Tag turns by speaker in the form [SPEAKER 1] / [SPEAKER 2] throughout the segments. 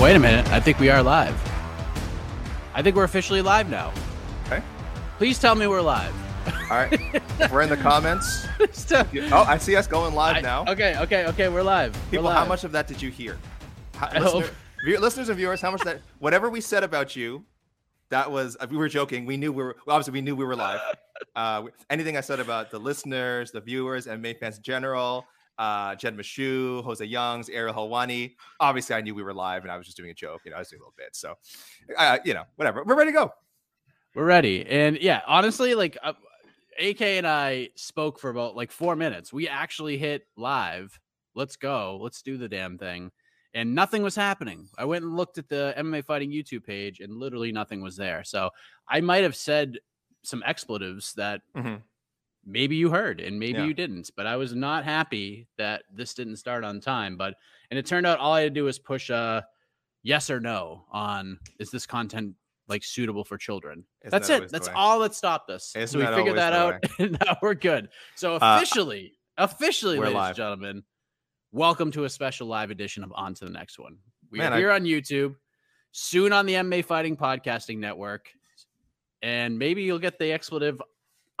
[SPEAKER 1] Oh, wait a minute. I think we are live. I think we're officially live now.
[SPEAKER 2] Okay.
[SPEAKER 1] Please tell me we're live.
[SPEAKER 2] All right. If we're in the comments. Oh, I see us going live
[SPEAKER 1] I-
[SPEAKER 2] now.
[SPEAKER 1] Okay, okay, okay. We're live. We're
[SPEAKER 2] People, how much of that did you hear? How,
[SPEAKER 1] I hope-
[SPEAKER 2] view- listeners and viewers, how much that whatever we said about you, that was uh, we were joking. We knew we were well, obviously we knew we were live. Uh, anything I said about the listeners, the viewers, and May fans in general, uh, Jed Meshew, Jose Youngs, Ariel Helwani. Obviously, I knew we were live, and I was just doing a joke. You know, I was doing a little bit. So, uh, you know, whatever. We're ready to go.
[SPEAKER 1] We're ready. And yeah, honestly, like uh, AK and I spoke for about like four minutes. We actually hit live. Let's go. Let's do the damn thing. And nothing was happening. I went and looked at the MMA Fighting YouTube page, and literally nothing was there. So I might have said some expletives that
[SPEAKER 2] Mhm.
[SPEAKER 1] Maybe you heard and maybe
[SPEAKER 2] Yeah.
[SPEAKER 1] you didn't. But I was not happy that this didn't start on time. But and it turned out all I had to do was push a yes or no on is this content like suitable for children.
[SPEAKER 2] Isn't
[SPEAKER 1] That's
[SPEAKER 2] that
[SPEAKER 1] it. That's all that stopped us.
[SPEAKER 2] Isn't
[SPEAKER 1] so we figured that out, and now we're good. So
[SPEAKER 2] Uh,
[SPEAKER 1] officially, officially, ladies
[SPEAKER 2] live.
[SPEAKER 1] and gentlemen, welcome to a special live edition of On to the Next One. We
[SPEAKER 2] Man,
[SPEAKER 1] are
[SPEAKER 2] I-
[SPEAKER 1] here on YouTube, soon on the MMA Fighting Podcasting Network, and maybe you'll get the expletive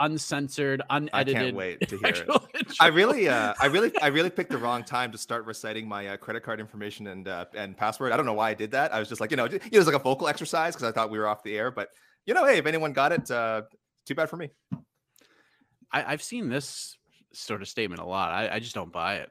[SPEAKER 1] uncensored, unedited.
[SPEAKER 2] I can't wait to hear it.
[SPEAKER 1] intro.
[SPEAKER 2] I really, uh, I really, I really picked the wrong time to start reciting my uh, credit card information and uh, and password. I don't know why I did that. I was just like, you know, it was like a vocal exercise because I thought we were off the air. But you know, hey, if anyone got it, uh, too bad for me.
[SPEAKER 1] I, I've seen this sort of statement a lot. I, I just don't buy it.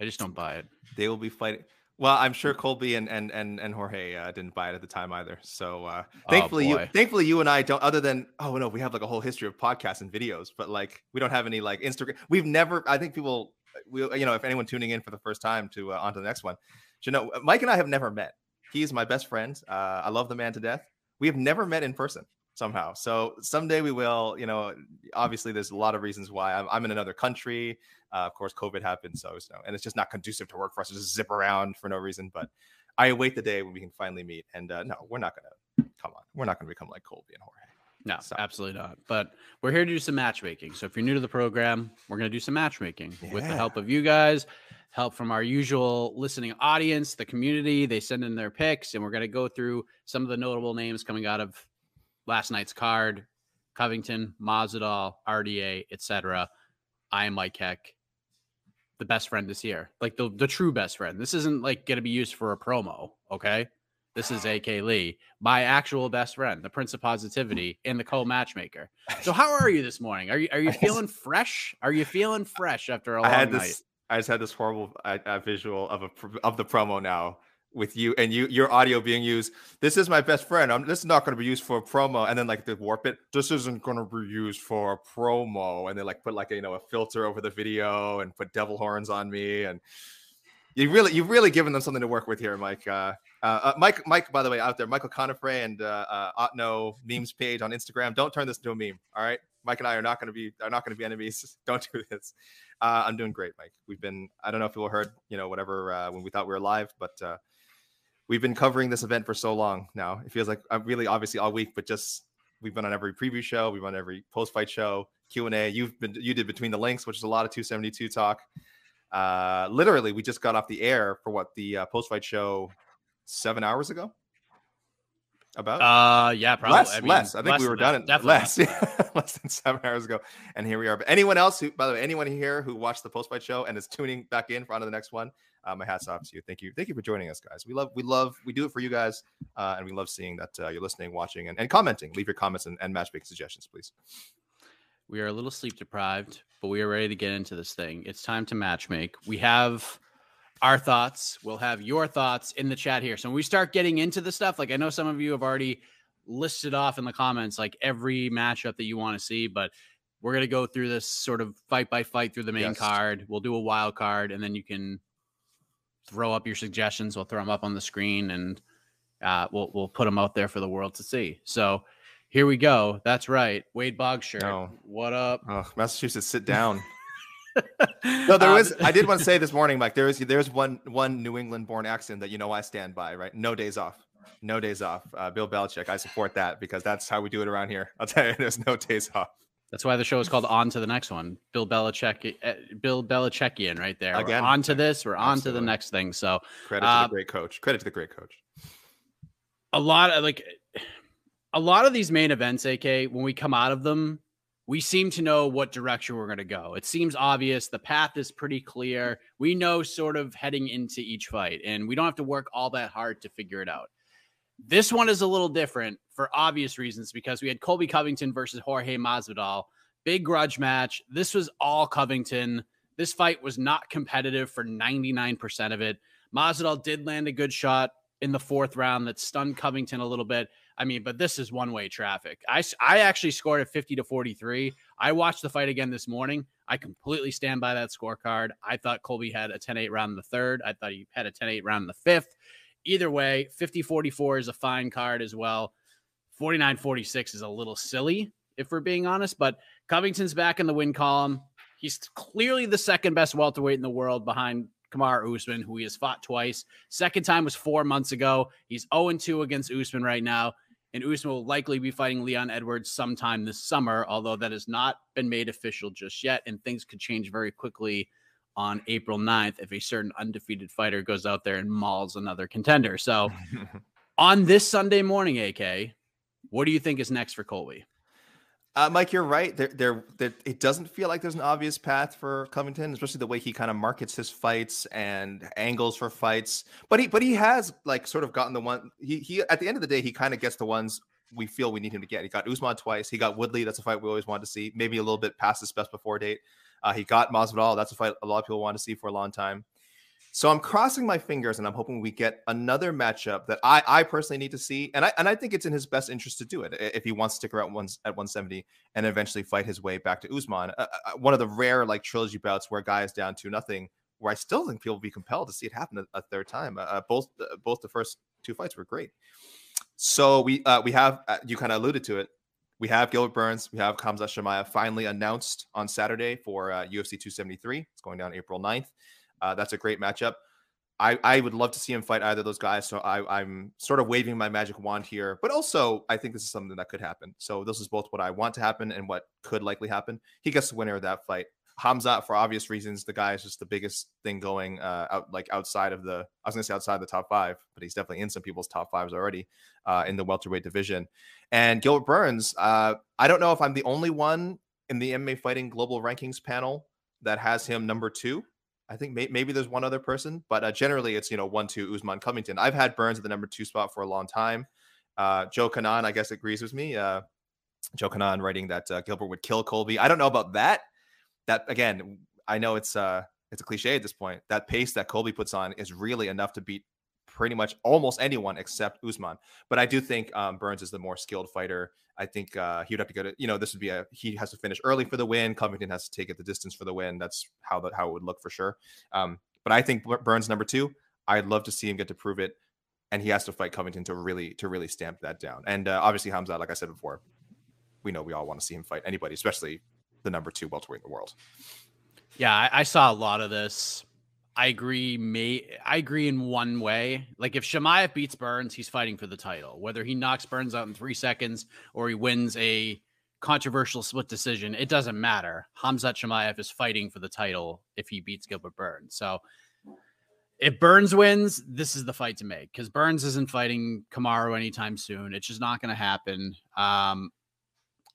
[SPEAKER 1] I just don't buy it.
[SPEAKER 2] They will be fighting. Well, I'm sure Colby and and and, and Jorge uh, didn't buy it at the time either. So uh,
[SPEAKER 1] Oh,
[SPEAKER 2] thankfully, you thankfully you and I don't. Other than oh no, we have like a whole history of podcasts and videos, but like we don't have any like Instagram. We've never. I think people. We you know if anyone tuning in for the first time to uh, on to the next one, you know Mike and I have never met. He's my best friend. Uh, I love the man to death. We have never met in person somehow. So someday we will. You know, obviously there's a lot of reasons why I'm, I'm in another country. Uh, of course, COVID happened, so so- and it's just not conducive to work for us to just zip around for no reason. But I await the day when we can finally meet. And uh, no, we're not gonna come on. We're not gonna become like Colby and Jorge.
[SPEAKER 1] No,
[SPEAKER 2] So-
[SPEAKER 1] absolutely not. But we're here to do some matchmaking. So if you're new to the program, we're going to do some matchmaking with the help of you guys, help from our usual listening audience, the community. They send in their picks, and we're going to go through some of the notable names coming out of last night's card Covington, Masvidal, RDA, etc. I am Mike Heck, the best friend this year, like the, the true best friend. This isn't like going to be used for a promo, okay? This is AK Lee, my actual best friend, the Prince of Positivity, and the co-matchmaker. So, how are you this morning? Are you are you feeling fresh? Are you feeling fresh after a long
[SPEAKER 2] I had
[SPEAKER 1] night?
[SPEAKER 2] this. I just had this horrible uh, uh, visual of a of the promo now with you and you your audio being used. This is my best friend. I'm, this is not going to be used for a promo, and then like they warp it. This isn't going to be used for a promo, and they like put like a, you know a filter over the video and put devil horns on me, and you really you've really given them something to work with here, Mike. Uh, uh, uh, Mike, Mike, by the way, out there, Michael Conifray and uh, uh, Otno memes page on Instagram. Don't turn this into a meme. All right, Mike and I are not going to be are not going to be enemies. Don't do this. Uh, I'm doing great, Mike. We've been I don't know if people heard you know whatever uh, when we thought we were live, but uh, we've been covering this event for so long now. It feels like I'm really obviously all week, but just we've been on every preview show, we've been on every post fight show, Q and A. You've been you did between the links, which is a lot of 272 talk. Uh, literally, we just got off the air for what the uh, post fight show seven hours ago. About
[SPEAKER 1] Uh, yeah, probably
[SPEAKER 2] less,
[SPEAKER 1] I mean,
[SPEAKER 2] less. I think
[SPEAKER 1] less
[SPEAKER 2] we were done in less,
[SPEAKER 1] less than
[SPEAKER 2] less than seven hours ago, and here we are. But anyone else who, by the way, anyone here who watched the post fight show and is tuning back in for on to the next one, uh, my hats off to you. Thank you, thank you for joining us, guys. We love, we love, we do it for you guys, uh, and we love seeing that uh, you're listening, watching, and, and commenting. Leave your comments and, and matchmaking suggestions, please.
[SPEAKER 1] We are a little sleep deprived, but we are ready to get into this thing. It's time to matchmake. We have our thoughts. We'll have your thoughts in the chat here. So when we start getting into the stuff, like I know some of you have already listed off in the comments like every matchup that you want to see, but we're gonna go through this sort of fight by fight through the main
[SPEAKER 2] Yes.
[SPEAKER 1] card. We'll do a wild card, and then you can throw up your suggestions. We'll throw them up on the screen, and uh, we'll we'll put them out there for the world to see. So here we go. That's right, Wade Bogshirt.
[SPEAKER 2] No.
[SPEAKER 1] What up?
[SPEAKER 2] Oh, Massachusetts, sit down. No, there
[SPEAKER 1] Uh,
[SPEAKER 2] was. I did want to say this morning, Mike. There is there's one one New England born accent that you know I stand by. Right, no days off. No days off. Uh, Bill Belichick. I support that because that's how we do it around here. I'll tell you, there's no days off.
[SPEAKER 1] That's why the show is called On to the Next One. Bill Belichick, uh, Bill Belichickian, right there.
[SPEAKER 2] Again.
[SPEAKER 1] we're on to this. We're on to the next thing. So
[SPEAKER 2] Credit to
[SPEAKER 1] Uh,
[SPEAKER 2] the great coach. Credit to the great coach.
[SPEAKER 1] a lot of like a lot of these main events, AK, when we come out of them, we seem to know what direction we're going to go. It seems obvious. The path is pretty clear. We know sort of heading into each fight, and we don't have to work all that hard to figure it out. This one is a little different for obvious reasons because we had Colby Covington versus Jorge Masvidal, big grudge match. This was all Covington. This fight was not competitive for 99% of it. Masvidal did land a good shot in the fourth round that stunned Covington a little bit. I mean, but this is one way traffic. I, I actually scored at 50 to 43. I watched the fight again this morning. I completely stand by that scorecard. I thought Colby had a 10 8 round in the third. I thought he had a 10 8 round in the fifth. Either way, 50 44 is a fine card as well. 49 46 is a little silly, if we're being honest, but Covington's back in the win column. He's clearly the second best welterweight in the world behind Kamaru Usman, who he has fought twice. Second time was four months ago. He's 0 2 against Usman right now. And Usman will likely be fighting Leon Edwards sometime this summer, although that has not been made official just yet. And things could change very quickly on April 9th if a certain undefeated fighter goes out there and mauls another contender. So on this Sunday morning, AK, what do you think is next for Colby?
[SPEAKER 2] Uh, Mike, you're right. There, there, there, it doesn't feel like there's an obvious path for Covington, especially the way he kind of markets his fights and angles for fights. But he, but he has like sort of gotten the one. He, he at the end of the day, he kind of gets the ones we feel we need him to get. He got Usman twice. He got Woodley. That's a fight we always wanted to see. Maybe a little bit past his best before date. Uh, he got Masvidal. That's a fight a lot of people want to see for a long time. So I'm crossing my fingers and I'm hoping we get another matchup that I, I personally need to see. And I and I think it's in his best interest to do it if he wants to stick around once at 170 and eventually fight his way back to Usman. Uh, uh, one of the rare like trilogy bouts where a guy is down to nothing, where I still think people will be compelled to see it happen a, a third time. Uh, Uh, both uh, both the first two fights were great. So we uh, we have you kind of alluded to it. We have Gilbert Burns. We have Khamzat Chimaev finally announced on Saturday for uh, UFC 273. It's going down April 9th. Uh, that's a great matchup. I, I would love to see him fight either of those guys. So I, I'm sort of waving my magic wand here, but also I think this is something that could happen. So this is both what I want to happen and what could likely happen. He gets the winner of that fight. Hamza, for obvious reasons, the guy is just the biggest thing going uh, out, like outside of the. I was to say outside the top five, but he's definitely in some people's top fives already uh, in the welterweight division. And Gilbert Burns, uh, I don't know if I'm the only one in the MMA fighting global rankings panel that has him number two. I think may- maybe there's one other person, but uh, generally it's you know one two Usman Covington. I've had Burns at the number two spot for a long time. Uh, Joe Kanan, I guess, agrees with me. Uh, Joe Kanan writing that Gilbert would kill Colby. I don't know about that. That again, I know it's uh it's a cliche at this point. That pace that Colby puts on is really enough to beat pretty much almost anyone except Usman. But I do think um, Burns is the more skilled fighter. I think uh, he would have to go to, you know, this would be a, he has to finish early for the win. Covington has to take it the distance for the win. That's how that, how it would look for sure. Um, but I think Burns number two, I'd love to see him get to prove it. And he has to fight Covington to really, to really stamp that down. And uh, obviously Hamza, like I said before, we know we all want to see him fight anybody, especially the number two welterweight in the world.
[SPEAKER 1] Yeah, I, I saw a lot of this. I agree. May I agree in one way. Like if Chimaev beats Burns, he's fighting for the title. Whether he knocks Burns out in three seconds or he wins a controversial split decision, it doesn't matter. Hamzat Chimaev is fighting for the title if he beats Gilbert Burns. So if Burns wins, this is the fight to make because Burns isn't fighting Kamaru anytime soon. It's just not going to happen. Um,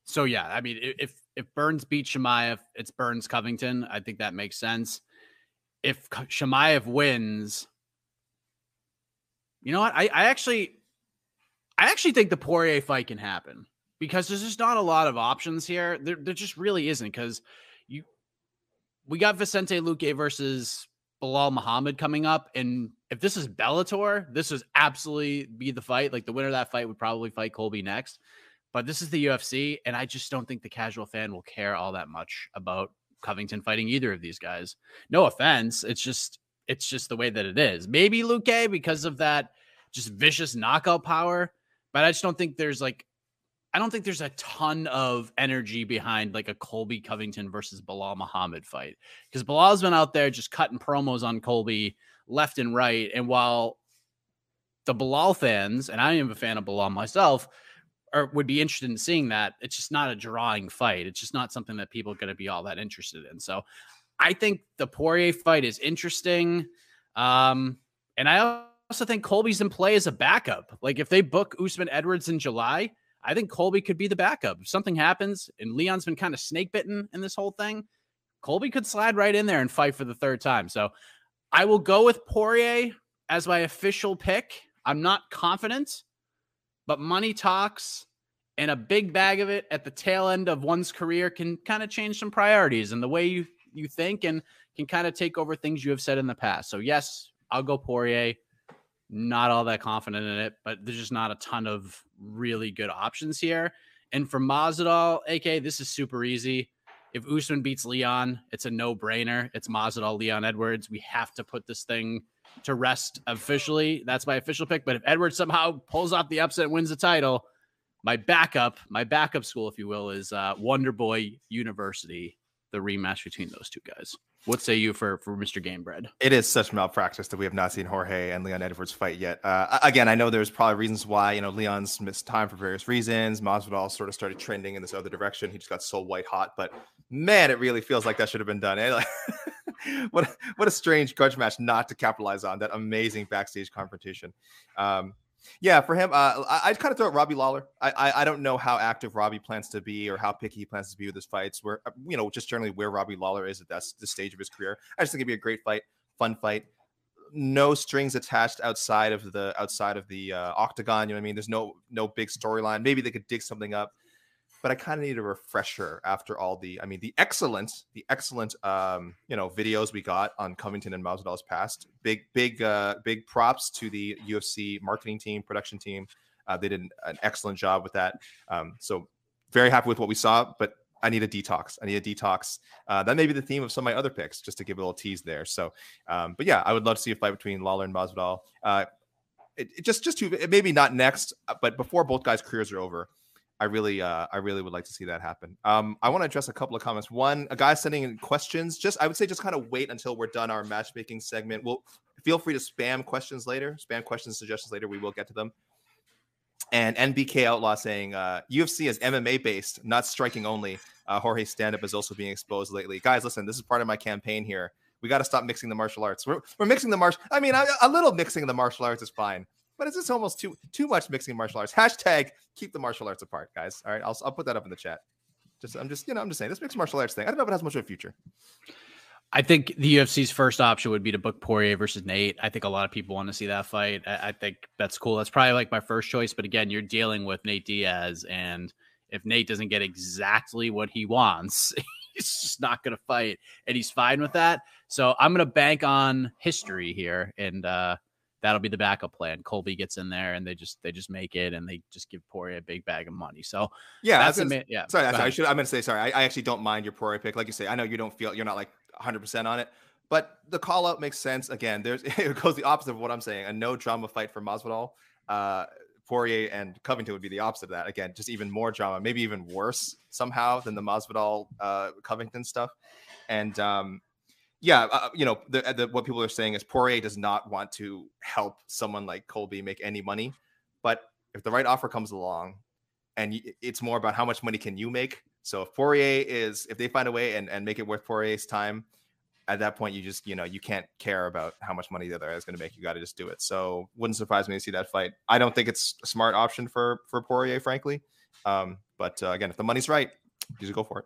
[SPEAKER 1] so yeah, I mean, if if Burns beats Chimaev, it's Burns Covington. I think that makes sense. If Chimaev wins, you know what? I, I actually, I actually think the Poirier fight can happen because there's just not a lot of options here. There, there just really isn't because you, we got Vicente Luque versus Belal Muhammad coming up, and if this is Bellator, this is absolutely be the fight. Like the winner of that fight would probably fight Colby next. But this is the UFC, and I just don't think the casual fan will care all that much about Covington fighting either of these guys. No offense, it's just it's just the way that it is. Maybe Luque because of that just vicious knockout power, but I just don't think there's like I don't think there's a ton of energy behind like a Colby Covington versus Belal Muhammad fight because Belal's been out there just cutting promos on Colby left and right, and while the Belal fans and I am a fan of Belal myself or would be interested in seeing that. It's just not a drawing fight. It's just not something that people are going to be all that interested in. So I think the Poirier fight is interesting. Um, and I also think Colby's in play as a backup. Like if they book Usman Edwards in July, I think Colby could be the backup. If something happens and Leon's been kind of snake bitten in this whole thing, Colby could slide right in there and fight for the third time. So I will go with Poirier as my official pick. I'm not confident but money talks and a big bag of it at the tail end of one's career can kind of change some priorities and the way you you think and can kind of take over things you have said in the past. So yes, I'll go Poirier. Not all that confident in it, but there's just not a ton of really good options here. And for Masvidal, AK, this is super easy. If Usman beats Leon, it's a no-brainer. It's Masvidal, Leon Edwards. We have to put this thing to rest officially. That's my official pick. But if Edwards somehow pulls off the upset and wins the title, my backup, my backup school, if you will, is uh, Wonder Boy University, the rematch between those two guys. What say you for for Mr. Gamebred?
[SPEAKER 2] It is such malpractice that we have not seen Jorge and Leon Edwards fight yet. Uh, again, I know there's probably reasons why you know Leon's missed time for various reasons. Masvidal sort of started trending in this other direction. He just got so white hot, but man, it really feels like that should have been done. Eh? What what a strange grudge match not to capitalize on that amazing backstage confrontation. Um, yeah, for him, uh, I, would kind of throw it Robbie Lawler. I, I, I don't know how active Robbie plans to be or how picky he plans to be with his fights. Where uh, you know just generally where Robbie Lawler is at that the stage of his career. I just think it'd be a great fight, fun fight. No strings attached outside of the outside of the uh, octagon. You know what I mean? There's no no big storyline. Maybe they could dig something up but I kind of need a refresher after all the, I mean, the excellent, the excellent, um, you know, videos we got on Covington and Masvidal's past. Big, big, uh, big props to the UFC marketing team, production team. Uh, they did an, excellent job with that. Um, so very happy with what we saw, but I need a detox. I need a detox. Uh, that may be the theme of some of my other picks, just to give a little tease there. So, um, but yeah, I would love to see a fight between Lawler and Masvidal. Uh, it, it just, just to maybe not next, uh, but before both guys' careers are over. I really, uh, I really would like to see that happen. Um, I want to address a couple of comments. One, a guy sending in questions. Just, I would say, just kind of wait until we're done our matchmaking segment. We'll feel free to spam questions later, spam questions, suggestions later. We will get to them. And NBK Outlaw saying uh, UFC is MMA based, not striking only. Uh, Jorge stand up is also being exposed lately. Guys, listen, this is part of my campaign here. We got to stop mixing the martial arts. We're, we're mixing the martial. I mean, a little mixing the martial arts is fine but it's just almost too too much mixing martial arts. Hashtag keep the martial arts apart, guys. All right, I'll I'll put that up in the chat. Just I'm just you know I'm just saying this mixed martial arts thing. I don't know if it has much of a future.
[SPEAKER 1] I think the UFC's first option would be to book Poirier versus Nate. I think a lot of people want to see that fight. I, I think that's cool. That's probably like my first choice. But again, you're dealing with Nate Diaz, and if Nate doesn't get exactly what he wants, he's just not going to fight, and he's fine with that. So I'm going to bank on history here, and uh, that'll be the backup plan. Colby gets in there and they just they just make it and they just give Poirier a big bag of money. So
[SPEAKER 2] yeah, that's gonna, yeah. Sorry, I should I'm gonna say sorry. I, I, actually don't mind your Poirier pick. Like you say, I know you don't feel you're not like 100 percent on it, but the call out makes sense. Again, there's it goes the opposite of what I'm saying. A no drama fight for Masvidal. Uh, Poirier and Covington would be the opposite of that. Again, just even more drama, maybe even worse somehow than the Masvidal uh, Covington stuff. And um, yeah, uh, you know, the, the, what people are saying is Poirier does not want to help someone like Colby make any money, but if the right offer comes along, and it's more about how much money can you make. So if Poirier is, if they find a way and, and make it worth Poirier's time, at that point you just you know you can't care about how much money the other guy is going to make. You got to just do it. So wouldn't surprise me to see that fight. I don't think it's a smart option for for Poirier, frankly. Um, but uh, again, if the money's right, you should go for it.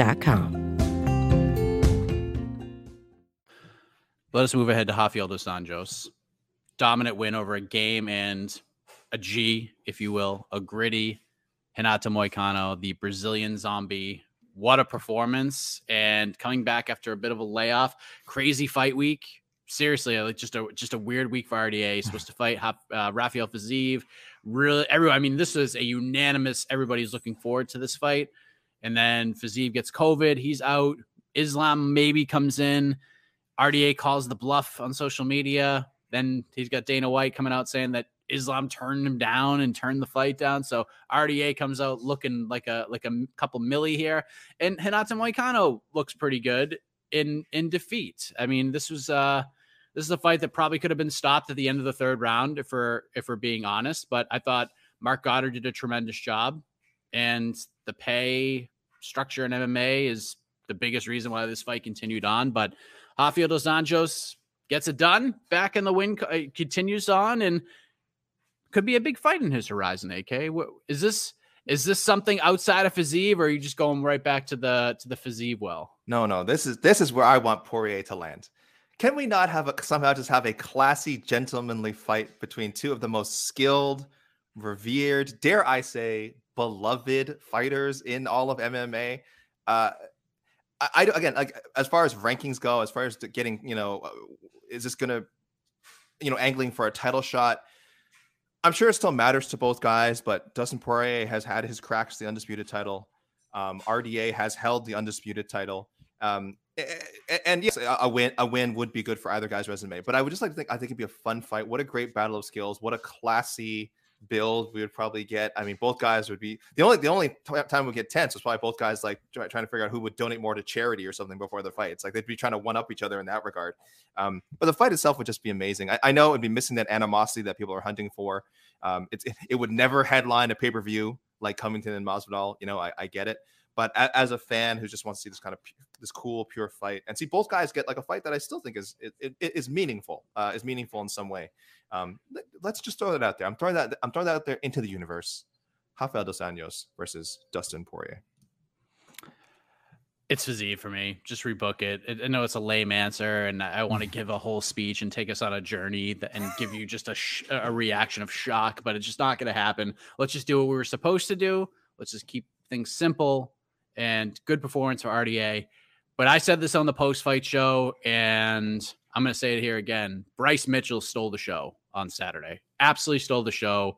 [SPEAKER 3] 29.com.
[SPEAKER 1] Let us move ahead to Rafael dos Anjos. Dominant win over a game and a G, if you will, a gritty Renato Moicano, the Brazilian zombie. What a performance! And coming back after a bit of a layoff, crazy fight week. Seriously, like just a just a weird week for RDA. He's supposed to fight uh, Rafael Fiziev. Really, everyone. I mean, this is a unanimous. Everybody's looking forward to this fight. And then Fiziev gets COVID. He's out. Islam maybe comes in. RDA calls the bluff on social media. Then he's got Dana White coming out saying that Islam turned him down and turned the fight down. So RDA comes out looking like a like a couple milli here, and Renato Moicano looks pretty good in in defeat. I mean, this was uh this is a fight that probably could have been stopped at the end of the third round if we're if we're being honest. But I thought Marc Goddard did a tremendous job, and the pay structure in MMA is the biggest reason why this fight continued on. But Rafael dos Anjos gets it done, back in the win, uh, continues on, and could be a big fight in his horizon. AK, is this is this something outside of Fiziev, or are you just going right back to the to the Fiziev well?
[SPEAKER 2] No, no. This is this is where I want Poirier to land. Can we not have a somehow just have a classy, gentlemanly fight between two of the most skilled, revered, dare I say, beloved fighters in all of MMA? Uh, I, I again, like as far as rankings go, as far as getting, you know, uh, is this going to, you know, angling for a title shot? I'm sure it still matters to both guys, but Dustin Poirier has had his cracks the undisputed title. Um, RDA has held the undisputed title. Um, and, and yes, a win a win would be good for either guy's resume. But I would just like to think I think it'd be a fun fight. What a great battle of skills! What a classy build we would probably get. I mean, both guys would be the only the only time we get tense was probably both guys like trying to figure out who would donate more to charity or something before the fight. It's like they'd be trying to one up each other in that regard. Um, but the fight itself would just be amazing. I, I, know it'd be missing that animosity that people are hunting for. Um, it, it would never headline a pay per view like Covington and Masvidal. You know, I, I get it. But as a fan who just wants to see this kind of this cool, pure fight and see both guys get like a fight that I still think is it, it, it is meaningful, uh, is meaningful in some way. Um, let, us just throw that out there. I'm throwing that. I'm throwing that out there into the universe. Rafael dos Anjos versus Dustin Poirier.
[SPEAKER 1] It's Fiziev for me. Just rebook it. I know it's a lame answer, and I want to give a whole speech and take us on a journey and give you just a sh- a reaction of shock, but it's just not going to happen. Let's just do what we were supposed to do. Let's just keep things simple and good performance for RDA. But I said this on the post fight show, and I'm going to say it here again. Bryce Mitchell stole the show. on Saturday. Absolutely stole the show.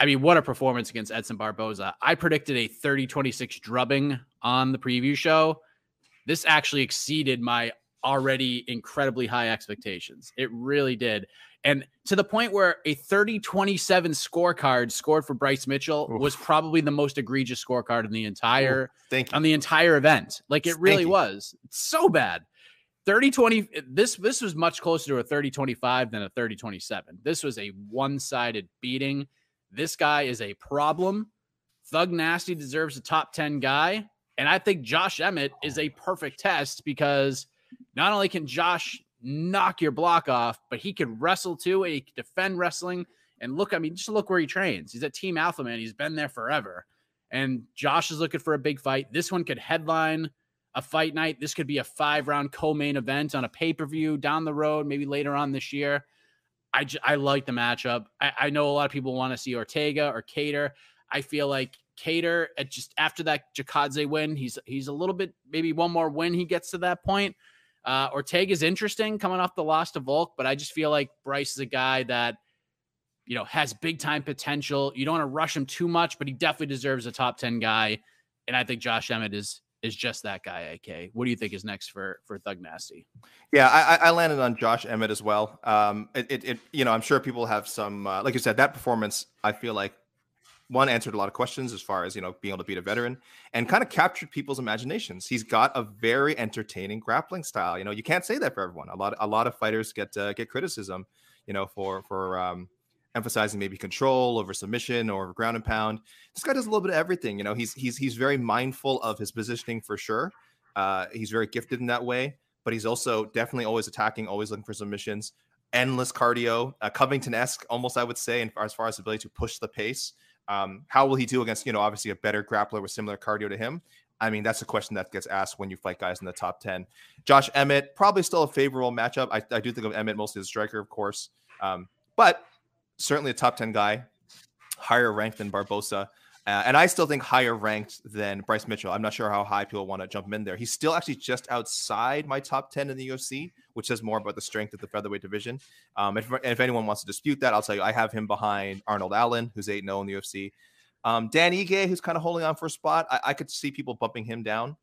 [SPEAKER 1] I mean, what a performance against Edson Barboza. I predicted a 30 26 drubbing on the preview show. This actually exceeded my already incredibly high expectations. It really did. And to the point where a 30 27 scorecard scored for Bryce Mitchell Oof. was probably the most egregious scorecard in the entire
[SPEAKER 2] thank you.
[SPEAKER 1] on the entire event. Like it really was. It's so bad. 30 20 this this was much closer to a 30 25 than a 30 27. This was a one-sided beating. This guy is a problem. Thug Nasty deserves a top 10 guy. And I think Josh Emmett is a perfect test because not only can Josh knock your block off, but he could wrestle too. And he can defend wrestling. And look, I mean, just look where he trains. He's at Team Alpha Male. He's been there forever. And Josh is looking for a big fight. This one could headline a fight night. This could be a five round co main event on a pay per view down the road, maybe later on this year. I, j- I like the matchup. I, I know a lot of people want to see Ortega or Kattar. I feel like Kattar at just after that Chikadze win, he's he's a little bit maybe one more win he gets to that point. Uh, Ortega is interesting coming off the loss to Volk, but I just feel like Bryce is a guy that you know has big time potential. You don't want to rush him too much, but he definitely deserves a top ten guy. And I think Josh Emmett is is just that guy. AK, what do you think is next for for Thug Nasty?
[SPEAKER 2] Yeah, I, I landed on Josh Emmett as well. Um, it, it, it you know I'm sure people have some uh, like you said that performance. I feel like one answered a lot of questions as far as you know being able to beat a veteran and kind of captured people's imaginations. He's got a very entertaining grappling style. You know, you can't say that for everyone. A lot a lot of fighters get uh, get criticism, you know, for for um, emphasizing maybe control over submission or ground and pound. This guy does a little bit of everything. You know, he's he's he's very mindful of his positioning for sure. Uh, he's very gifted in that way, but he's also definitely always attacking, always looking for submissions. Endless cardio, uh, Covington esque, almost I would say, and as far as ability to push the pace. Um, how will he do against, you know, obviously a better grappler with similar cardio to him? I mean, that's a question that gets asked when you fight guys in the top 10. Josh Emmett, probably still a favorable matchup. I, I do think of Emmett mostly as a striker, of course, um, but certainly a top 10 guy, higher ranked than Barboza. Uh, and I still think higher ranked than Bryce Mitchell. I'm not sure how high people want to jump him in there. He's still actually just outside my top 10 in the UFC, which says more about the strength of the featherweight division. Um, if, if anyone wants to dispute that, I'll tell you I have him behind Arnold Allen, who's 8 0 in the UFC. Um, Dan Ige, who's kind of holding on for a spot. I, I could see people bumping him down.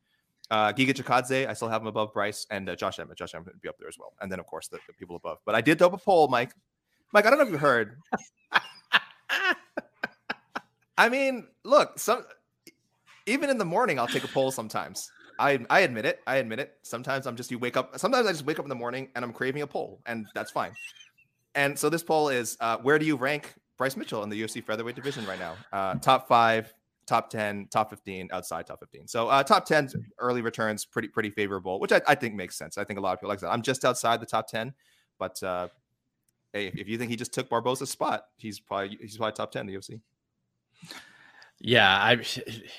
[SPEAKER 2] Uh, Giga Chikadze, I still have him above Bryce and uh, Josh Emmett. Josh Emmett would be up there as well. And then, of course, the, the people above. But I did up a poll, Mike. Mike, I don't know if you heard. I mean, look, some even in the morning, I'll take a poll sometimes. I I admit it. I admit it. Sometimes I'm just you wake up. Sometimes I just wake up in the morning and I'm craving a poll, and that's fine. And so this poll is: uh, Where do you rank Bryce Mitchell in the UFC featherweight division right now? Uh, top five, top ten, top fifteen, outside top fifteen. So uh, top ten early returns pretty pretty favorable, which I, I think makes sense. I think a lot of people like that. I'm just outside the top ten, but uh, hey, if you think he just took Barboza's spot, he's probably he's probably top ten in the UFC.
[SPEAKER 1] Yeah, I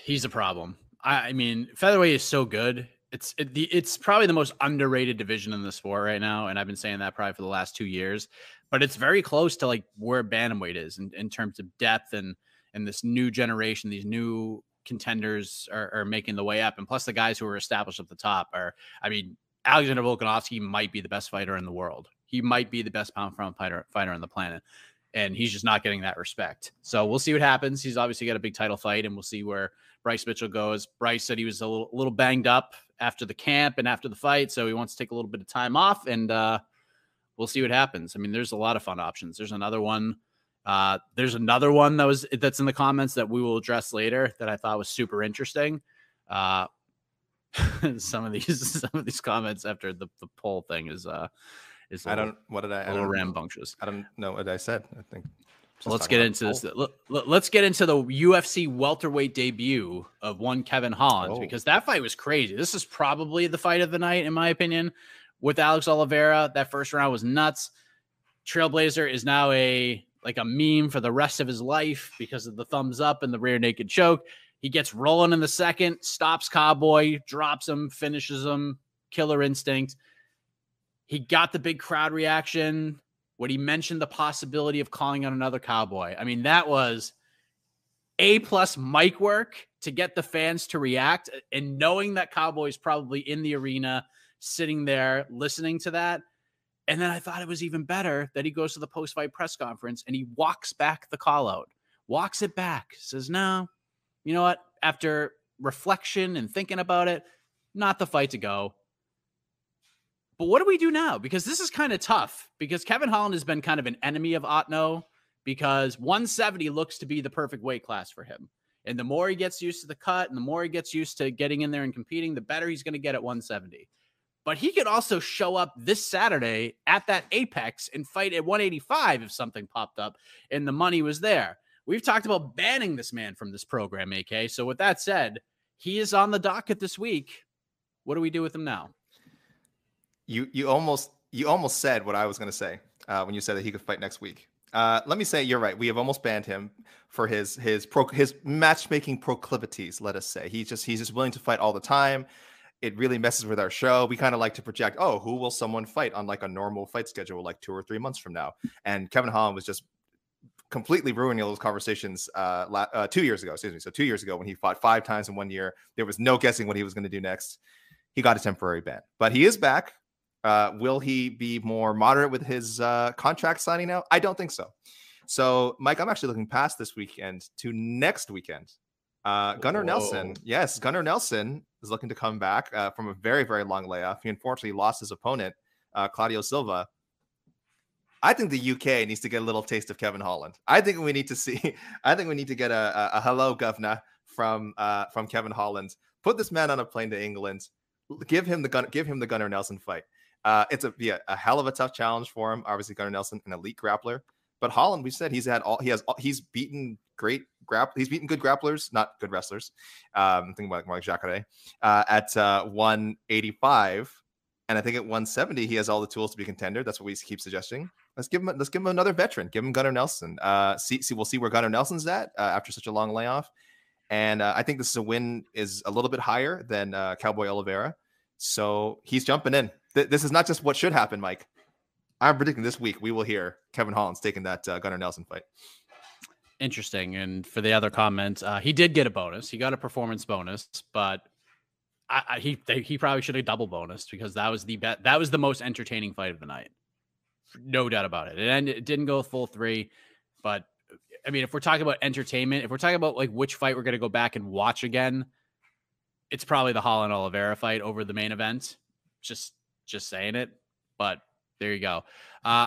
[SPEAKER 1] he's a problem. I, I mean, featherweight is so good. It's it, the it's probably the most underrated division in the sport right now, and I've been saying that probably for the last two years. But it's very close to like where bantamweight is in, in terms of depth and and this new generation, these new contenders are, are making the way up, and plus the guys who are established at the top are. I mean, Alexander Volkanovski might be the best fighter in the world. He might be the best pound for pound fighter fighter on the planet and he's just not getting that respect. So we'll see what happens. He's obviously got a big title fight, and we'll see where Bryce Mitchell goes. Bryce said he was a little, little banged up after the camp and after the fight, so he wants to take a little bit of time off, and uh, we'll see what happens. I mean, there's a lot of fun options. There's another one. Uh, there's another one that was that's in the comments that we will address later that I thought was super interesting. Uh, some of these some of these comments after the, the poll thing is uh is
[SPEAKER 2] I don't what did I
[SPEAKER 1] a little rambunctious.
[SPEAKER 2] I don't know what I said. I think
[SPEAKER 1] so let's get into this. Let's get into the UFC welterweight debut of one Kevin Holland oh. because that fight was crazy. This is probably the fight of the night, in my opinion, with Alex Oliveira. That first round was nuts. Trailblazer is now a like a meme for the rest of his life because of the thumbs up and the rear naked choke. He gets rolling in the second, stops Cowboy, drops him, finishes him. Killer instinct. He got the big crowd reaction when he mentioned the possibility of calling on another cowboy. I mean, that was a plus mic work to get the fans to react uh, and knowing that cowboy's probably in the arena sitting there listening to that And then I thought it was even better that he goes to the post fight press conference and he walks back the call out, walks it back, says, No, you know what? After reflection and thinking about it, not the fight to go. But what do we do now? Because this is kind of tough because Kevin Holland has been kind of an enemy of Otno because 170 looks to be the perfect weight class for him. And the more he gets used to the cut and the more he gets used to getting in there and competing, the better he's going to get at 170. But he could also show up this Saturday at that apex and fight at 185 if something popped up and the money was there. We've talked about banning this man from this program, AK. So, with that said, he is on the docket this week. What do we do with him now?
[SPEAKER 2] You you almost you almost said what I was going to say uh, when you said that he could fight next week. Uh, let me say you're right. We have almost banned him for his his pro, his matchmaking proclivities. Let us say he's just he's just willing to fight all the time. It really messes with our show. We kind of like to project, oh, who will someone fight on like a normal fight schedule, like two or three months from now? And Kevin Holland was just completely ruining all those conversations uh, la- uh, two years ago. Excuse me. So two years ago, when he fought five times in one year, there was no guessing what he was going to do next. He got a temporary ban, but he is back. Uh, will he be more moderate with his uh, contract signing now? I don't think so. So, Mike, I'm actually looking past this weekend to next weekend. Uh, Gunnar Whoa. Nelson, yes, Gunnar Nelson is looking to come back uh, from a very, very long layoff. He unfortunately lost his opponent, uh, Claudio Silva. I think the UK needs to get a little taste of Kevin Holland. I think we need to see. I think we need to get a, a, a hello, governor, from uh, from Kevin Holland. Put this man on a plane to England. Give him the gun. Give him the Gunnar Nelson fight. Uh, it's a yeah, a hell of a tough challenge for him. Obviously, Gunnar Nelson, an elite grappler, but Holland, we said he's had all he has. All, he's beaten great grap. He's beaten good grapplers, not good wrestlers. Um, thinking about like Jacare uh, at uh, 185, and I think at 170 he has all the tools to be contender. That's what we keep suggesting. Let's give him. Let's give him another veteran. Give him Gunnar Nelson. Uh, see, see, we'll see where Gunnar Nelson's at uh, after such a long layoff. And uh, I think this is a win is a little bit higher than uh, Cowboy Oliveira. So he's jumping in th- this is not just what should happen, Mike. I'm predicting this week we will hear Kevin Holland's taking that uh, Gunnar Nelson fight.
[SPEAKER 1] Interesting. And for the other comment, uh, he did get a bonus. He got a performance bonus, but I, I, he they, he probably should have double bonus because that was the bet. That was the most entertaining fight of the night, no doubt about it. And it didn't go full three, but I mean, if we're talking about entertainment, if we're talking about like which fight we're going to go back and watch again, it's probably the Holland Oliveira fight over the main event. Just just saying it, but there you go. Uh,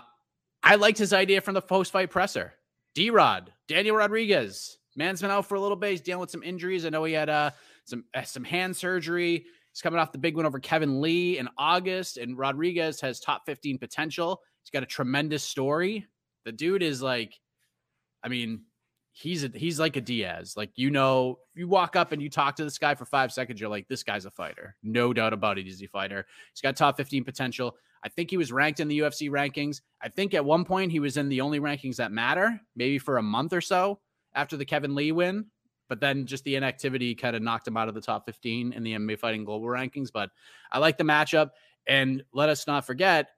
[SPEAKER 1] I liked his idea from the post fight presser. D Rod, Daniel Rodriguez, man's been out for a little bit. He's dealing with some injuries. I know he had uh, some uh, some hand surgery. He's coming off the big win over Kevin Lee in August, and Rodriguez has top 15 potential. He's got a tremendous story. The dude is like, I mean, he's a, he's like a Diaz. Like you know, you walk up and you talk to this guy for five seconds, you're like, this guy's a fighter, no doubt about it. He's a fighter. He's got top 15 potential. I think he was ranked in the UFC rankings. I think at one point he was in the only rankings that matter, maybe for a month or so after the Kevin Lee win. But then just the inactivity kind of knocked him out of the top 15 in the MMA Fighting Global rankings. But I like the matchup. And let us not forget,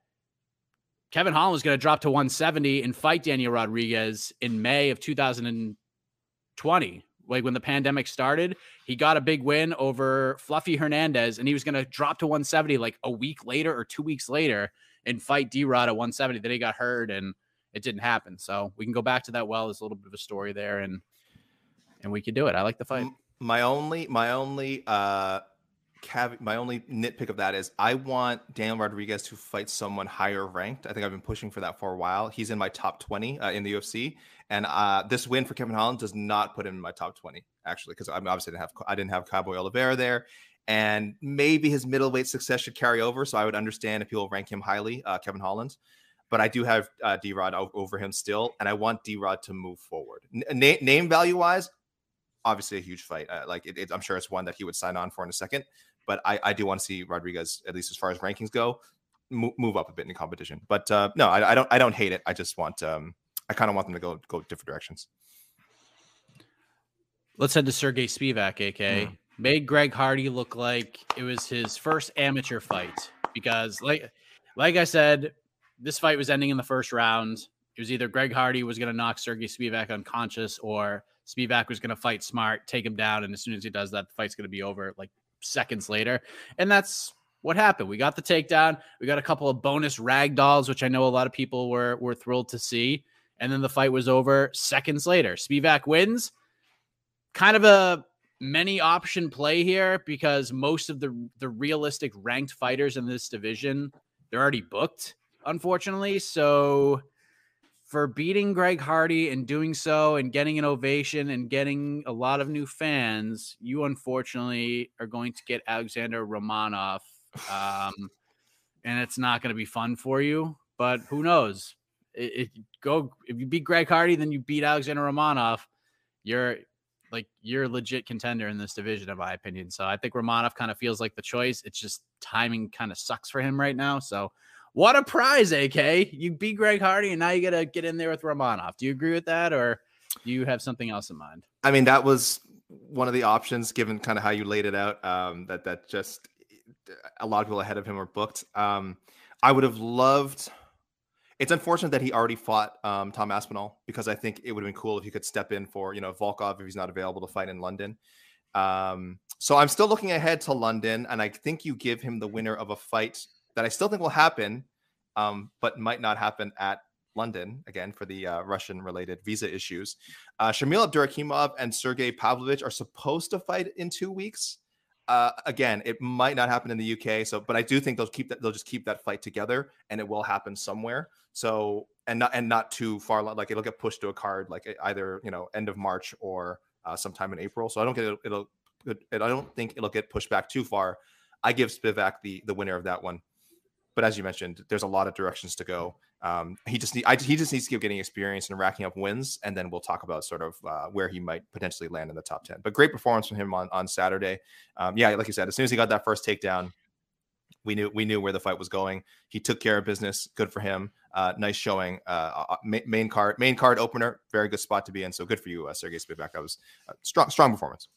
[SPEAKER 1] Kevin Holland was going to drop to 170 and fight Daniel Rodriguez in May of 2020. Like when the pandemic started, he got a big win over Fluffy Hernandez, and he was going to drop to 170 like a week later or two weeks later and fight D Rod at 170. Then he got hurt and it didn't happen. So we can go back to that well. There's a little bit of a story there, and and we could do it. I like the fight.
[SPEAKER 2] My only, my only uh cav- my only nitpick of that is I want Daniel Rodriguez to fight someone higher ranked. I think I've been pushing for that for a while. He's in my top 20 uh, in the UFC, and uh, this win for Kevin Holland does not put him in my top 20 actually because I mean, obviously didn't have I didn't have Cowboy Oliveira there, and maybe his middleweight success should carry over. So I would understand if people rank him highly, uh, Kevin Holland. But I do have uh, D Rod over him still, and I want D Rod to move forward. N- name value wise, obviously a huge fight. Uh, like it, it, I'm sure it's one that he would sign on for in a second but I, I do want to see Rodriguez, at least as far as rankings go, move, move up a bit in competition. But uh, no, I, I, don't I don't hate it. I just want um, I kind of want them to go go different directions.
[SPEAKER 1] Let's head to Sergey Spivak, AK. Mm. Made Greg Hardy look like it was his first amateur fight because, like, like I said, this fight was ending in the first round. It was either Greg Hardy was going to knock Sergey Spivak unconscious, or Spivak was going to fight smart, take him down, and as soon as he does that, the fight's going to be over. Like seconds later. And that's what happened? We got the takedown. We got a couple of bonus rag dolls, which I know a lot of people were were thrilled to see. And then the fight was over seconds later. Spivak wins. Kind of a many option play here because most of the the realistic ranked fighters in this division they're already booked, unfortunately. So for beating Greg Hardy and doing so and getting an ovation and getting a lot of new fans, you unfortunately are going to get Alexander Romanov. Um, and it's not going to be fun for you, but who knows? If you go if you beat Greg Hardy, then you beat Alexander Romanov. You're like you're a legit contender in this division, in my opinion. So I think Romanov kind of feels like the choice. It's just timing kind of sucks for him right now. So what a prize, AK. You beat Greg Hardy and now you gotta get in there with Romanov. Do you agree with that or do you have something else in mind?
[SPEAKER 2] I mean, that was one of the options given kind of how you laid it out. Um, that that just a lot of people ahead of him were booked. Um, I would have loved it's unfortunate that he already fought um, Tom Aspinall because I think it would have been cool if he could step in for you know Volkov if he's not available to fight in London. Um, so I'm still looking ahead to London, and I think you give him the winner of a fight that I still think will happen, um, but might not happen at London again for the uh, Russian-related visa issues. Uh, Shamil Abdurakhimov and Sergey Pavlovich are supposed to fight in two weeks. Uh, again, it might not happen in the UK. So, but I do think they'll keep that. They'll just keep that fight together, and it will happen somewhere. So, and not and not too far. Like it'll get pushed to a card, like either you know end of March or uh, sometime in April. So I don't get it, it'll. It, I don't think it'll get pushed back too far. I give Spivak the the winner of that one. But as you mentioned, there's a lot of directions to go. Um, he just need, I, he just needs to keep getting experience and racking up wins, and then we'll talk about sort of uh, where he might potentially land in the top ten. But great performance from him on on Saturday. Um, yeah, like you said, as soon as he got that first takedown, we knew we knew where the fight was going. He took care of business. Good for him. Uh, nice showing. Uh, uh main card main card opener. Very good spot to be in. So good for you, uh, Sergey Spivak. That was strong strong performance.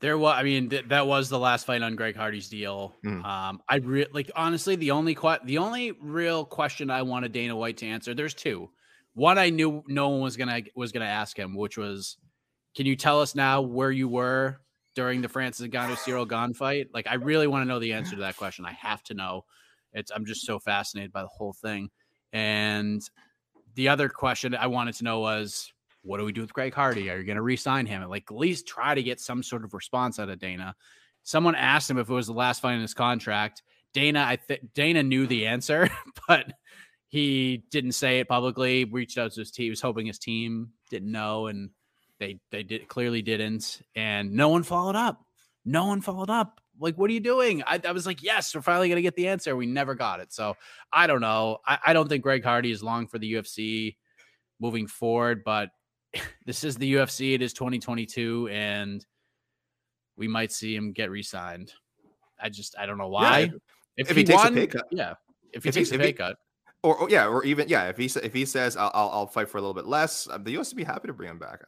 [SPEAKER 1] There was, I mean, th- that was the last fight on Greg Hardy's deal. Mm. Um, I re- like honestly, the only que- the only real question I wanted Dana White to answer. There's two. One I knew no one was gonna was gonna ask him, which was, can you tell us now where you were during the Francis Ngannou Ciryl Gane fight? Like, I really want to know the answer to that question. I have to know. It's I'm just so fascinated by the whole thing. And the other question I wanted to know was what do we do with Greg Hardy? Are you going to re-sign him? like at least try to get some sort of response out of Dana. Someone asked him if it was the last fight in his contract. Dana, I think Dana knew the answer, but he didn't say it publicly. Reached out to his team. He was hoping his team didn't know, and they they did clearly didn't. And no one followed up. No one followed up. Like, what are you doing? I, I was like, yes, we're finally gonna get the answer. We never got it. So I don't know. I, I don't think Greg Hardy is long for the UFC moving forward, but this is the UFC. It is 2022, and we might see him get re-signed. I just I don't know why.
[SPEAKER 2] Yeah, if, if, he, he takes won, a pay cut,
[SPEAKER 1] yeah. If he if takes he, a pay
[SPEAKER 2] he,
[SPEAKER 1] cut,
[SPEAKER 2] or, or, yeah, or even yeah, if he if he says I'll, I'll, I'll fight for a little bit less, uh, the UFC would be happy to bring him back.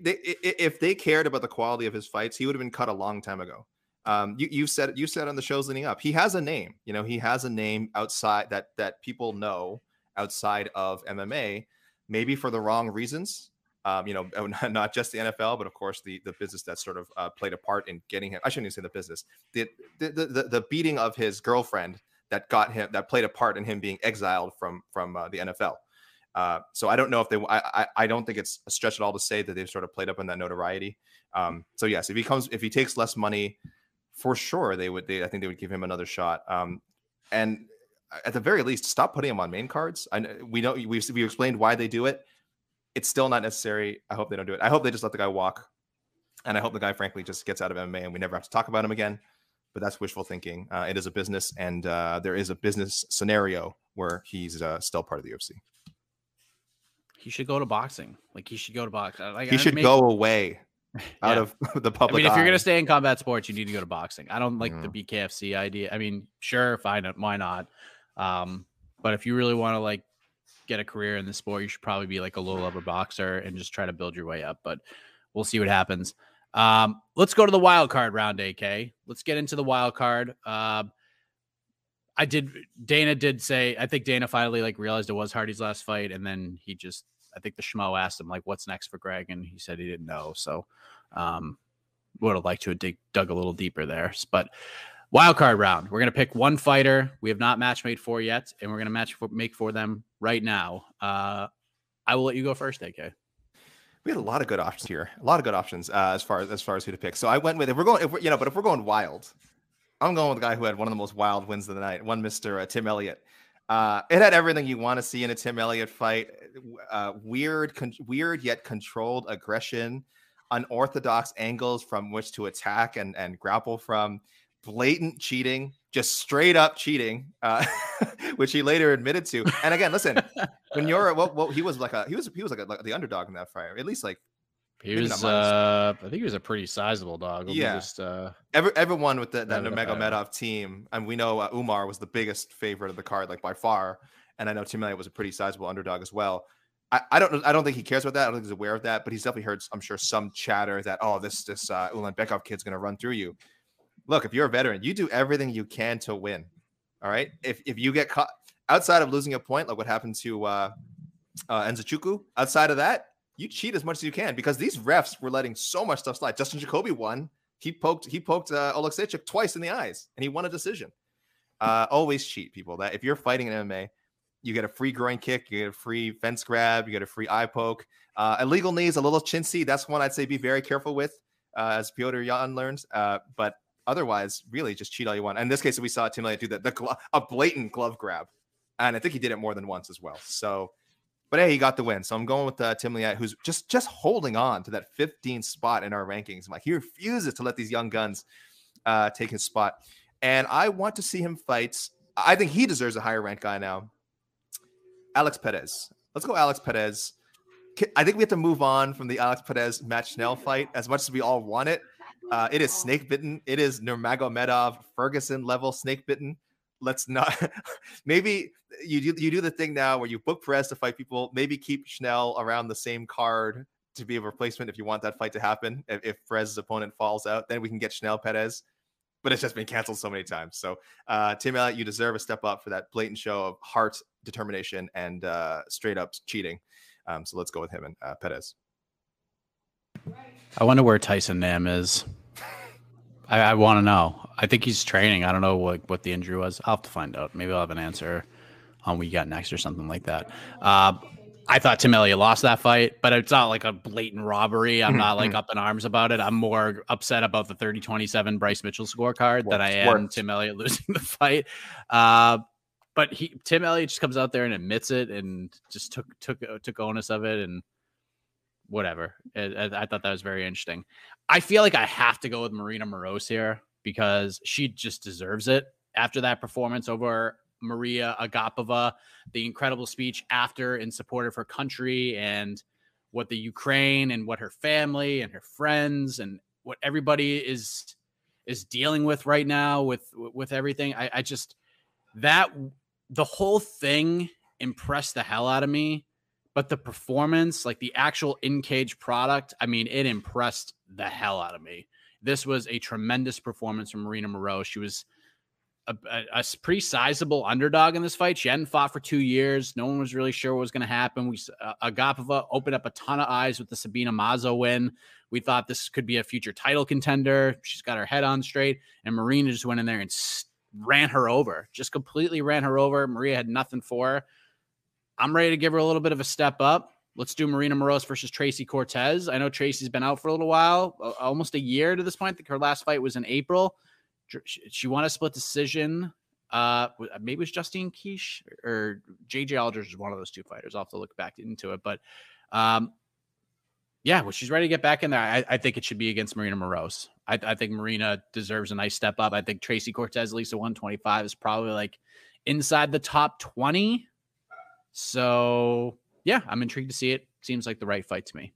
[SPEAKER 2] They, if they cared about the quality of his fights, he would have been cut a long time ago. Um, you you said you said on the shows leading up, he has a name. You know, he has a name outside that that people know outside of MMA maybe for the wrong reasons. Um, you know, not just the NFL, but of course the the business that sort of uh, played a part in getting him. I shouldn't even say the business. The, the the the beating of his girlfriend that got him that played a part in him being exiled from from uh, the NFL. Uh, so I don't know if they. I, I don't think it's a stretch at all to say that they've sort of played up on that notoriety. Um, so yes, if he comes, if he takes less money, for sure they would. They, I think they would give him another shot. Um, and at the very least, stop putting him on main cards. I know we know we we explained why they do it. It's still not necessary. I hope they don't do it. I hope they just let the guy walk, and I hope the guy, frankly, just gets out of MMA and we never have to talk about him again. But that's wishful thinking. Uh, it is a business, and uh, there is a business scenario where he's uh, still part of the UFC.
[SPEAKER 1] He should go to boxing. Like he should go to boxing. Like,
[SPEAKER 2] he should maybe... go away out yeah. of the public.
[SPEAKER 1] I mean, if you're gonna stay in combat sports, you need to go to boxing. I don't like mm-hmm. the BKFC idea. I mean, sure, fine, why not? Um, but if you really want to like get a career in the sport, you should probably be like a low level boxer and just try to build your way up. But we'll see what happens. Um, let's go to the wild card round, AK. Let's get into the wild card. Uh, I did. Dana did say. I think Dana finally like realized it was Hardy's last fight, and then he just. I think the schmo asked him like, "What's next for Greg?" and he said he didn't know. So, um, would have liked to have dig, dug a little deeper there. But Wild card round. We're gonna pick one fighter we have not match made for yet, and we're gonna match make for them right now. Uh, I will let you go first, AK.
[SPEAKER 2] We had a lot of good options here. A lot of good options uh, as far as as far as who to pick. So I went with if we're going, if we're, you know, but if we're going wild, I'm going with the guy who had one of the most wild wins of the night, one Mister uh, Tim Elliott. Uh, it had everything you want to see in a Tim Elliott fight. Uh, weird, con- weird yet controlled aggression, unorthodox angles from which to attack and and grapple from, blatant cheating, just straight up cheating, uh, which he later admitted to. And again, listen, when you're well, well, he was like a he was he was like, a, like the underdog in that fight, at least like
[SPEAKER 1] He was, uh, I think he was a pretty sizable dog. Me
[SPEAKER 2] Yeah.
[SPEAKER 1] Just, uh,
[SPEAKER 2] Every, everyone with the, that
[SPEAKER 1] None of the
[SPEAKER 2] Nurmagomedov team, and we know uh, Umar was the biggest favorite of the card, like by far. And I know Tim Elliott was a pretty sizable underdog as well. I, I don't. I don't think he cares about that. I don't think he's aware of that, but he's definitely heard, I'm sure, some chatter that oh, this this uh, Ulanbekov kid's gonna run through you. Look, if you're a veteran, you do everything you can to win. All right. If if you get caught outside of losing a point, like what happened to uh, uh, Nzechukwu, outside of that, you cheat as much as you can because these refs were letting so much stuff slide. Dustin Jacoby won. He poked he poked uh, Oleksiejczuk twice in the eyes, and he won a decision. Uh, always cheat, people. That if you're fighting in MMA, you get a free groin kick, you get a free fence grab, you get a free eye poke. Uh, illegal knees, a little chintzy. That's one I'd say be very careful with, uh, as Petr Yan learns. Uh, but otherwise, really just cheat all you want. And in this case, we saw Tim Elliott do the, the glo- a blatant glove grab, and I think he did it more than once as well. So, but hey, he got the win. So I'm going with uh, Tim Elliott, who's just just holding on to that 15th spot in our rankings. I'm like, he refuses to let these young guns uh, take his spot, and I want to see him fight. I think he deserves a higher rank guy now. Alex Perez. Let's go, Alex Perez. I think we have to move on from the Alex Perez Matt Schnell fight as much as we all want it. Uh, it is snake bitten. It is Nurmagomedov Ferguson level snake bitten. Let's not. maybe you do you do the thing now where you book Perez to fight people. Maybe keep Schnell around the same card to be a replacement if you want that fight to happen. If, if Perez's opponent falls out, then we can get Schnell Perez. But it's just been canceled so many times. So uh, Tim Elliott, you deserve a step up for that blatant show of heart, determination, and uh, straight up cheating. Um, so let's go with him and uh, Perez.
[SPEAKER 1] I wonder where Tyson Nam is. I, I want to know. I think he's training. I don't know what, what the injury was. I'll have to find out. Maybe I'll have an answer on we got next or something like that. Uh, I thought Tim Elliott lost that fight, but it's not like a blatant robbery. I'm not like up in arms about it. I'm more upset about the 30 27 Bryce Mitchell scorecard than I am
[SPEAKER 2] worked.
[SPEAKER 1] Tim Elliott losing the fight. Uh, but he Tim Elliott just comes out there and admits it and just took took took onus of it and whatever. I, I- thought that was very interesting. I feel like I have to go with Marina Moroz here because she just deserves it after that performance over Maria Agapova, the incredible speech after in support of her country and what the Ukraine and what her family and her friends and what everybody is is dealing with right now with with everything. I, I just that the whole thing impressed the hell out of me but the performance, like the actual in cage product, I mean, it impressed the hell out of me. This was a tremendous performance from Marina Moroz. She was a pretty sizable underdog in this fight. She hadn't fought for two years. No one was really sure what was going to happen. We uh, Agapova opened up a ton of eyes with the Sabina Mazo win. We thought this could be a future title contender. She's got her head on straight, and Marina just went in there and ran her over. Just completely ran her over. Maria had nothing for her. I'm ready to give her a little bit of a step up. Let's do Marina Moroz versus Tracy Cortez. I know Tracy's been out for a little while, almost a year to this point. I think her last fight was in April. She won a split decision. Uh, maybe it was Justine Kish or JJ Aldridge is one of those two fighters. I'll have to look back into it, but um, yeah, well, she's ready to get back in there. I, I think it should be against Marina Moroz. I, I think Marina deserves a nice step up. I think Tracy Cortez, least 125, is probably like inside the top 20. So yeah, I'm intrigued to see it. Seems like the right fight to me.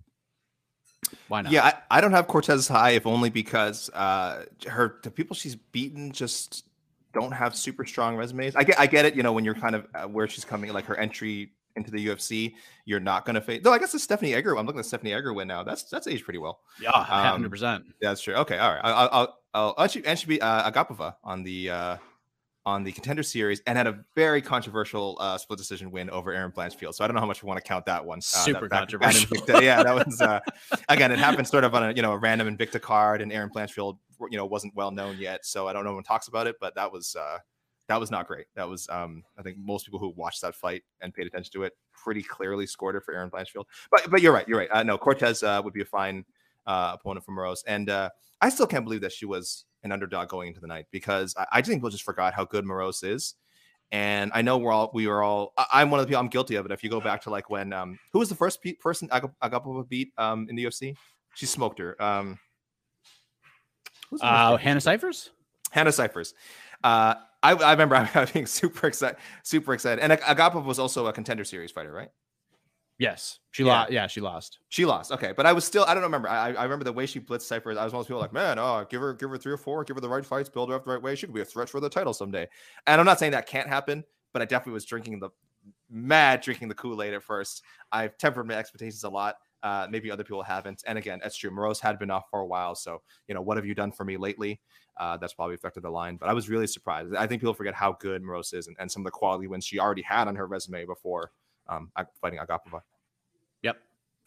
[SPEAKER 1] Why not?
[SPEAKER 2] Yeah, I, I don't have Cortez high, if only because uh, her the people she's beaten just don't have super strong resumes. I get I get it. You know, when you're kind of uh, where she's coming, like her entry into the UFC, you're not going to face. No, I guess the Stephanie Egger. I'm looking at Stephanie Egger win now. That's that's aged pretty well.
[SPEAKER 1] yeah,
[SPEAKER 2] Um,
[SPEAKER 1] hundred percent.
[SPEAKER 2] Yeah, that's true. Okay, all right. I'll I'll, I'll, I'll and she be uh, Agapova on the uh, on the contender series and had a very controversial uh, split decision win over Erin Blanchfield. So I don't know how much we want to count that one. Uh,
[SPEAKER 1] Super
[SPEAKER 2] that,
[SPEAKER 1] controversial.
[SPEAKER 2] Invicta, yeah, that was uh, again. It happened sort of on a you know a random Invicta card, and Erin Blanchfield you know wasn't well known yet, so I don't know one talks about it, but that was uh, that was not great. That was um, I think most people who watched that fight and paid attention to it pretty clearly scored it for Erin Blanchfield. But but you're right, you're right. Uh, no, Cortez uh, would be a fine uh, opponent for Moroz, and uh, I still can't believe that she was an underdog going into the night because I, I think people just forgot how good Moroz is. And I know we're all we were all. I, am one of the people. I'm guilty of it. If you go back to like when um, who was the first pe- person Agap- Agapova beat um in the UFC? She smoked her. Um,
[SPEAKER 1] uh, Hannah Cifers.
[SPEAKER 2] Hannah Cifers. Uh, I, I remember I was being super excited, super excited. And Agapova was also a contender series fighter, right?
[SPEAKER 1] Yes, she yeah. lost. Yeah, she lost.
[SPEAKER 2] She lost. Okay, but I was still. I don't remember. I, I remember the way she blitzed Cifers. I was one of those people like, man, oh, give her, give her three or four, give her the right fights, build her up the right way. She could be a threat for the title someday. And I'm not saying that can't happen, but I definitely was drinking the mad drinking the Kool Aid at first. I've tempered my expectations a lot. Uh, maybe other people haven't. And again, that's true. Moroz had been off for a while, so you know, what have you done for me lately? Uh, that's probably affected the line. But I was really surprised. I think people forget how good Moroz is and, and some of the quality wins she already had on her resume before um, fighting Agapova.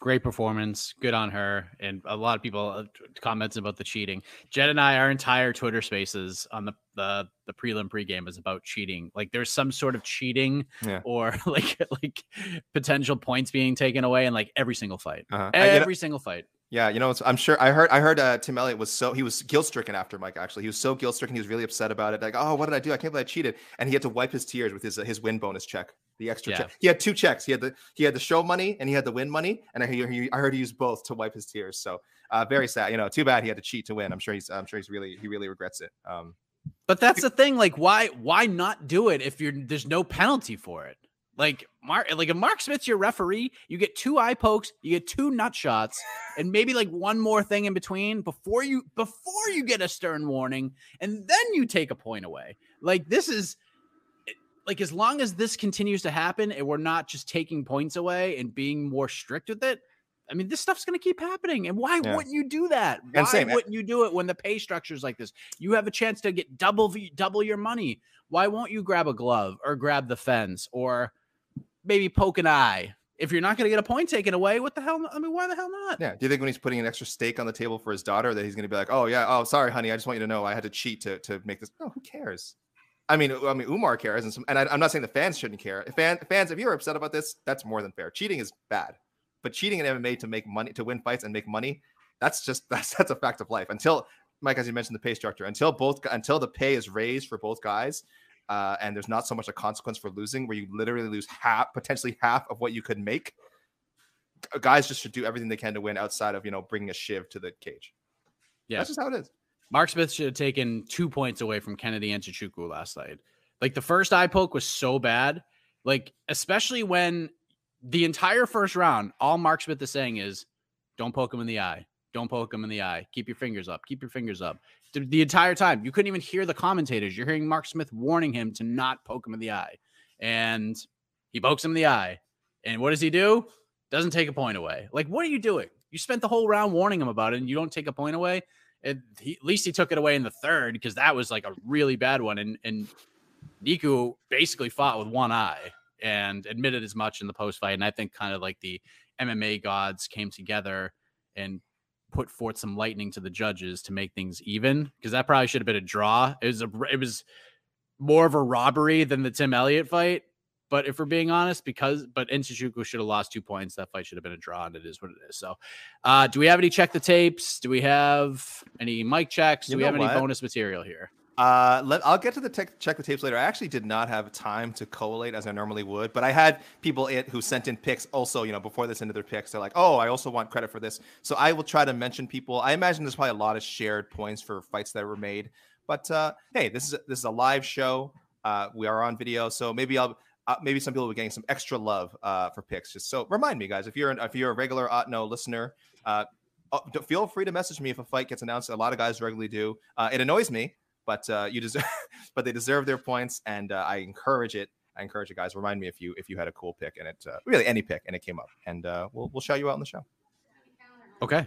[SPEAKER 1] Great performance. Good on her. And a lot of people uh, comments about the cheating. Jed and I, our entire Twitter spaces on the the, the prelim pregame is about cheating. Like there's some sort of cheating yeah. or like like potential points being taken away in like every single fight. Uh-huh. Every single fight.
[SPEAKER 2] Yeah, you know, I'm sure I heard I heard uh, Tim Elliott was so he was guilt stricken after Mike. Actually, he was so guilt stricken. He was really upset about it. Like, oh, what did I do? I can't believe I cheated. And he had to wipe his tears with his uh, his win bonus check, the extra yeah. check. He had two checks. He had the he had the show money and he had the win money. And I hear he, I heard he used both to wipe his tears. So uh, very sad. You know, too bad he had to cheat to win. I'm sure he's I'm sure he's really he really regrets it. Um,
[SPEAKER 1] but that's the thing. Like, why why not do it if you're there's no penalty for it? Like Mark, like if Mark Smith's your referee, you get two eye pokes, you get two nut shots, and maybe like one more thing in between before you before you get a stern warning, and then you take a point away. Like this is like as long as this continues to happen, and we're not just taking points away and being more strict with it. I mean, this stuff's going to keep happening. And why yeah. wouldn't you do that? Why same, eh wouldn't you do it when the pay structure is like this? You have a chance to get double double your money. Why won't you grab a glove or grab the fence or maybe poke an eye. If you're not going to get a point taken away, what the hell? I mean, why the hell not?
[SPEAKER 2] Yeah. Do you think when he's putting an extra steak on the table for his daughter that he's going to be like, "Oh yeah, oh sorry, honey, I just want you to know I had to cheat to to make this." No, who cares? I mean, I mean, Umar cares, and, some, and I, am not saying the fans shouldn't care. Fan, fans, if you're upset about this, that's more than fair. Cheating is bad, but cheating in MMA to make money, to win fights and make money, that's just that's that's a fact of life. Until Mike, as you mentioned, the pay structure, until both until the pay is raised for both guys, uh, and there's not so much a consequence for losing where you literally lose half, potentially half of what you could make. Guys just should do everything they can to win outside of you know bringing a shiv to the cage. Yeah, that's just how it is.
[SPEAKER 1] Mark Smith should have taken two points away from Kennedy Nzechukwu last night. Like the first eye poke was so bad, like especially when the entire first round, all Mark Smith is saying is, "Don't poke him in the eye. Don't poke him in the eye. Keep your fingers up. Keep your fingers up." the, the entire time. You couldn't even hear the commentators. You're hearing Mark Smith warning him to not poke him in the eye. And he pokes him in the eye. And what does he do? Doesn't take a point away. Like, what are you doing? You spent the whole round warning him about it and you don't take a point away. It, he, at least he took it away in the third because that was like a really bad one. And, and Niku basically fought with one eye and admitted as much in the post fight. And I think kind of like the MMA gods came together and put forth some lightning to the judges to make things even because that probably should have been a draw. It was a it was more of a robbery than the Tim Elliott fight. But if we're being honest, because but Nzechukwu should have lost two points, that fight should have been a draw, and it is what it is. So, uh, do we have any check the tapes? Do we have any mic checks? Do you we have what? any bonus material here?
[SPEAKER 2] Uh, let I'll get to the tech, check the tapes later. I actually did not have time to collate as I normally would, but I had people it, who sent in picks also. You know, before they send their picks, they're like, "Oh, I also want credit for this." So I will try to mention people. I imagine there's probably a lot of shared points for fights that were made. But uh, hey, this is this is a live show. Uh, we are on video, so maybe I'll uh, maybe some people will be getting some extra love uh, for picks. Just so remind me, guys, if you're an, if you're a regular Otno listener, uh, oh, feel free to message me if a fight gets announced. A lot of guys regularly do. Uh, it annoys me but uh, you deserve, but they deserve their points, and uh, I encourage it. I encourage you guys. Remind me if you if you had a cool pick and it uh, really any pick and it came up, and uh, we'll we'll shout you out on the show.
[SPEAKER 1] Okay.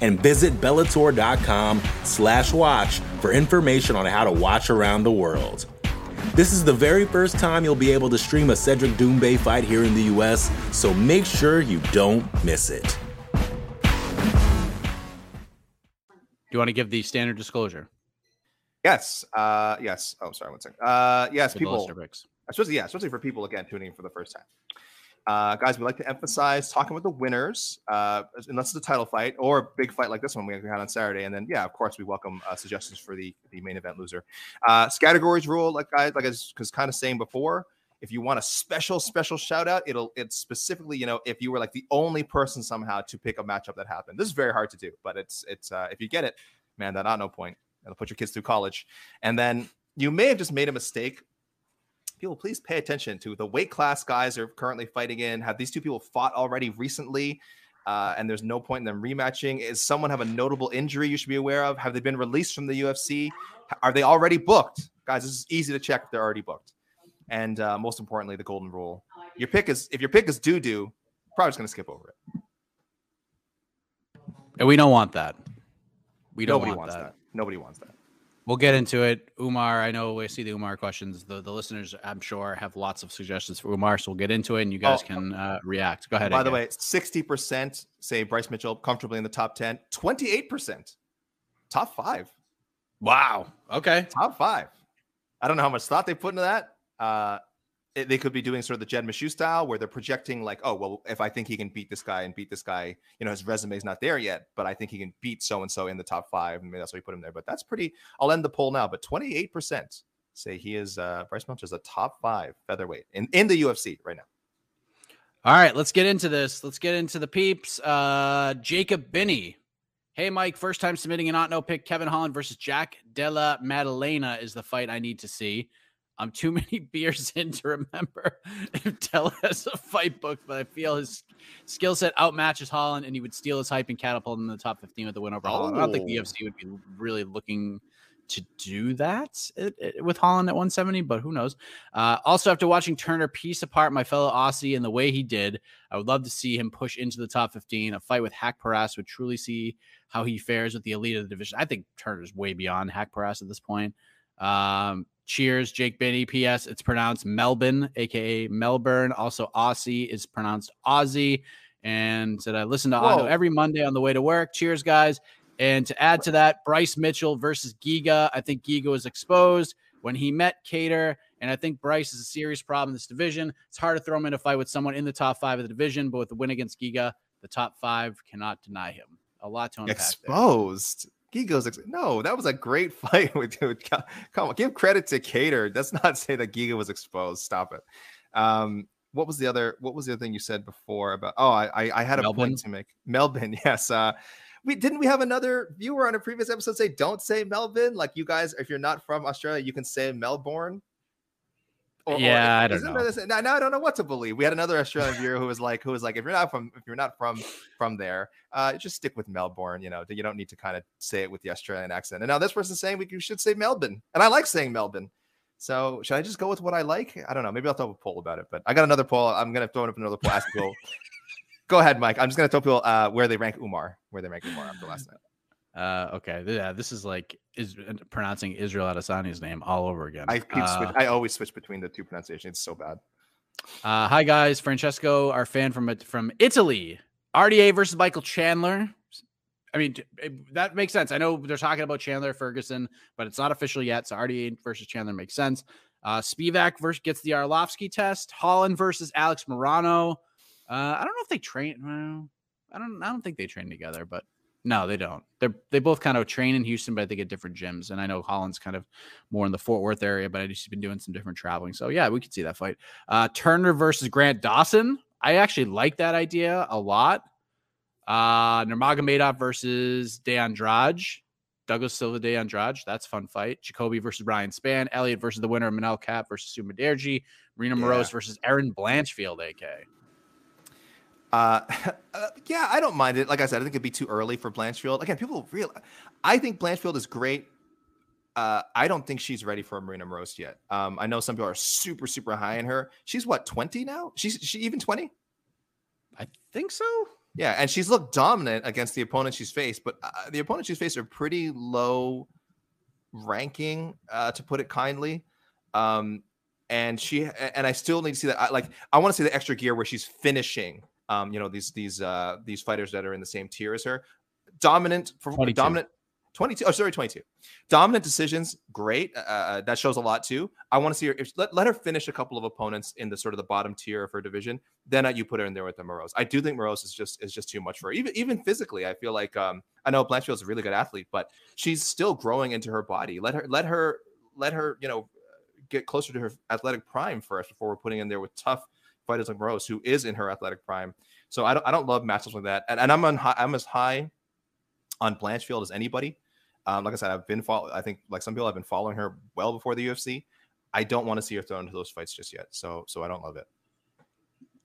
[SPEAKER 4] And visit Bellator.com slash watch for information on how to watch around the world. This is the very first time you'll be able to stream a Cedric Doumbé fight here in the US, so make sure you don't miss it.
[SPEAKER 1] Do you want to give the standard disclosure?
[SPEAKER 2] Yes. Uh, yes. Oh, sorry. One second. Uh, yes.
[SPEAKER 1] the
[SPEAKER 2] People.
[SPEAKER 1] listener picks?
[SPEAKER 2] especially yeah, especially for people again tuning in for the first time. Uh, guys, we like to emphasize talking with the winners, uh, unless it's a title fight or a big fight like this one we had on Saturday. And then, yeah, of course, we welcome uh, suggestions for the the main event loser. Uh, categories rule, like guys, like I was kind of saying before, if you want a special special shout out, it'll it's specifically you know if you were like the only person somehow to pick a matchup that happened. This is very hard to do, but it's it's uh, if you get it, man, that not no point. It'll put your kids through college, and then you may have just made a mistake people please pay attention to the weight class guys are currently fighting in. Have these two people fought already recently uh, and there's no point in them rematching. Is someone have a notable injury you should be aware of? Have they been released from the ufc are they already booked? Guys this is easy to check if they're already booked. And uh, most importantly the golden rule. Your pick is if your pick is doo doo probably just going to skip over it.
[SPEAKER 1] And we don't want that. We don't
[SPEAKER 2] nobody
[SPEAKER 1] want
[SPEAKER 2] wants
[SPEAKER 1] that.
[SPEAKER 2] that. nobody wants that
[SPEAKER 1] We'll get into it. Umar, I know we see the Umar questions. The the listeners, I'm sure, have lots of suggestions for Umar, so we'll get into it and you guys
[SPEAKER 2] Oh,
[SPEAKER 1] can uh, react. Go ahead.
[SPEAKER 2] By the way, 60% say Bryce Mitchell comfortably in the top 10, 28% top five.
[SPEAKER 1] Wow. Okay.
[SPEAKER 2] Top five. I don't know how much thought they put into that. Uh, they could be doing sort of the Jed Meshew style where they're projecting, like, oh, well, if I think he can beat this guy and beat this guy, you know, his resume's not there yet, but I think he can beat so and so in the top five. Maybe that's why we put him there. But that's pretty. I'll end the poll now. But 28% say he is, uh, Bryce Mitchell is a top five featherweight in, in the UFC right now.
[SPEAKER 1] All right, let's get into this. Let's get into the peeps. Uh Jacob Binney. Hey Mike, first time submitting an not no pick. Kevin Holland versus Jack Della Maddalena is the fight I need to see. I'm too many beers in to remember if Della has a fight book, but I feel his skill set outmatches Holland and he would steal his hype and catapult him in the top 15 with the win over Holland. I don't think the
[SPEAKER 2] Oh.
[SPEAKER 1] UFC would be really looking to do that with Holland at 170, but who knows? Uh, also, after watching Turner piece apart my fellow Aussie and the way he did, I would love to see him push into the top 15. A fight with Hack Paras would truly see how he fares with the elite of the division. I think Turner's way beyond Hack Paras at this point. Um, cheers, Jake Benny. P.S. It's pronounced Melbourne, aka Melbourne. Also, Aussie is pronounced Aussie. And said I listen to
[SPEAKER 2] Otno
[SPEAKER 1] every Monday on the way to work. Cheers, guys. And to add to that, Bryce Mitchell versus Giga. I think Giga was exposed when he met Kattar, and I think Bryce is a serious problem in this division. It's hard to throw him in a fight with someone in the top five of the division, but with the win against Giga, the top five cannot deny him. A lot to unpack. there.
[SPEAKER 2] Gigo's ex- no, that was a great fight with. Come on, give credit to Kattar. Let's not say that Giga was exposed. Stop it. Um, what was the other? What was the other thing you said before about? Oh, I I, I had a
[SPEAKER 1] Melbourne?
[SPEAKER 2] point to make. Melbourne, yes. Uh, we didn't we have another viewer on a previous episode say don't say Melbourne. Like you guys, if you're not from Australia, you can say Melbourne.
[SPEAKER 1] Yeah, I don't know.
[SPEAKER 2] this- Now, now I don't know what to believe. We had another Australian viewer who was like, who was like, if you're not from, if you're not from from there, uh, just stick with Melbourne. You know, you don't need to kind of say it with the Australian accent. And now this person's saying we should say Melbourne, and I like saying Melbourne. So should I just go with what I like? I don't know. Maybe I'll throw up a poll about it. But I got another poll. I'm gonna throw up another poll. Ask people. go ahead, Mike. I'm just gonna tell people uh, where they rank Umar, where they rank Umar after last night.
[SPEAKER 1] Uh, okay. Yeah, this is like is pronouncing Israel Adesanya's name all over again.
[SPEAKER 2] I keep
[SPEAKER 1] Uh,
[SPEAKER 2] switch, I always switch between the two pronunciations. It's so bad.
[SPEAKER 1] Uh, hi guys, Francesco, our fan from from Italy. RDA versus Michael Chandler. I mean, it- that makes sense. I know they're talking about Chandler Ferguson, but it's not official yet. So RDA versus Chandler makes sense. Uh, Spivak versus gets the Arlovsky test. Holland versus Alex Morono. Uh, I don't know if they train. Well, I don't. I don't think they train together, but no, they don't. They're they both kind of train in Houston, but I think at different gyms. And I know Holland's kind of more in the Fort Worth area, but I just been doing some different traveling. So yeah, we could see that fight. Uh, Turner versus Grant Dawson. I actually like that idea a lot. Uh, Nurmagomedov versus De Andrade. Douglas Silva De Andrade. That's a fun fight. Jacoby versus Ryan Spann. Elliott versus the winner of Manel Kape versus Su Mudaerji. Marina
[SPEAKER 2] Yeah.
[SPEAKER 1] Moroz versus Erin Blanchfield, AK.
[SPEAKER 2] Uh, uh, yeah, I don't mind it. Like I said, I think it'd be too early for Blanchfield. Again, people real. I think Blanchfield is great. Uh, I don't think she's ready for a Marina Moroz yet. Um, I know some people are super, super high in her. She's what twenty now? She's she even twenty?
[SPEAKER 1] I think so.
[SPEAKER 2] Yeah, and she's looked dominant against the opponents she's faced, but uh, the opponents she's faced are pretty low ranking, uh, to put it kindly. Um, and she and I still need to see that. I, like, I want to see the extra gear where she's finishing. Um, you know these these uh these fighters that are in the same tier as her, dominant for
[SPEAKER 1] 22.
[SPEAKER 2] dominant. 22 oh sorry 22 dominant decisions great uh, uh, that shows a lot too i want to see her if, let, let her finish a couple of opponents in the sort of the bottom tier of her division then uh, you put her in there with the Moroz. I do think Moroz is just is just too much for her. Even even physically, I feel like um I know Blanchfield's a really good athlete, but she's still growing into her body. Let her let her let her you know get closer to her athletic prime first before we're putting in there with tough fighters like Moroz, who is in her athletic prime. So I don't I don't love matchups like that, and, and I'm on high, I'm as high on Blanchfield as anybody. Um, like I said, I've been follow. I think like some people have been following her well before the UFC. I don't want to see her thrown into those fights just yet. So so I don't love it.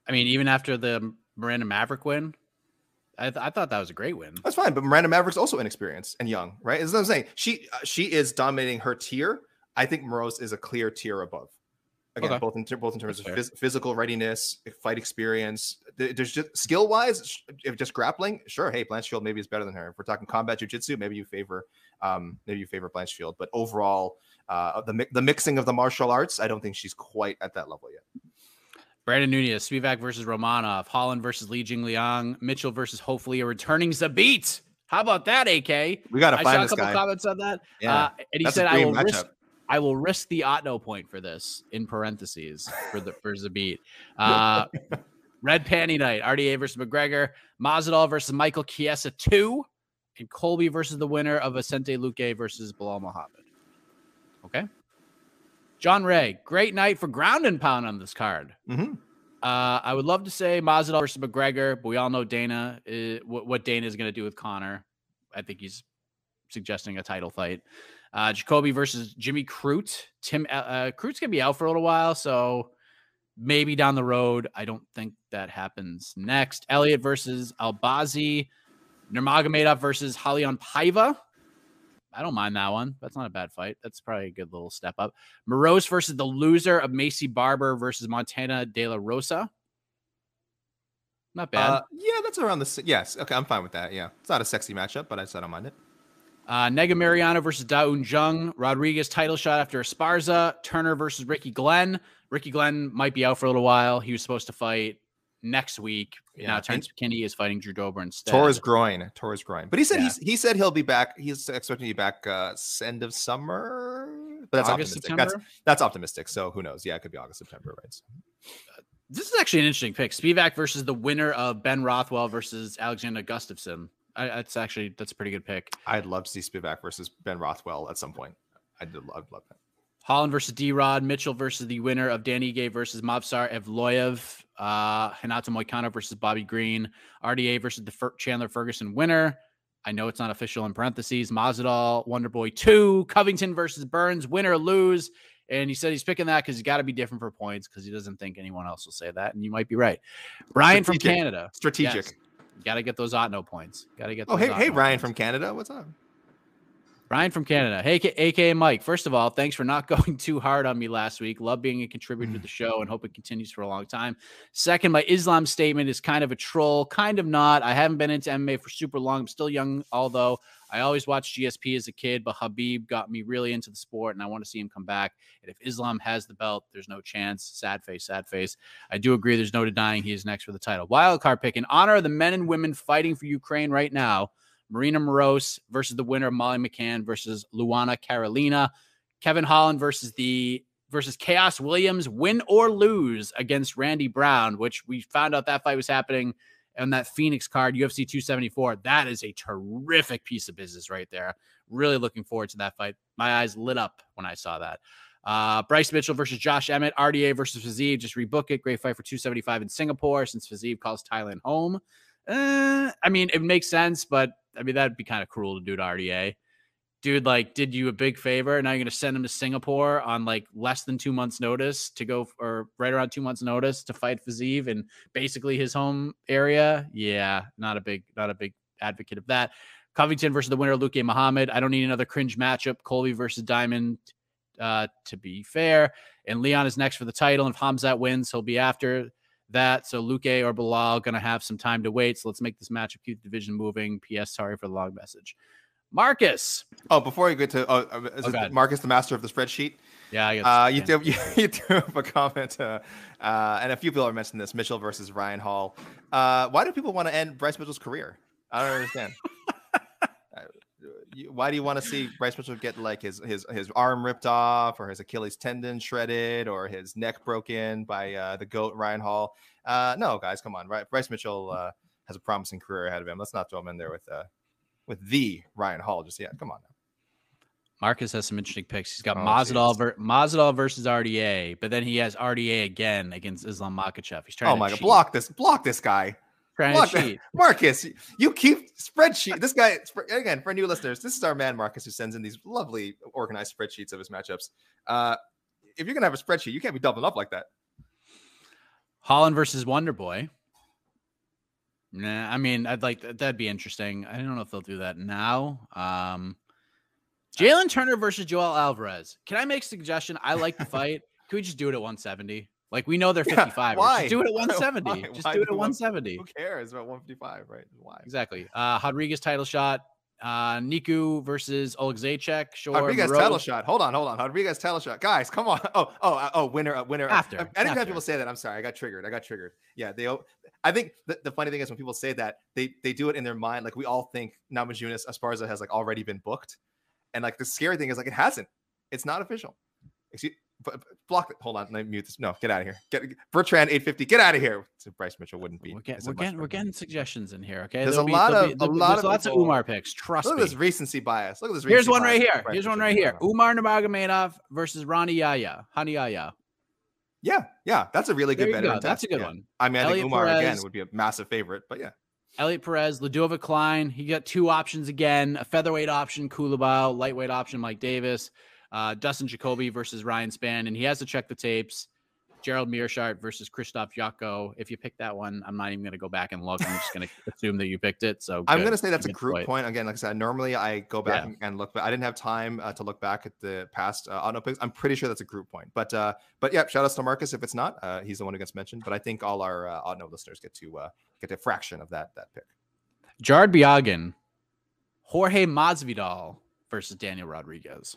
[SPEAKER 1] I mean, even after the Miranda Maverick win, I, th- I thought that was a great win.
[SPEAKER 2] That's fine, but Miranda Maverick's also inexperienced and young, right? Is what I'm saying. She uh, she is dominating her tier. I think Moroz is a clear tier above. Again,
[SPEAKER 1] Okay.
[SPEAKER 2] both in ter- both in terms
[SPEAKER 1] That's
[SPEAKER 2] of phys- physical readiness, fight experience. There's just skill wise, if just grappling, sure. Hey, Blanchfield maybe is better than her. If we're talking combat jujitsu, maybe you favor um maybe you favor Blanchfield. But overall, uh, the mi- the mixing of the martial arts, I don't think she's quite at that level yet.
[SPEAKER 1] Brandon Nunez, Spivak versus Romanov, Holland versus Li Jingliang, Mitchell versus hopefully a returning Zabit. How about that, AK?
[SPEAKER 2] We gotta find
[SPEAKER 1] I
[SPEAKER 2] find
[SPEAKER 1] saw a couple
[SPEAKER 2] guy.
[SPEAKER 1] comments on that.
[SPEAKER 2] Yeah,
[SPEAKER 1] Uh, and he
[SPEAKER 2] that's
[SPEAKER 1] said, "I
[SPEAKER 2] dream
[SPEAKER 1] will risk,
[SPEAKER 2] matchup.
[SPEAKER 1] I will risk the Otno point for this." In parentheses for the for Zabit. Uh, Red Panty Night, RDA versus McGregor, Masvidal versus Michael Chiesa two, and Colby versus the winner of Vicente Luque versus Belal Muhammad. Okay. John Ray, great night for ground and pound on this card.
[SPEAKER 2] Mhm.
[SPEAKER 1] Uh, I would love to say Masvidal versus McGregor, but we all know Dana is, what, what Dana is going to do with Conor. I think he's suggesting a title fight. Uh, Jacoby versus Jimmy Crute. Tim uh, uh, Crute's to be out for a little while, so maybe down the road. I don't think that happens next. Elliott versus Albazi. Nurmagomedov versus Raulian Paiva. I don't mind that one. That's not a bad fight. That's probably a good little step up. Moroz versus the loser of Maycee Barber versus Montana De La Rosa. Not bad.
[SPEAKER 2] Uh, yeah, that's around the yes. Okay, I'm fine with that. Yeah, it's not a sexy matchup, but I said I don't mind it.
[SPEAKER 1] Uh, Nega Mariano versus Da Woon Jung. Rodriguez title shot after Esparza. Turner versus Ricky Glenn. Ricky Glenn might be out for a little while. He was supposed to fight next week.
[SPEAKER 2] Yeah,
[SPEAKER 1] Now Terrence McKinney is fighting Drew Dober instead.
[SPEAKER 2] Tore his groin. Tore his groin. But he said
[SPEAKER 1] Yeah.
[SPEAKER 2] he's he said he'll be back. He's expecting to be back uh end of summer. But that's
[SPEAKER 1] August,
[SPEAKER 2] optimistic. That's
[SPEAKER 1] September.
[SPEAKER 2] that's optimistic. So who knows? Yeah, it could be August, September, right? So-
[SPEAKER 1] This is actually an interesting pick. Spivak versus the winner of Ben Rothwell versus Alexander Gustafsson. I, that's actually that's a pretty good pick.
[SPEAKER 2] I'd love to see Spivak versus Ben Rothwell at some point. I'd love, love that.
[SPEAKER 1] Holland versus D Rod, Mitchell versus the winner of Dan Ige versus Movsar Evloev, uh, Renato Moicano versus Bobby Green, RDA versus the Fer- Chandler Ferguson winner. I know it's not official in parentheses. Masvidal, Wonderboy 2, Covington versus Burns, winner, or lose. And he said he's picking that because he's got to be different for points because he doesn't think anyone else will say that. And you might be right. Brian from Canada.
[SPEAKER 2] Strategic.
[SPEAKER 1] Got to get those Otno points. Got to get
[SPEAKER 2] Oh,
[SPEAKER 1] those
[SPEAKER 2] hey, hey,
[SPEAKER 1] Otno
[SPEAKER 2] Ryan
[SPEAKER 1] points.
[SPEAKER 2] from Canada. What's up?
[SPEAKER 1] Ryan from Canada. Hey, K- aka Mike. First of all, thanks for not going too hard on me last week. Love being a contributor to the mm. show and hope it continues for a long time. Second, my Islam statement is kind of a troll, kind of not. I haven't been into MMA for super long. I'm still young, although I always watched GSP as a kid, but Khabib got me really into the sport and I want to see him come back. And if Islam has the belt, there's no chance. Sad face, sad face. I do agree there's no denying he is next for the title. Wild card pick in honor of the men and women fighting for Ukraine right now. Marina Moroz versus the winner of Molly McCann versus Luana Carolina. Kevin Holland versus the versus Khaos Williams, win or lose against Randy Brown, which we found out that fight was happening on that Phoenix card, UFC 274. That is a terrific piece of business right there. Really looking forward to that fight. My eyes lit up when I saw that. Uh, Bryce Mitchell versus Josh Emmett, RDA versus Fiziev. Just rebook it. Great fight for 275 in Singapore since Fiziev calls Thailand home. Uh, I mean, it makes sense, but I mean that'd be kind of cruel to do to RDA. Dude, like, did you a big favor? Now you're gonna send him to Singapore on like less than two months' notice to go, or right around two months' notice to fight Fiziev in basically his home area. Yeah, not a big, not a big advocate of that. Covington versus the winner, Luque Muhammad. I don't need another cringe matchup. Colby versus Diamond. Uh, to be fair, and Leon is next for the title. And if Khamzat wins, he'll be after that. So Luque or Belal going to have some time to wait. So let's make this matchup keep the division moving. P.S. Sorry for the long message. Marcus.
[SPEAKER 2] Oh, before you get to oh, uh, is
[SPEAKER 1] Oh,
[SPEAKER 2] Marcus, the master of the spreadsheet.
[SPEAKER 1] Yeah, I guess.
[SPEAKER 2] Uh, you, threw, you, you threw up a comment, uh, uh, and a few people are mentioning this: Mitchell versus Ryan Hall. Uh, why do people want to end Bryce Mitchell's career? I don't understand. Why do you want to see Bryce Mitchell get like his his his arm ripped off, or his Achilles tendon shredded, or his neck broken by uh, the goat Ryan Hall? Uh, no, guys, come on. Bryce Mitchell uh, has a promising career ahead of him. Let's not throw him in there with uh, with the Ryan Hall just yet. Come on. Now.
[SPEAKER 1] Marcus has some interesting picks. He's got
[SPEAKER 2] Oh,
[SPEAKER 1] Masvidal, ver- versus RDA, but then he has RDA again against Islam Makhachev. He's trying
[SPEAKER 2] Oh
[SPEAKER 1] to
[SPEAKER 2] my god, block this, block this guy.
[SPEAKER 1] Trying
[SPEAKER 2] block
[SPEAKER 1] to cheat.
[SPEAKER 2] Marcus, you keep spreadsheet. This guy, again, for new listeners, this is our man Marcus who sends in these lovely organized spreadsheets of his matchups. Uh, if you're gonna have a spreadsheet, you can't be doubling up like that.
[SPEAKER 1] Holland versus Wonder Boy. Nah, I mean, I'd like that. That'd be interesting. I don't know if they'll do that now. Um, Jalin Turner versus Joel Alvarez. Can I make a suggestion? I like the fight. Can we just do it at 170? Like we know they're
[SPEAKER 2] Yeah,
[SPEAKER 1] 55.
[SPEAKER 2] why?
[SPEAKER 1] Just do it at 170.
[SPEAKER 2] why-
[SPEAKER 1] Just
[SPEAKER 2] why
[SPEAKER 1] do it at 170.
[SPEAKER 2] Who cares about 155, right? Why?
[SPEAKER 1] Exactly. Uh, Rodriguez title shot. Uh, Niku versus Oleg Zaychek. Sure.
[SPEAKER 2] Rodriguez
[SPEAKER 1] Moreau-
[SPEAKER 2] title shot. Hold on, hold on. Rodriguez title shot. Guys, come on. Oh, oh, uh, oh, winner, uh, winner.
[SPEAKER 1] After,
[SPEAKER 2] Uh, Anytime
[SPEAKER 1] after.
[SPEAKER 2] people say that, I'm sorry. I got triggered. I got triggered. Yeah, they. I think the, the funny thing is when people say that, they they do it in their mind. Like we all think Namajunas Esparza has like already been booked, and like the scary thing is like it hasn't. It's not official. Excuse. Block it. Hold on. Let me mute this. No, get out of here. Get Bertrand 850. Get out of here. So Bryce Mitchell wouldn't be.
[SPEAKER 1] We're getting, we're getting, we're getting suggestions in here. Okay.
[SPEAKER 2] There's
[SPEAKER 1] There'll
[SPEAKER 2] a lot of-
[SPEAKER 1] be-
[SPEAKER 2] a lot of
[SPEAKER 1] lots of Umar picks. Trust
[SPEAKER 2] Look
[SPEAKER 1] me.
[SPEAKER 2] at this recency bias. Look at this.
[SPEAKER 1] Here's one right here.
[SPEAKER 2] Bryce
[SPEAKER 1] Here's one right here. Umar Nurmagomedov versus Ronnie Yahya. Hani Yahya.
[SPEAKER 2] Yeah, yeah, that's a really
[SPEAKER 1] There
[SPEAKER 2] good veteran.
[SPEAKER 1] go. That's a good
[SPEAKER 2] yeah.
[SPEAKER 1] one.
[SPEAKER 2] I mean, I
[SPEAKER 1] Elliot
[SPEAKER 2] think Umar again
[SPEAKER 1] Perez.
[SPEAKER 2] would be a massive favorite, but yeah.
[SPEAKER 1] Elliot Perez, Ludovit Klein. He got two options again: a featherweight option, Kulabau, lightweight option, Mike Davis, uh, Dustin Jacoby versus Ryan Spann, and he has to check the tapes. Gerald Meerschaert versus Krzysztof Jotko. If you pick that one, I'm not even going to go back and look. I'm just going to assume that you picked it. So
[SPEAKER 2] I'm going to say that's a group point. Again, like I said, normally I go back
[SPEAKER 1] Yeah.
[SPEAKER 2] and- and look, but I didn't have time uh, to look back at the past uh, Otno picks. I'm pretty sure that's a group point. But uh, but yeah, shout outs to Marcus if it's not. Uh, he's the one who gets mentioned. But I think all our uh, Otno listeners get to uh, get a fraction of that that pick.
[SPEAKER 1] Jared Biagin, Jorge Masvidal versus Daniel Rodriguez.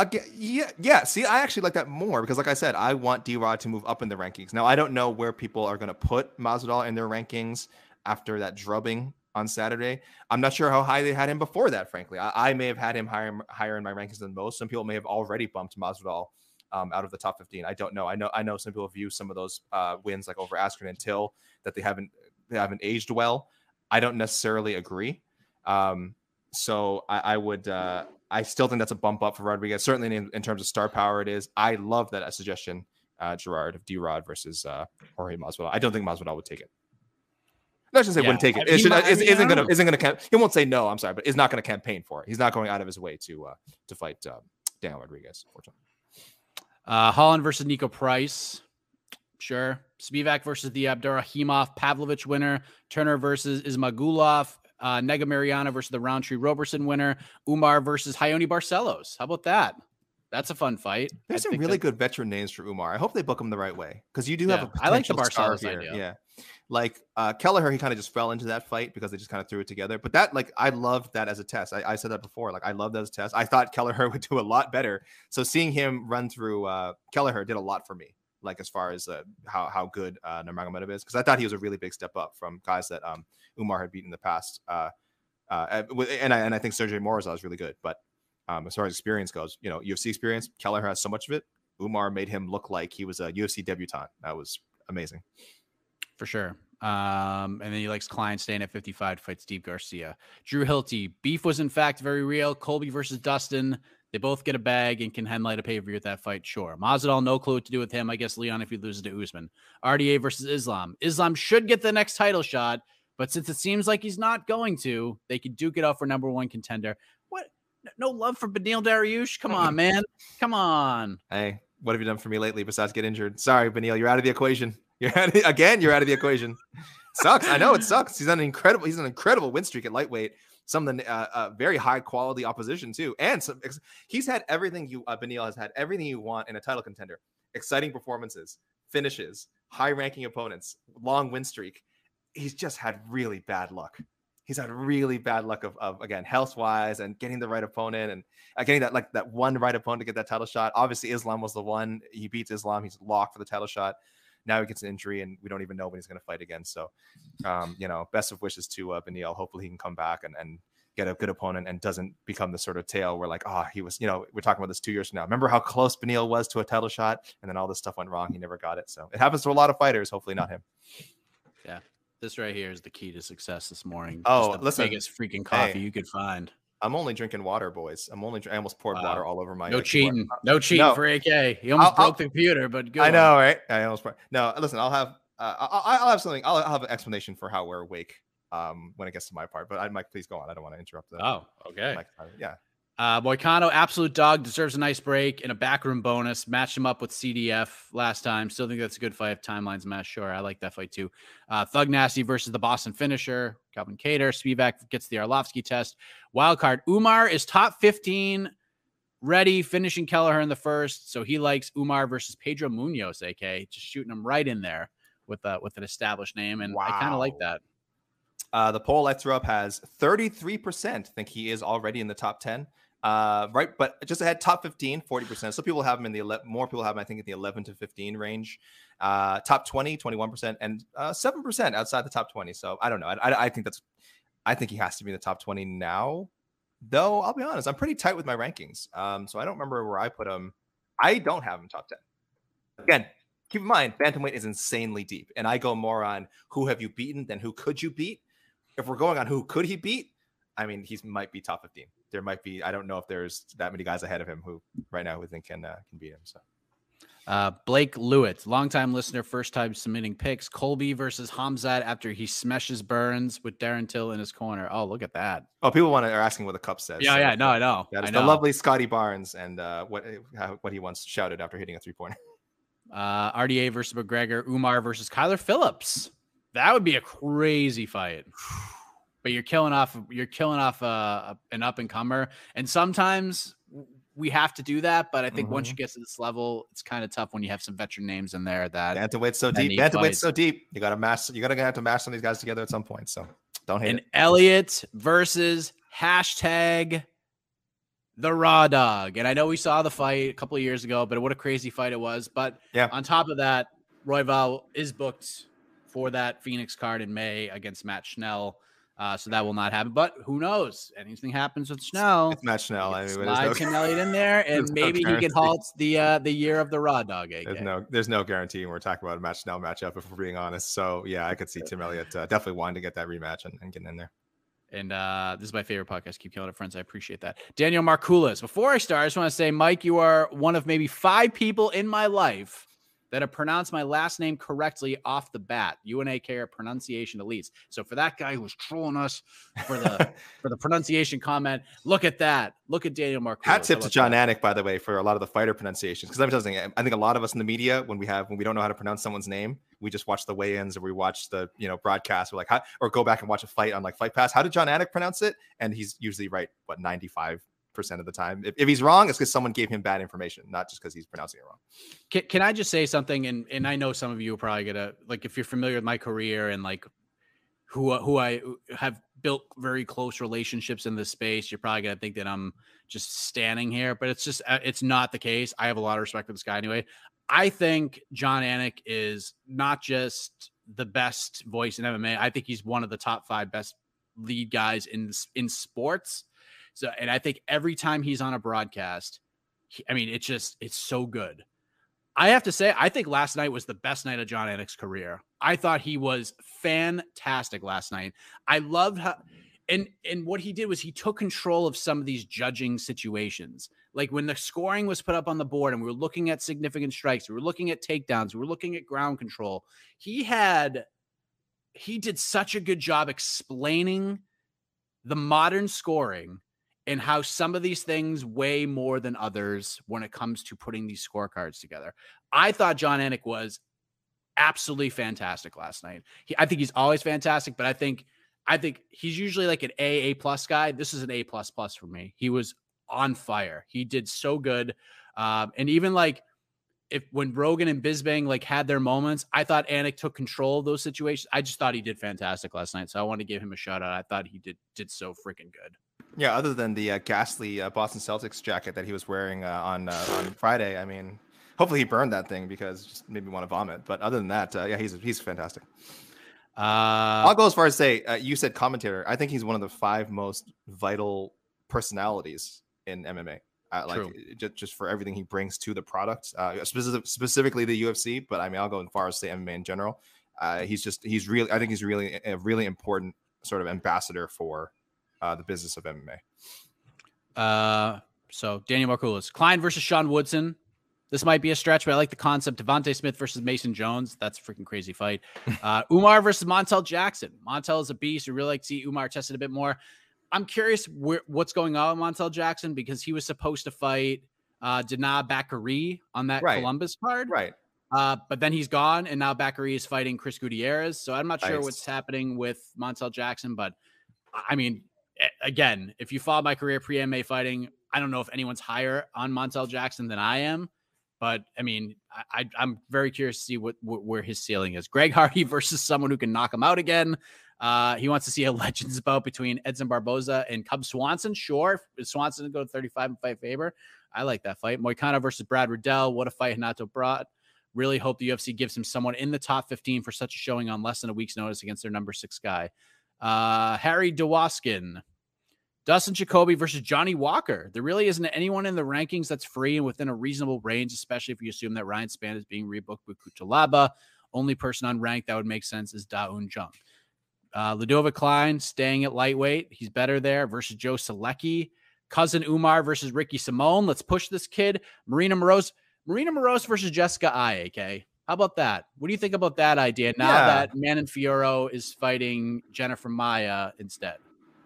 [SPEAKER 2] Again, yeah, yeah. See, I actually like that more because, like I said, I want D Rod to move up in the rankings. Now, I don't know where people are going to put Masvidal in their rankings after that drubbing on Saturday. I'm not sure how high they had him before that. Frankly, I, I may have had him higher higher in my rankings than most. Some people may have already bumped Masvidal um, out of the top 15. I don't know. I know. I know some people view some of those uh, wins like over Askren and Till that they haven't they haven't aged well. I don't necessarily agree. Um, so I, I would. Uh, I still think that's a bump up for Rodriguez. Certainly in, in terms of star power, it is. I love that suggestion, uh, Gerard of D Rod versus uh, Jorge Masvidal. I don't think Masvidal would take it. Not just say
[SPEAKER 1] Yeah,
[SPEAKER 2] wouldn't take it.
[SPEAKER 1] mean,
[SPEAKER 2] It should,
[SPEAKER 1] I
[SPEAKER 2] is,
[SPEAKER 1] mean, I
[SPEAKER 2] isn't gonna
[SPEAKER 1] know.
[SPEAKER 2] isn't gonna camp. He won't say no. I'm sorry, but is not gonna campaign for it. He's not going out of his way to uh, to fight uh, Daniel Rodriguez. Unfortunately.
[SPEAKER 1] Uh, Holland versus Niko Price. Sure. Spivak versus the Abdurakhimov Pavlovich winner. Turner versus Ismagulov. Uh, Nega Mariana versus the Rountree Roberson winner. Umar versus Raoni Barcelos. How about that? That's a fun fight.
[SPEAKER 2] There's some really
[SPEAKER 1] that-
[SPEAKER 2] good veteran names for Umar. I hope they book him the right way because you do
[SPEAKER 1] Yeah,
[SPEAKER 2] have a
[SPEAKER 1] I like the Barcelos
[SPEAKER 2] here.
[SPEAKER 1] idea.
[SPEAKER 2] Yeah, like uh, Kelleher, he kind of just fell into that fight because they just kind of threw it together. But that, like, I loved that as a test. I, I said that before. Like, I love that as a test. I thought Kelleher would do a lot better. So seeing him run through uh, Kelleher did a lot for me. Like as far as uh, how how good uh, Nurmagomedov is, because I thought he was a really big step up from guys that um, Umar had beaten in the past. Uh, uh, and- I and I think Sergey Morozov is really good, but um, as far as experience goes, you know, UFC experience, Keller has so much of it. Umar made him look like he was a UFC debutant. That was amazing.
[SPEAKER 1] for sure. Um, and then he likes Klein staying at 55 fights fight Steve Garcia. Drew Hilty. Beef was in fact very real. Colby versus Dustin. They both get a bag and can headlight a pay per view at that fight. Sure. Masvidal, no clue what to do with him. I guess Leon if he loses to Usman. RDA versus Islam. Islam should get the next title shot, but since it seems like he's not going to, they could duke it out for number one contender. What? No love for Beneil Dariush? Come on, man. Come on.
[SPEAKER 2] Hey, what have you done for me lately besides get injured? Sorry, Beneil, you're out of the equation. You're out again. You're out of the equation. sucks. I know it sucks. He's an incredible. He's an incredible win streak at lightweight. Some of uh, uh, very high quality opposition too, and some. He's had everything you. Uh, Beneil has had everything you want in a title contender. Exciting performances, finishes, high ranking opponents, long win streak. He's just had really bad luck. He's had really bad luck of, of again health wise and getting the right opponent and uh, getting that like that one right opponent to get that title shot. Obviously, Islam was the one. He beats Islam. He's locked for the title shot. Now he gets an injury, and we don't even know when he's going to fight again. So, um, you know, best of wishes to uh, Beneil. Hopefully, he can come back and, and get a good opponent and doesn't become the sort of tale where like, oh, he was, you know, we're talking about this two years from now. Remember how close Beneil was to a title shot, and then all this stuff went wrong. He never got it. So it happens to a lot of fighters. Hopefully, not him.
[SPEAKER 1] Yeah, this right here is the key to success this morning.
[SPEAKER 2] Oh,
[SPEAKER 1] the
[SPEAKER 2] listen,
[SPEAKER 1] biggest freaking coffee
[SPEAKER 2] hey.
[SPEAKER 1] you could find.
[SPEAKER 2] I'm only drinking water, boys. I'm only. I almost poured
[SPEAKER 1] Wow.
[SPEAKER 2] water all over my.
[SPEAKER 1] No
[SPEAKER 2] uh,
[SPEAKER 1] cheating. No cheating
[SPEAKER 2] No.
[SPEAKER 1] for AK. He almost
[SPEAKER 2] I'll-
[SPEAKER 1] broke
[SPEAKER 2] I'll-
[SPEAKER 1] the computer, but good.
[SPEAKER 2] I know, right? I almost. poured- No, listen. I'll have. Uh, I- I'll have something. I'll, I'll have an explanation for how we're awake. Um, when it gets to my part, but I, Mike, please go on. I don't want to interrupt. The,
[SPEAKER 1] Oh, okay.
[SPEAKER 2] Mike, yeah.
[SPEAKER 1] Uh, Moicano, absolute dog, deserves a nice break and a backroom bonus. Matched him up with CDF last time. Still think that's a good fight. Timelines match, sure. I like that fight too. Uh, Thug Nasty versus the Boston finisher. Calvin Kattar. Spivak gets the Arlovsky test. Wild card. Umar is top 15 ready, finishing Kelleher in the first. So he likes Umar versus Pedro Munhoz, AK. Just shooting him right in there with uh, with an established name. And I kind of like that.
[SPEAKER 2] Uh, the poll I threw up has 33% think he is already in the top 10. Uh, right, but just ahead top 15, 40%. So people have him in the 11, more people have him, I think, in the 11 to 15 range. Uh, top 20, 21%, and uh, 7% outside the top 20. So I don't know. I, I, I think that's, I think he has to be in the top 20 now. Though I'll be honest, I'm pretty tight with my rankings. Um, so I don't remember where I put him. I don't have him top 10. Again, keep in mind, bantamweight is insanely deep, and I go more on who have you beaten than who could you beat. If we're going on who could he beat, I mean, he might be top 15. There might be, I don't know if there's that many guys ahead of him who right now we think can uh, can beat him. So
[SPEAKER 1] Uh, Blake Lewitt, longtime listener, first time submitting picks. Colby versus Khamzat after he smashes Burns with Darren Till in his corner. Oh, look at that.
[SPEAKER 2] oh, people want to are asking what the cup says.
[SPEAKER 1] Yeah,
[SPEAKER 2] So
[SPEAKER 1] yeah, no, I know.
[SPEAKER 2] That
[SPEAKER 1] I know.
[SPEAKER 2] the lovely Scottie Barnes and uh, what how, what he once shouted after hitting a three pointer.
[SPEAKER 1] Uh, RDA versus McGregor, Umar versus Kyler Phillips. That would be a crazy fight. But you're killing off you're killing off uh, an up and comer, and sometimes we have to do that. But I think once
[SPEAKER 2] Mhm.
[SPEAKER 1] you get to this level, it's kind of tough when you have some veteran names in there. That
[SPEAKER 2] Bantamweight's so
[SPEAKER 1] Then
[SPEAKER 2] deep.
[SPEAKER 1] he
[SPEAKER 2] Bantamweight's
[SPEAKER 1] fights.
[SPEAKER 2] so deep. You got to mash. You got to have to mash some of these guys together at some point. So don't hate
[SPEAKER 1] and
[SPEAKER 2] it.
[SPEAKER 1] Elliott versus hashtag the raw dog. And I know we saw the fight a couple of years ago, but what a crazy fight it was. But
[SPEAKER 2] Yeah.
[SPEAKER 1] on top of that, Royval is booked for that Phoenix card in May against Matt Schnell. Uh, so that will not happen. But who knows? Anything happens with Schnell.
[SPEAKER 2] It's Matt Schnell. I mean,
[SPEAKER 1] Slide
[SPEAKER 2] no,
[SPEAKER 1] Tim Elliott in there, and
[SPEAKER 2] there's no
[SPEAKER 1] maybe he can halt the uh, the year of the raw dog. AK.
[SPEAKER 2] there's no there's no guarantee we're talking about a match Schnell matchup. If we're being honest, so yeah, I could see Tim Elliott uh, definitely wanting to get that rematch and, and getting in there.
[SPEAKER 1] And uh, this is my favorite podcast. Keep killing it, friends. I appreciate that. Daniel Markulis. Before I start, I just want to say, Mike, you are one of maybe five people in my life that have pronounced my last name correctly off the bat. And are pronunciation elites. So for that guy who was trolling us for the for the pronunciation comment, look at that. Look at Daniel Mark.
[SPEAKER 2] Hat tip to Jon
[SPEAKER 1] that?
[SPEAKER 2] Anik, by the way, for a lot of the fighter pronunciations. Because I'm just saying, I think a lot of us in the media, when we have when we don't know how to pronounce someone's name, we just watch the weigh-ins or we watch the you know broadcast. We're like, how, or go back and watch a fight on like Fight Pass. How did Jon Anik pronounce it? And he's usually right, what 95 percent of the time. If, if he's wrong, it's because someone gave him bad information, not just because he's pronouncing it wrong.
[SPEAKER 1] Can, can I just say something? And and I know some of you are probably gonna like if you're familiar with my career and like who who I have built very close relationships in this space, you're probably gonna think that I'm just standing here, but it's just uh, it's not the case. I have a lot of respect for this guy anyway. I think Jon Anik is not just the best voice in MMA. I think he's one of the top five best lead guys in in sports. So, and I think every time he's on a broadcast, he, I mean, it's just it's so good. I have to say, I think last night was the best night of Jon Anik's career. I thought he was fantastic last night. I loved how and and what he did was he took control of some of these judging situations. like when the scoring was put up on the board and we were looking at significant strikes, we were looking at takedowns, we were looking at ground control. He had he did such a good job explaining the modern scoring and how some of these things weigh more than others when it comes to putting these scorecards together. I thought Jon Anik was absolutely fantastic last night. He, I think he's always fantastic, but I think I think he's usually like an A A plus guy. This is an A plus plus for me. He was on fire. He did so good, um, and even like if when Rogan and Bisping like had their moments, I thought Anik took control of those situations. I just thought he did fantastic last night, so I want to give him a shout out. I thought he did did so freaking good.
[SPEAKER 2] Yeah, other than the uh, ghastly uh, Boston Celtics jacket that he was wearing uh, on uh, on Friday, I mean, hopefully he burned that thing because just made me want to vomit. But other than that, uh, yeah, he's he's fantastic.
[SPEAKER 1] Uh,
[SPEAKER 2] I'll go as far as say uh, you said commentator. I think he's one of the five most vital personalities in MMA. Uh, like just, just for everything he brings to the product, uh, specific, specifically the UFC. But I mean, I'll go as far as say MMA in general. Uh, he's just he's really I think he's really a really important sort of ambassador for uh, the business of MMA.
[SPEAKER 1] Uh, so Daniel Margulies, Klein versus Sean Woodson. This might be a stretch, but I like the concept. Devonte Smith versus Mason Jones. That's a freaking crazy fight. Uh, Umar versus Montel Jackson. Montel is a beast. We really like to see Umar tested a bit more. I'm curious where, what's going on with Montel Jackson because he was supposed to fight uh, Danaa Batgerel on that right. Columbus card.
[SPEAKER 2] Right.
[SPEAKER 1] Uh, but then he's gone, and now Bakary is fighting Chris Gutierrez. So I'm not sure nice. what's happening with Montel Jackson, but I mean, again, if you follow my career pre MMA fighting, I don't know if anyone's higher on Montel Jackson than I am. But I mean, I, am very curious to see what, what, where his ceiling is. Greg Hardy versus someone who can knock him out again. Uh, he wants to see a legends bout between Edson Barboza and Cub Swanson. Sure, if Swanson to go to 35 and fight Faber, I like that fight. Moicano versus Brad Riddell. What a fight Renato brought. Really hope the UFC gives him someone in the top 15 for such a showing on less than a week's notice against their number six guy. Uh, Harry Dewaskin Dustin Jacoby versus Johnny Walker. There really isn't anyone in the rankings that's free and within a reasonable range, especially if you assume that Ryan Spann is being rebooked with Cutelaba. Only person unranked that would make sense is Da Woon Jung. Uh, Ludovit Klein staying at lightweight. He's better there versus Joe Solecki. Cousin Umar versus Ricky Simone. Let's push this kid. Marina Moroz. Marina Moroz versus Jessica. Okay. How about that? What do you think about that idea now yeah. that Manon Fiorot is fighting Jennifer Maia instead?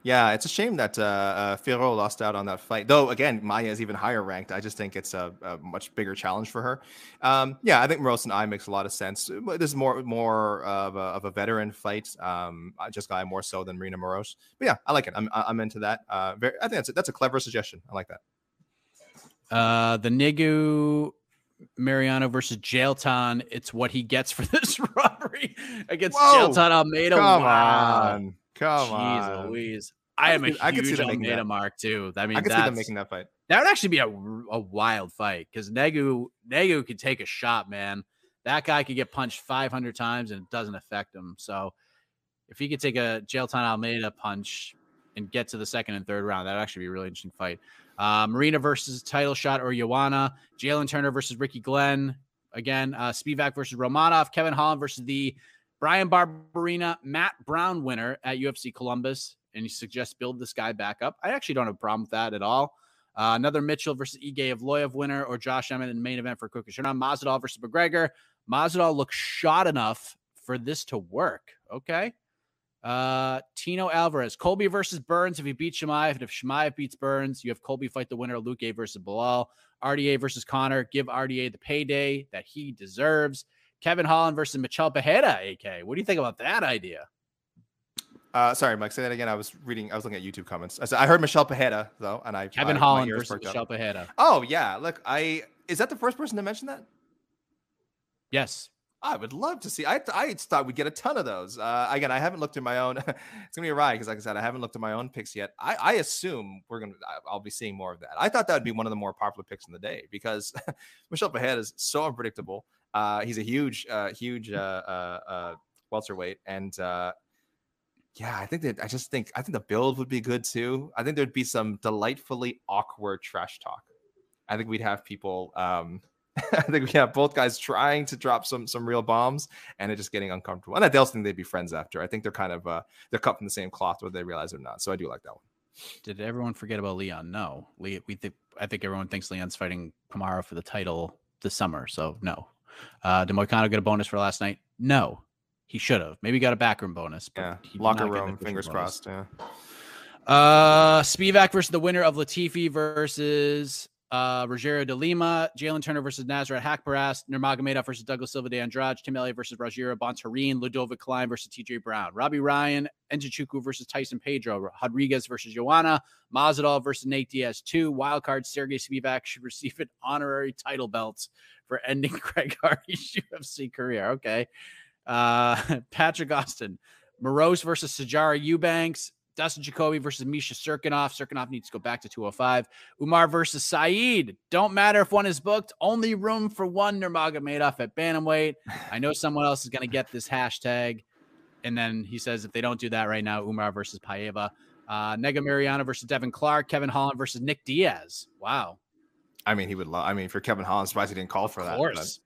[SPEAKER 2] Yeah, it's a shame that uh, uh, Fiorot lost out on that fight. Though again, Maia is even higher ranked. I just think it's a, a much bigger challenge for her. Um, yeah, I think Moroz and I makes a lot of sense. This is more more of a, of a veteran fight. Um, just guy more so than Marina Moroz. But yeah, I like it. I'm I'm into that. Uh, very, I think that's a, that's a clever suggestion. I like that.
[SPEAKER 1] Uh, the Nigu Mariano versus Jailton. It's what he gets for this robbery against Whoa, Jailton Almeida.
[SPEAKER 2] Come wow. on. Come Jeez
[SPEAKER 1] on. Louise. I, I am a huge I could see Almeida that. mark too. I mean,
[SPEAKER 2] I could see them making that fight.
[SPEAKER 1] That would actually be a, a wild fight because Negu Negu could take a shot, man. That guy could get punched 500 times and it doesn't affect him. So if he could take a Jailton Almeida punch and get to the second and third round, that'd actually be a really interesting fight. Uh, Marina versus title shot or Joanna. Jalin Turner versus Ricky Glenn. Again, uh, Spivak versus Romanov. Kevin Holland versus the Bryan Barberena, Matt Brown winner at UFC Columbus, and you suggest build this guy back up. I actually don't have a problem with that at all. Uh, another Mitchell versus Ige Evloev winner, or Josh Emmett in the main event for Kukashina. Masvidal versus McGregor. Masvidal looks shot enough for this to work. Okay. Uh, Tino Alvarez, Colby versus Burns. If he beats Chimaev, and if Chimaev beats Burns, you have Colby fight the winner, Luque versus Belal. RDA versus Conor. Give RDA the payday that he deserves. Kevin Holland versus Michel Pereira, AK. What do you think about that idea?
[SPEAKER 2] Uh, sorry, Mike. Say that again. I was reading. I was looking at YouTube comments. I said I heard Michel Pereira though, and I
[SPEAKER 1] Kevin Holland versus Michel Pereira.
[SPEAKER 2] Oh yeah, look, I is that the first person to mention that?
[SPEAKER 1] Yes.
[SPEAKER 2] I would love to see. I I thought we'd get a ton of those. Uh, again, I haven't looked at my own. it's gonna be a ride because, like I said, I haven't looked at my own picks yet. I, I assume we're gonna. I'll be seeing more of that. I thought that would be one of the more popular picks in the day because Michel Pereira is so unpredictable. Uh, he's a huge, uh, huge uh, uh, welterweight, and yeah, I think that I just think I think the build would be good too. I think there'd be some delightfully awkward trash talk. I think we'd have people. Um, I think we have both guys trying to drop some some real bombs, and it just getting uncomfortable. And I don't think they'd be friends after. I think they're kind of uh, they're cut from the same cloth, whether they realize it or not. So I do like that one.
[SPEAKER 1] Did everyone forget about Leon? No. Le- we think I think everyone thinks Leon's fighting Kamaru for the title this summer. So no. Uh, did Moicano get a bonus for last night? No. He should have. Maybe got a backroom bonus. But
[SPEAKER 2] Yeah, locker
[SPEAKER 1] not get an
[SPEAKER 2] room. Fingers
[SPEAKER 1] bonus.
[SPEAKER 2] crossed. Yeah.
[SPEAKER 1] Uh, Spivak versus the winner of Latifi versus uh Rogério de Lima, Jalin Turner versus Nasrat Haqparast, Nurmagomedov versus Douglas Silva de Andrade, Tim Elliott versus Rogério Bontorin, Ludovit Klein versus TJ Brown, Robbie Ryan, Nzechukwu versus Tyson Pedro, Rodriguez versus Joanna, Mazadov versus Nate Diaz. Two wildcard Sergey Spivak should receive an honorary title belt for ending Craig Hardy's UFC career. Okay. Uh Patrick Austin, Moroz versus Sijara Eubanks, Dustin Jacoby versus Misha Cirkunov. Serkinov needs to go back to 205. Umar versus Saeed. Don't matter if one is booked. Only room for one Nurmagomedov at bantamweight. I know someone else is going to get this hashtag. And then he says if they don't do that right now, Umar versus Paiva. Uh, Negumereanu versus Devin Clark. Kevin Holland versus Nick Diaz. Wow.
[SPEAKER 2] I mean, he would love. I mean, for Kevin Holland, surprised he didn't call for
[SPEAKER 1] Of
[SPEAKER 2] that.
[SPEAKER 1] course.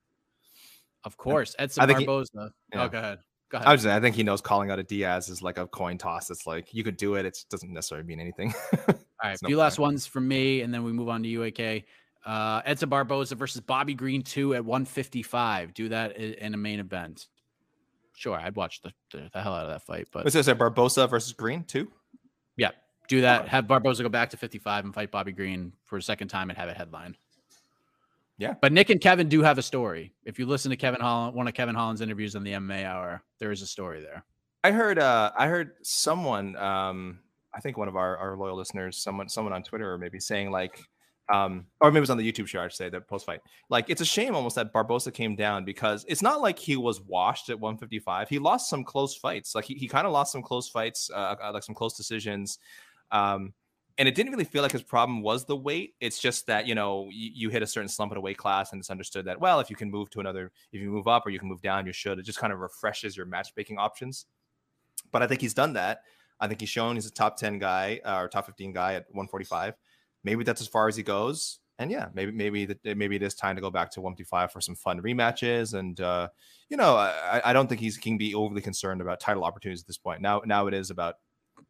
[SPEAKER 1] Of course. Edson
[SPEAKER 2] think he-
[SPEAKER 1] Barboza.
[SPEAKER 2] yeah.
[SPEAKER 1] Oh, go ahead. Go ahead.
[SPEAKER 2] I was. I think he knows calling out a Diaz is like a coin toss. It's like you could do it. It doesn't necessarily mean anything.
[SPEAKER 1] All right,
[SPEAKER 2] no
[SPEAKER 1] few last ones from me, and then we move on to UAK. Uh, Edson Barboza versus Bobby Green two at 155. Do that in a main event. Sure, I'd watch the, the, the hell out of that fight, but
[SPEAKER 2] What's this? Barboza versus Green two?
[SPEAKER 1] yeah, do that. Have Barboza go back to 55 and fight Bobby Green for a second time and have a headline.
[SPEAKER 2] Yeah.
[SPEAKER 1] but Nick and Kevin do have a story. If you listen to Kevin Holland, one of Kevin Holland's interviews on the MMA Hour, there is a story there.
[SPEAKER 2] I heard. Uh, I heard someone. Um, I think one of our, our loyal listeners, someone, someone on Twitter, or maybe saying like, um, or maybe it was on the YouTube show. I'd say the post fight. Like, it's a shame almost that Barboza came down because it's not like he was washed at 155. He lost some close fights. Like he, he kind of lost some close fights, uh, uh, like some close decisions. Um, and it didn't really feel like his problem was the weight. It's just that you know you, you hit a certain slump in a weight class, and it's understood that well, if you can move to another, if you move up or you can move down, you should. It just kind of refreshes your matchmaking options. But I think he's done that. I think he's shown he's a top ten guy uh, or top fifteen guy at 145. Maybe that's as far as he goes. And yeah, maybe maybe that maybe it is time to go back to 155 for some fun rematches. And uh, you know, I, I don't think he's can be overly concerned about title opportunities at this point. Now now it is about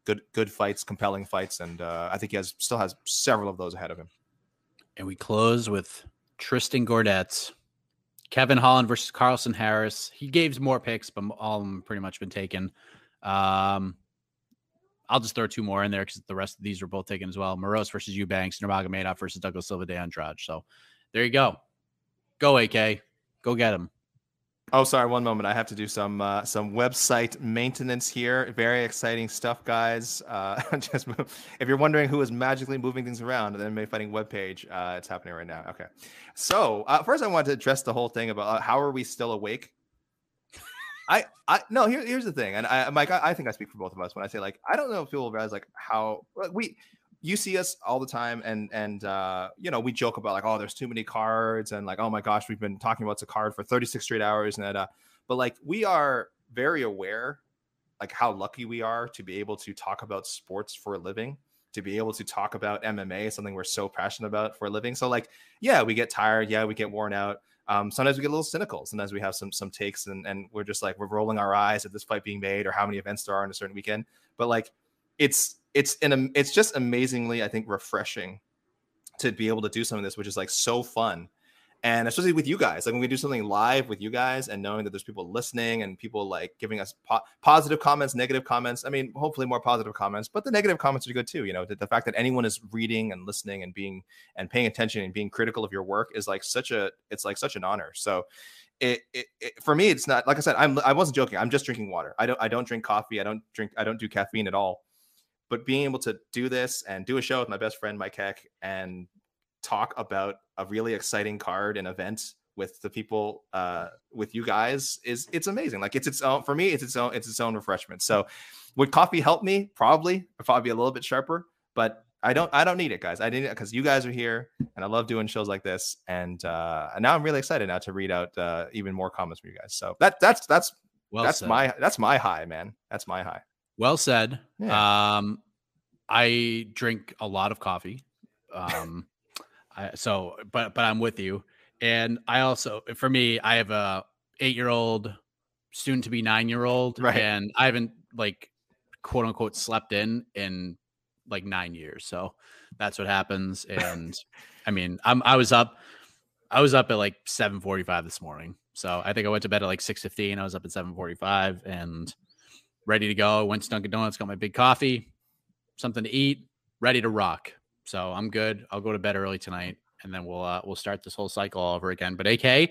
[SPEAKER 2] good good fights, compelling fights, and uh, I think he has still has several of those ahead of him.
[SPEAKER 1] And we close with Tristan Gordet, Kevin Holland versus Carlson Harris. He gave more picks, but all of them pretty much been taken. Um, I'll just throw two more in there because the rest of these were both taken as well. Moroz versus Eubanks, Nurmagomedov versus Douglas Silva de Andrade. So there you go. Go AK. Go get him.
[SPEAKER 2] Oh, sorry, one moment. I have to do some uh, some website maintenance here. Very exciting stuff, guys. Uh, just if you're wondering who is magically moving things around the MMA Fighting webpage, uh, it's happening right now. Okay, so uh, first I wanted to address the whole thing about uh, how are we still awake. I I no here, here's the thing, and I Mike I, I think I speak for both of us when I say like I don't know if people realize like how like, we you see us all the time and and uh you know we joke about like oh there's too many cards and like oh my gosh we've been talking about card for 36 straight hours and that uh but like we are very aware like how lucky we are to be able to talk about sports for a living to be able to talk about MMA something we're so passionate about for a living so like yeah we get tired yeah we get worn out um, sometimes we get a little cynical. Sometimes we have some some takes, and and we're just like we're rolling our eyes at this fight being made or how many events there are in a certain weekend. But like, it's it's an it's just amazingly I think refreshing to be able to do some of this, which is like so fun, and especially with you guys. Like when we do something live with you guys, and knowing that there's people listening and people like giving us po- positive comments, negative comments. I mean, hopefully more positive comments, but the negative comments are good too. You know, the, the fact that anyone is reading and listening and being and paying attention and being critical of your work is like such a it's like such an honor. So. It, it, it for me, it's not like I said. I'm I wasn't joking. I'm just drinking water. I don't I don't drink coffee. I don't drink. I don't do caffeine at all. But being able to do this and do a show with my best friend Mike Heck and talk about a really exciting card and event with the people uh with you guys is it's amazing. Like it's its own for me it's its own it's its own refreshment. So would coffee help me? Probably I'd probably be a little bit sharper but i don't i don't need it guys. I need it because you guys are here and i love doing shows like this and uh and now i'm really excited now to read out uh even more comments from you guys. So that that's that's
[SPEAKER 1] Well
[SPEAKER 2] that's
[SPEAKER 1] said.
[SPEAKER 2] my that's my high man. That's my high
[SPEAKER 1] Well said.
[SPEAKER 2] Yeah.
[SPEAKER 1] Um, I drink a lot of coffee. Um, I, so, but but I'm with you, and I also, for me, I have a eight year old, soon to be nine year old,
[SPEAKER 2] Right.
[SPEAKER 1] and I haven't like quote unquote slept in in like nine years. So that's what happens. And I mean, I'm I was up, I was up at like 7:45 this morning. So I think I went to bed at like 6:15. I was up at 7:45 and ready to go. Went to Dunkin' Donuts, got my big coffee, something to eat, ready to rock. So I'm good. I'll go to bed early tonight, and then we'll uh, we'll start this whole cycle all over again. But AK,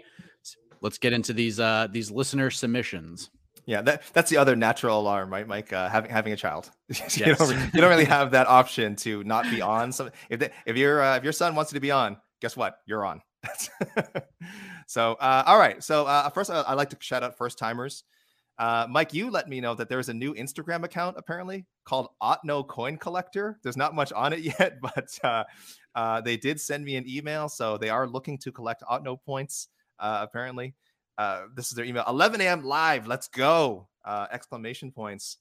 [SPEAKER 1] let's get into these uh these listener submissions.
[SPEAKER 2] Yeah, that that's the other natural alarm, right, Mike? Uh, having having a child, you, don't, you don't really have that option to not be on. So if they, if your uh, if your son wants you to be on, guess what? You're on. So uh, all right. So uh, first, I, I like to shout out first timers. Uh, Mike, you let me know that there's a new Instagram account apparently called Otno Coin Collector. There's not much on it yet, but uh, uh, they did send me an email, so they are looking to collect Otno points. Uh, apparently, uh, this is their email. 11 a.m. live. Let's go! Uh, exclamation points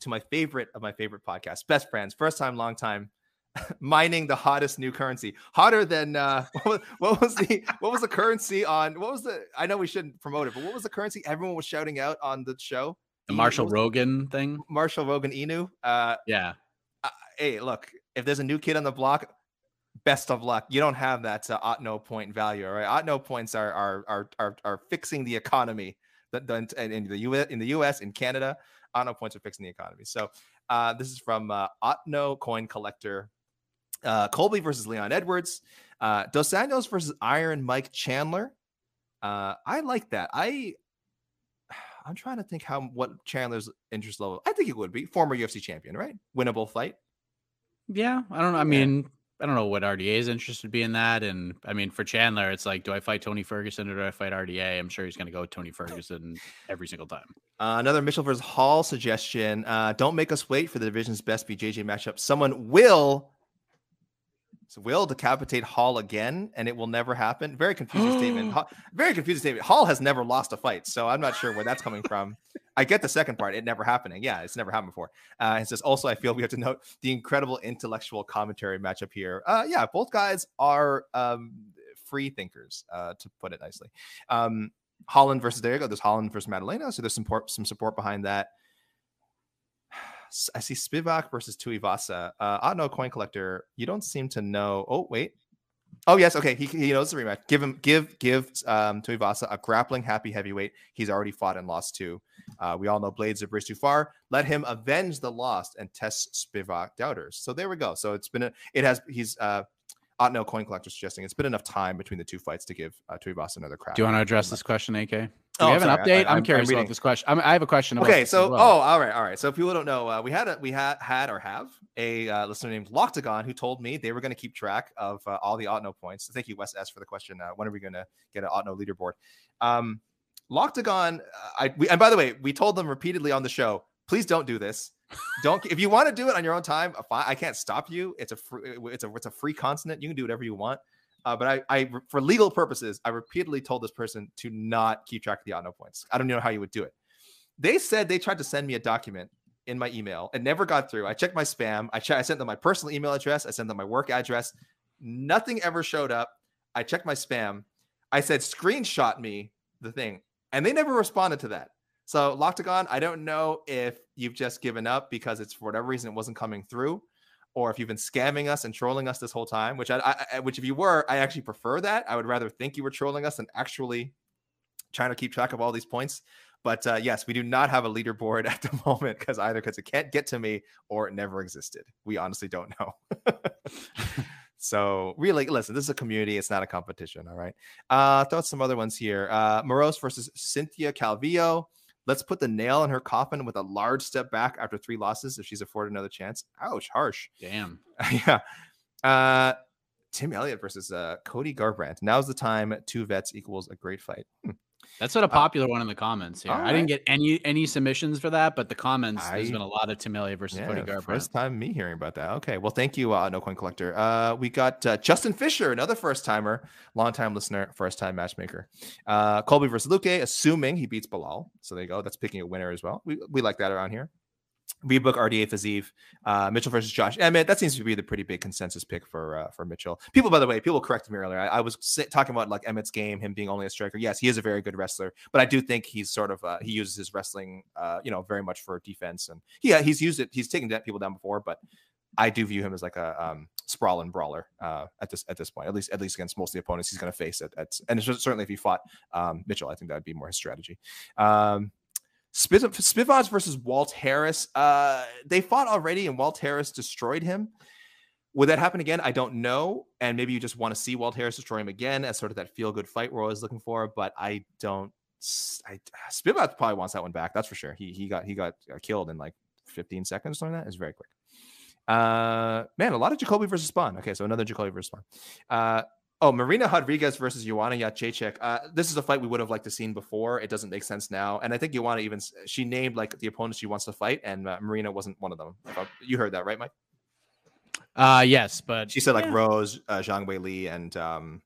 [SPEAKER 2] to my favorite of my favorite podcasts, best friends, first time, long time. Mining the hottest new currency, hotter than uh, what, was, what was the what was the currency on? What was the? I know we shouldn't promote it, but what was the currency everyone was shouting out on the show?
[SPEAKER 1] The Marshall? Rogan thing.
[SPEAKER 2] Marshall Rogan Inu. Uh,
[SPEAKER 1] Yeah.
[SPEAKER 2] hey, look, if there's a new kid on the block, best of luck. You don't have that uh, Otno point value, all right? Otno points are are are are, are fixing the economy. That the, in in the U.S. in the U.S. in Canada, Otno points are fixing the economy. So uh, this is from uh, Otno Coin Collector. Uh, Colby versus Leon Edwards. Uh, Dos Anjos versus Iron Mike Chandler. Uh, I like that. I I'm trying to think how what Chandler's interest level. I think it would be former UFC champion, right? Winnable fight.
[SPEAKER 1] Yeah. I don't know. I
[SPEAKER 2] Yeah.
[SPEAKER 1] mean, I don't know what RDA's interest would be in that. And I mean, for Chandler, it's like, do I fight Tony Ferguson or do I fight RDA? I'm sure he's going to go with Tony Ferguson every single time.
[SPEAKER 2] Uh, another Mitchell versus Hall suggestion. Uh, don't make us wait for the division's best BJJ matchup. Someone will so will decapitate Hall again, and it will never happen. Very confusing statement. Hall, very confusing statement. Hall has never lost a fight, so I'm not sure where that's coming from. I get the second part. It never happening. Yeah, it's never happened before. Uh, it says also, I feel we have to note the incredible intellectual commentary matchup here. Uh, yeah, both guys are um, free thinkers, uh, to put it nicely. Um, Holland versus there you go. There's Holland versus Maddalena, so there's some support, some support behind that. I see Spivak versus Tuivasa. Uh, Otno coin collector. You don't seem to know. Oh wait. Oh yes, okay. He, he knows the rematch. Give him give give um Tuivasa a grappling happy heavyweight. He's already fought and lost to. Uh, we all know Blaydes are bridge too far. Let him avenge the lost and test Spivak doubters. So there we go. So it's been a, it has he's uh Otno coin collector suggesting it's been enough time between the two fights to give uh, Tuivasa another crack.
[SPEAKER 1] Do you want to address this question, AK? Do
[SPEAKER 2] Oh,
[SPEAKER 1] we have an
[SPEAKER 2] sorry, I-
[SPEAKER 1] update?
[SPEAKER 2] I-
[SPEAKER 1] am
[SPEAKER 2] I'm-
[SPEAKER 1] curious
[SPEAKER 2] I'm
[SPEAKER 1] about this question. I'm, I have a question. About
[SPEAKER 2] Okay, so
[SPEAKER 1] well.
[SPEAKER 2] oh, all right, all right. So if people don't know, uh, we had a we had had or have a uh, listener named Loctagon who told me they were going to keep track of uh, all the Otno points. So thank you, Wes S, for the question. Uh, when are we going to get an Otno leaderboard? Um, Loctagon, uh, I we, and by the way, we told them repeatedly on the show, please don't do this. Don't if you want to do it on your own time, uh, I can't stop you. It's a free, it's a it's a free continent. You can do whatever you want. Uh, but I, I, for legal purposes, I repeatedly told this person to not keep track of the Otno points. I don't know how you would do it. They said they tried to send me a document in my email and never got through. I checked my spam. I, che- I sent them my personal email address. I sent them my work address. Nothing ever showed up. I checked my spam. I said, screenshot me the thing. And they never responded to that. So, Loctagon, I don't know if you've just given up because it's for whatever reason it wasn't coming through, or if you've been scamming us and trolling us this whole time. Which I, I which if you were, I actually prefer that. I would rather think you were trolling us than actually trying to keep track of all these points. But uh, yes, we do not have a leaderboard at the moment because either because it can't get to me or it never existed. We honestly don't know. so really, listen, this is a community. It's not a competition. All right. Uh, throw out some other ones here. Uh, Moroz versus Cynthia Calvillo. Let's put the nail in her coffin with a large step back after three losses if she's afforded another chance. Ouch, harsh.
[SPEAKER 1] Damn.
[SPEAKER 2] yeah. Uh, Tim Elliott versus uh, Cody Garbrandt. Now's the time. Two vets equals a great fight. Hmm.
[SPEAKER 1] That's what a popular one in the comments here.
[SPEAKER 2] all
[SPEAKER 1] I didn't get any any submissions for that, but the comments there's been a lot of Elliott versus Cody
[SPEAKER 2] Yeah,
[SPEAKER 1] Garbrandt.
[SPEAKER 2] first time me hearing about that. Okay, well, thank you, uh, No Coin Collector. Uh, we got uh, Justin Fisher, another first timer, long time listener, first time matchmaker. Uh, Colby versus Luke, assuming he beats Belal. So there you go. That's picking a winner as well. We, we like that around here. Rebook RDA Fiziev, uh, Mitchell versus Josh Emmett. That seems to be the pretty big consensus pick for uh, for Mitchell. People, by the way, people corrected me earlier. I, I was talking about like Emmett's game, him being only a striker. Yes, he is a very good wrestler, but I do think he's sort of uh, he uses his wrestling, uh, you know, very much for defense, and yeah, he's used it. He's taken people down before, but I do view him as like a um, sprawling brawler uh, at this at this point. At least at least against most of the opponents he's going to face. At, at and certainly if he fought um, Mitchell, I think that would be more his strategy. Um, Spivaz versus Walt Harris. Uh, they fought already, and Walt Harris destroyed him. Would that happen again? I don't know. And maybe you just want to see Walt Harris destroy him again as sort of that feel good fight we're always looking for. But I don't. I, Spivaz probably wants that one back. That's for sure. He he got he got uh, killed in like 15 seconds or something like that. It's very quick. Uh, man, a lot of Jacoby versus Spann. Okay, so another Jacoby versus Spann. Uh, oh, Marina Rodriguez versus Joanna Jacek. Uh, this is a fight we would have liked to seen before. It doesn't make sense now, and I think Joanna even she named like the opponents she wants to fight, and uh, Marina wasn't one of them. You heard that, right, Mike?
[SPEAKER 1] Uh yes, but
[SPEAKER 2] she said like yeah. Rose, uh, Zhang Wei Li, and um,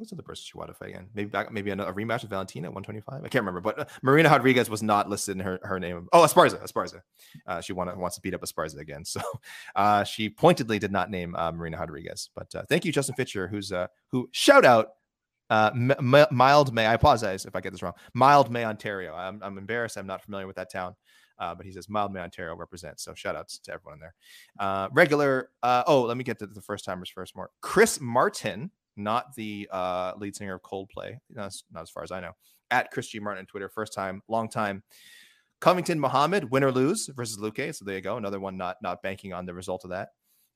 [SPEAKER 2] what's the other person she wanted to fight again? Maybe back, maybe a rematch with Valentina at 125. I can't remember, but uh, Marina Rodriguez was not listed in her, her name. Oh, Esparza, Esparza. Uh, she wanna, wants to beat up Esparza again. So uh, she pointedly did not name uh, Marina Rodriguez. But uh, thank you, Justin Fisher, who's uh, who shout out uh, M- M- Mildmay. I apologize if I get this wrong. Mild May, Ontario. I'm, I'm embarrassed. I'm not familiar with that town. Uh, but he says mild May Ontario represents. So shout outs to everyone there. Uh, regular. Uh, oh, let me get to the first timers first. More Chris Martin not the uh, lead singer of Coldplay. Not, not as far as I know. At Chris G. Martin on Twitter, first time, long time. Covington Muhammad, win or lose versus Luque. So there you go. Another one not not banking on the result of that.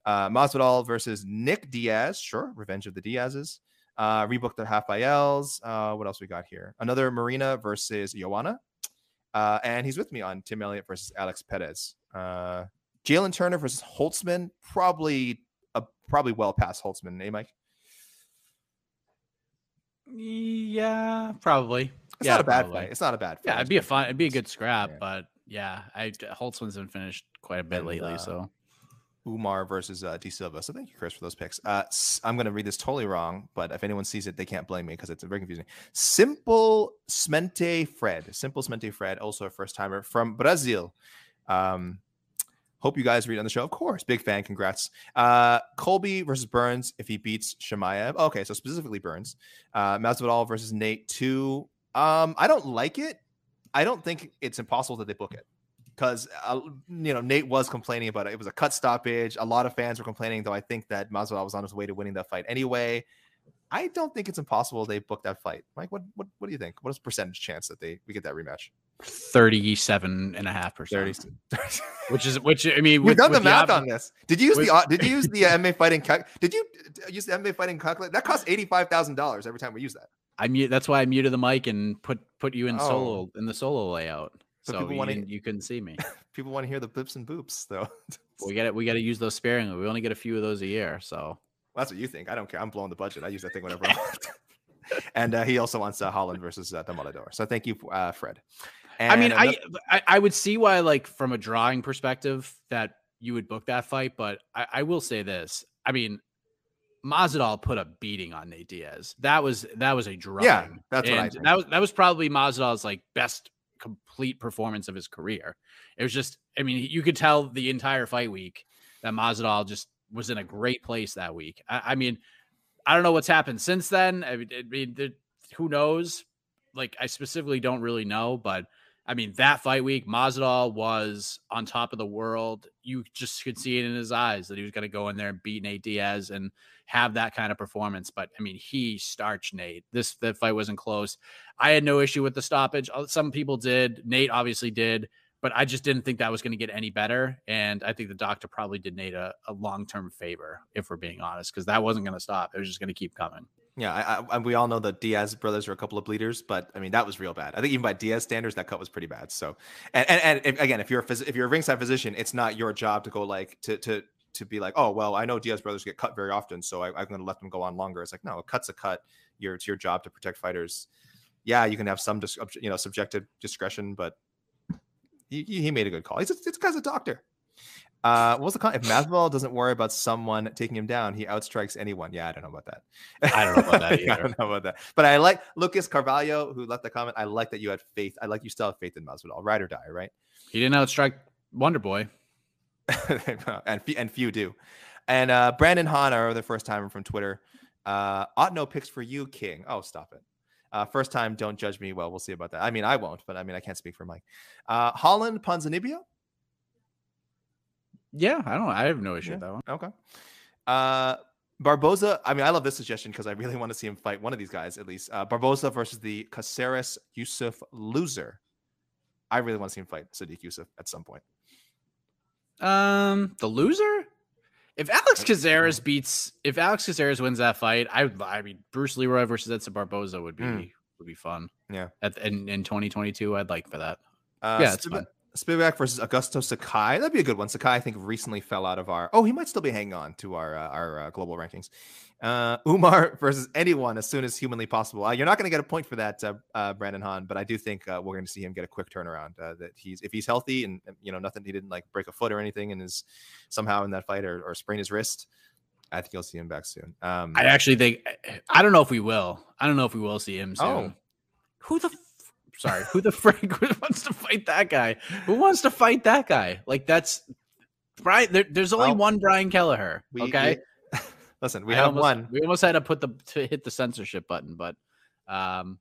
[SPEAKER 2] Uh, Masvidal versus Nick Diaz. Sure, revenge of the Diazes. Uh, rebooked the half by L's. Uh, what else we got here? Another Marina versus Joanna. Uh, and he's with me on Tim Elliott versus Alex Perez. Uh, Jalin Turner versus Holtzman. Probably a probably well past Holtzman, eh, Mike?
[SPEAKER 1] Yeah, probably.
[SPEAKER 2] It's
[SPEAKER 1] yeah,
[SPEAKER 2] not a bad
[SPEAKER 1] probably.
[SPEAKER 2] fight. It's not a bad fight.
[SPEAKER 1] Yeah, it'd be a fun, it'd be a good scrap,
[SPEAKER 2] Yeah.
[SPEAKER 1] but yeah, I Holtzman's been finished quite a bit
[SPEAKER 2] And,
[SPEAKER 1] lately,
[SPEAKER 2] uh,
[SPEAKER 1] so
[SPEAKER 2] Umar versus uh, D Silva. So thank you, Chris, for those picks. Uh, I'm going to read this totally wrong, but if anyone sees it, they can't blame me because it's very confusing. Simple Smente Fred. Simple Smente Fred, also a first timer from Brazil. Um, hope you guys read on the show. Of course, big fan. Congrats. Uh, Colby versus Burns if he beats Chimaev. Okay, so specifically Burns. Uh, Masvidal versus Nate two. Um, I don't like it. I don't think it's impossible that they book it because uh, you know Nate was complaining about it. It was a cut stoppage. A lot of fans were complaining, though. I think that Masvidal was on his way to winning that fight anyway. I don't think it's impossible they book that fight. Mike, what what what do you think? What is the percentage chance that they we get that rematch?
[SPEAKER 1] 37 and a half percent.
[SPEAKER 2] 30.
[SPEAKER 1] Which is which I mean
[SPEAKER 2] we've
[SPEAKER 1] with,
[SPEAKER 2] done the math on this. Did you use
[SPEAKER 1] with-
[SPEAKER 2] the did you use the MMA fighting calc- did you use the MMA fighting calculator? That costs eighty five thousand dollars every time we use that.
[SPEAKER 1] I mute that's why I muted the mic and put put you in
[SPEAKER 2] Oh.
[SPEAKER 1] solo in the solo layout.
[SPEAKER 2] So
[SPEAKER 1] So,
[SPEAKER 2] people
[SPEAKER 1] you,
[SPEAKER 2] wanna-
[SPEAKER 1] you couldn't see me.
[SPEAKER 2] People want to hear the blips and boops, though.
[SPEAKER 1] we got it. We got to use those sparingly. We only get a few of those a year. So
[SPEAKER 2] That's what you think. I don't care. I'm blowing the budget. I use that thing whenever I want. and uh, he also wants uh, Holland versus uh, Demolidor. So thank you, uh, Fred.
[SPEAKER 1] I mean, I,
[SPEAKER 2] another-
[SPEAKER 1] I I would see why, like from a drawing perspective, that you would book that fight. But I, I will say this: I mean, Masvidal put a beating on Nate Diaz. That was that was a drawing.
[SPEAKER 2] Yeah, that's what I
[SPEAKER 1] And
[SPEAKER 2] think.
[SPEAKER 1] That was that was probably Masvidal's like best complete performance of his career. It was just, I mean, you could tell the entire fight week that Masvidal just was in a great place that week. I, I mean, I don't know what's happened since then. I mean, I mean who knows? Like, I specifically don't really know, but I mean, that fight week, Masvidal was on top of the world. You just could see it in his eyes that he was going to go in there and beat Nate Diaz and have that kind of performance. But I mean, he starched Nate. This the fight wasn't close. I had no issue with the stoppage. Uh, Some people did. Nate obviously did, but I just didn't think that was going to get any better. And I think the doctor probably did Nate a, a long term favor, if we're being honest, because that wasn't going to stop. It was just going to keep coming.
[SPEAKER 2] yeah, I, I, we all know the Diaz brothers are a couple of bleeders, but I mean that was real bad. I think even by Diaz standards, that cut was pretty bad. So, and and, and if- again, if you're a phys- if you're a ringside physician, it's not your job to go like to to to be like, oh well, I know Diaz brothers get cut very often, so I, I'm going to let them go on longer. It's like no, a cut's a cut. Your it's your job to protect fighters. Yeah, you can have some dis- you know subjective discretion, but he, he made a good call. He's a, this guy's a doctor. Uh, what's the con? If Masvidal doesn't worry about someone taking him down, he outstrikes anyone. Yeah, I don't know about that.
[SPEAKER 1] I don't know about that
[SPEAKER 2] I don't know about that. But I like Lucas Carvalho, who left the comment. I like that you had faith. I like you still have faith in Masvidal. Ride or die, right?
[SPEAKER 1] He didn't outstrike Wonder Boy.
[SPEAKER 2] and and few do. And uh, Brandon Hahn, our other first timer from Twitter, uh, ought no picks for you, King. Oh, stop it. Uh, first time, don't judge me. Well, we'll see about that. I mean, I won't, but I mean, I can't speak for Mike. Uh, Holland Ponzinibbio.
[SPEAKER 1] Yeah, I don't. I have no issue
[SPEAKER 2] Yeah.
[SPEAKER 1] with that one.
[SPEAKER 2] Okay. Uh, Barboza. I mean, I love this suggestion because I really want to see him fight one of these guys at least. Uh, Barboza versus the Caceres Yusuff loser. I really want to see him fight Sodiq Yusuff at some point.
[SPEAKER 1] Um, the loser. If Alex Caceres beats, if Alex Caceres wins that fight, I, I mean, Bruce Leroy versus Edson Barboza would be
[SPEAKER 2] Mm.
[SPEAKER 1] would be fun.
[SPEAKER 2] Yeah.
[SPEAKER 1] At in, in 2022, I'd like for that.
[SPEAKER 2] Uh,
[SPEAKER 1] Yeah, it's fine.
[SPEAKER 2] Spivak versus Augusto Sakai. That'd be a good one. Sakai, I think, recently fell out of our. Oh, he might still be hanging on to our uh, our uh, global rankings. Uh, Umar versus anyone as soon as humanly possible. Uh, you're not going to get a point for that, uh, uh, Brandon Hahn, but I do think uh, we're going to see him get a quick turnaround. Uh, that he's if he's healthy and you know nothing, he didn't like break a foot or anything, and is somehow in that fight or, or sprain his wrist. I think you'll see him back soon. Um,
[SPEAKER 1] I actually think I don't know if we will. I don't know if we will see him soon.
[SPEAKER 2] Oh.
[SPEAKER 1] Who the sorry, who the frick wants to fight that guy? Who wants to fight that guy? Like that's Brian. There, there's only
[SPEAKER 2] Well,
[SPEAKER 1] one Brian Kelleher.
[SPEAKER 2] we-
[SPEAKER 1] okay,
[SPEAKER 2] we- listen, we
[SPEAKER 1] I
[SPEAKER 2] have
[SPEAKER 1] almost-
[SPEAKER 2] one.
[SPEAKER 1] We almost had to put the to hit the censorship button, but um,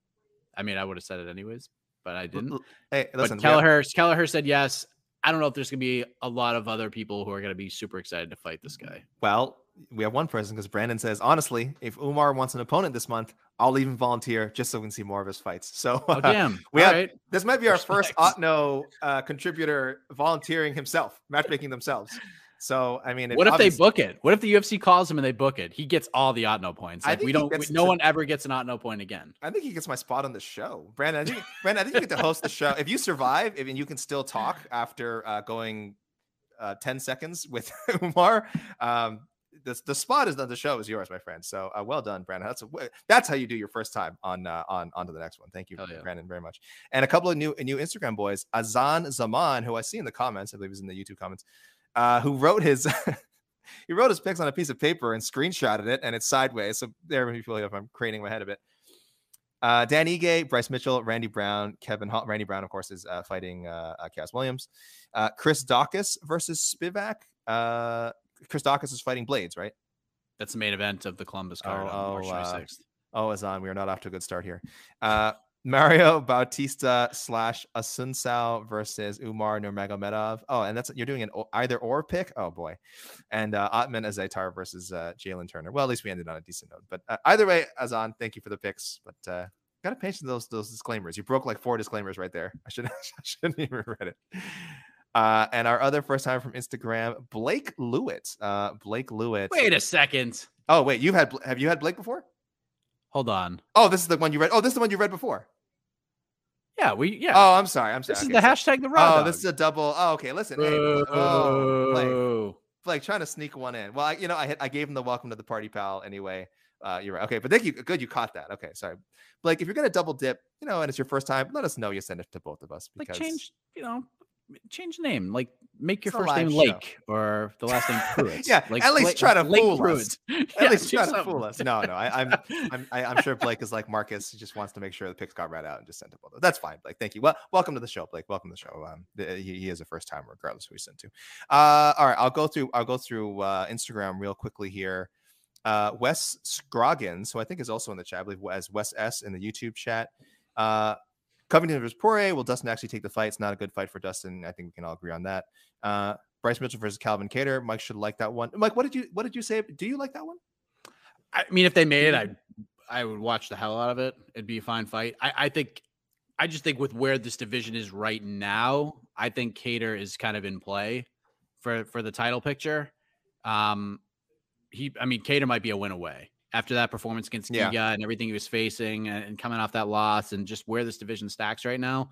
[SPEAKER 1] I mean, I would have said it anyways, but I didn't.
[SPEAKER 2] Hey, listen,
[SPEAKER 1] but
[SPEAKER 2] we have-
[SPEAKER 1] Kelleher, Kelleher said yes. I don't know if there's gonna be a lot of other people who are gonna be super excited to fight this guy.
[SPEAKER 2] Well, we have one person because Brandon says, honestly, if Umar wants an opponent this month, I'll even volunteer just so we can see more of his fights. So
[SPEAKER 1] Oh damn!
[SPEAKER 2] we
[SPEAKER 1] All
[SPEAKER 2] have-
[SPEAKER 1] right.
[SPEAKER 2] this might be our first Otno uh, contributor volunteering himself, matchmaking themselves. So I mean,
[SPEAKER 1] What if they book it? What if the UFC calls him and they book it? He gets all the Otno points. Like we don't. we- no
[SPEAKER 2] to-
[SPEAKER 1] one ever gets an Otno point again.
[SPEAKER 2] I think he gets my spot on the show, Brandon. I think, Brandon, I think you get to host the show if you survive. If and you can still talk after uh, going uh, ten seconds with Umar. Um, the, the spot is not the show is yours, my friend. So uh, well done, Brandon. That's a, that's how you do your first time on uh, on on to the next one. Thank you,
[SPEAKER 1] yeah.
[SPEAKER 2] Brandon, very much. And a couple of new new Instagram boys, Azan Zaman, who I see in the comments, I believe is in the YouTube comments, uh, who wrote his. he wrote his pics on a piece of paper and screenshotted it, and it's sideways. So there, maybe feel if I'm craning my head a bit. Uh, Dan Ige, Bryce Mitchell, Randy Brown, Kevin Hall. Randy Brown, of course, is uh, fighting uh, uh, Khaos Williams. Uh, Chris Daukaus versus Spivak. Chris Daukaus is fighting Blaydes, right?
[SPEAKER 1] That's the main event of the Columbus card
[SPEAKER 2] Oh,
[SPEAKER 1] on March
[SPEAKER 2] oh, uh,
[SPEAKER 1] 26th.
[SPEAKER 2] Oh, Azan, we are not off to a good start here. Uh, Mario Bautista slash Assunção versus Umar Nurmagomedov. Oh, and that's you're doing an either or pick. Oh boy, and uh, Ottman Azaitar versus uh, Jalin Turner. Well, at least we ended on a decent note. But uh, either way, Azan, thank you for the picks. But uh, gotta mention those those disclaimers. You broke like four disclaimers right there. I should I shouldn't even read it. Uh, and our other first time from Instagram, Blake Lewitt. Uh, Blake Lewitt.
[SPEAKER 1] Wait a second.
[SPEAKER 2] Oh wait, you've had have you had Blake before?
[SPEAKER 1] Hold on.
[SPEAKER 2] Oh, this is the one you read. Oh, this is the one you read before.
[SPEAKER 1] Yeah, we yeah.
[SPEAKER 2] Oh, I'm sorry. I'm sorry.
[SPEAKER 1] this is the
[SPEAKER 2] so-
[SPEAKER 1] hashtag the raw.
[SPEAKER 2] Oh, this is a double. Oh, okay. Listen. Hey, oh, Blake, Blake, trying to sneak one in. Well, I, you know, I hit, I gave him the welcome to the party, pal. Anyway, uh, you're right. Okay, but thank you. Good, you caught that. Okay, sorry, Blake. If you're gonna double dip, you know, and it's your first time, let us know. You send it to both of us
[SPEAKER 1] like change, you know, change the name. Like make your
[SPEAKER 2] It's
[SPEAKER 1] first name
[SPEAKER 2] show.
[SPEAKER 1] Lake or the last name Pruitt.
[SPEAKER 2] Yeah,
[SPEAKER 1] like,
[SPEAKER 2] at least
[SPEAKER 1] Blake-
[SPEAKER 2] try to
[SPEAKER 1] Lake
[SPEAKER 2] fool us.
[SPEAKER 1] Pruitt.
[SPEAKER 2] at
[SPEAKER 1] Yeah,
[SPEAKER 2] least try to fool us. No, no, I, I'm, I'm, I, I'm sure Blake is like Marcus. He just wants to make sure the picks got read out and just sent to both. That's fine, Blake. Thank you. Well, welcome to the show, Blake. Welcome to the show. Um, he, he is a first time, regardless who he sent to. Uh, all right, I'll go through. I'll go through uh, Instagram real quickly here. Uh, Wes Scroggins, who I think is also in the chat, I believe as Wes S in the YouTube chat. Uh, Covington versus Poirier. Will Dustin actually take the fight? It's not a good fight for Dustin. I think we can all agree on that. Uh, Bryce Mitchell versus Calvin Kattar. Mike should like that one. Mike, what did you what did you say? Do you like that one?
[SPEAKER 1] I mean, if they made it, I I would watch the hell out of it. It'd be a fine fight. I, I think I just think with where this division is right now, I think Kattar is kind of in play for for the title picture. Um he I mean Kattar might be a win away after that performance against
[SPEAKER 2] Yeah.
[SPEAKER 1] And everything he was facing and, coming off that loss and just where this division stacks right now.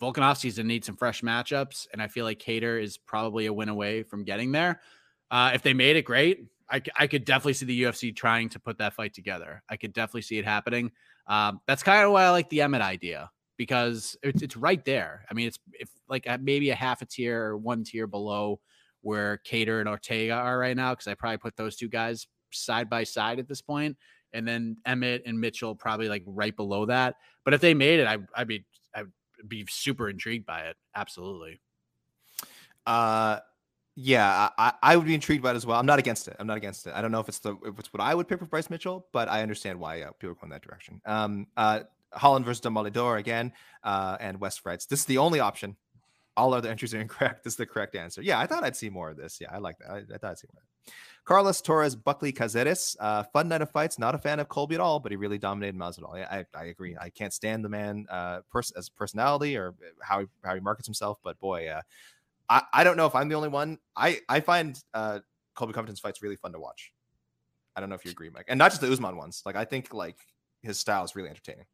[SPEAKER 1] Volkanovski's gonna need some fresh matchups, and I feel like Kattar is probably a win away from getting there. Uh, if they made it, great. I could definitely see the UFC trying to put that fight together. I could definitely see it happening. Um, that's kind of why I like the Emmett idea because it's, it's right there. I mean, it's if like maybe a half a tier or one tier below where Kattar and Ortega are right now, because I probably put those two guys side by side at this point, and then Emmett and Mitchell probably like right below that. But if they made it, I, I'd be I'd be super intrigued by it. Absolutely.
[SPEAKER 2] Uh, yeah, I, I would be intrigued by it as well. I'm not against it. I'm not against it. I don't know if it's the if it's what I would pick for Bryce Mitchell, but I understand why uh, people are going that direction. Um, uh, Holland versus Demolidor again, uh, and West Freds. This is the only option. All other entries are incorrect. This is the correct answer. Yeah, I thought I'd see more of this. Yeah, I like that. I, I thought I'd see more. Carlos Torres, Buckley Caceres, uh, fun night of fights. Not a fan of Colby at all, but he really dominated Masvidal. I, I, I agree. I can't stand the man uh, pers- as personality or how he, how he markets himself, but boy, uh, I, I don't know if I'm the only one. I, I find uh, Colby Covington's fights really fun to watch. I don't know if you agree, Mike, and not just the Usman ones. Like I think like his style is really entertaining.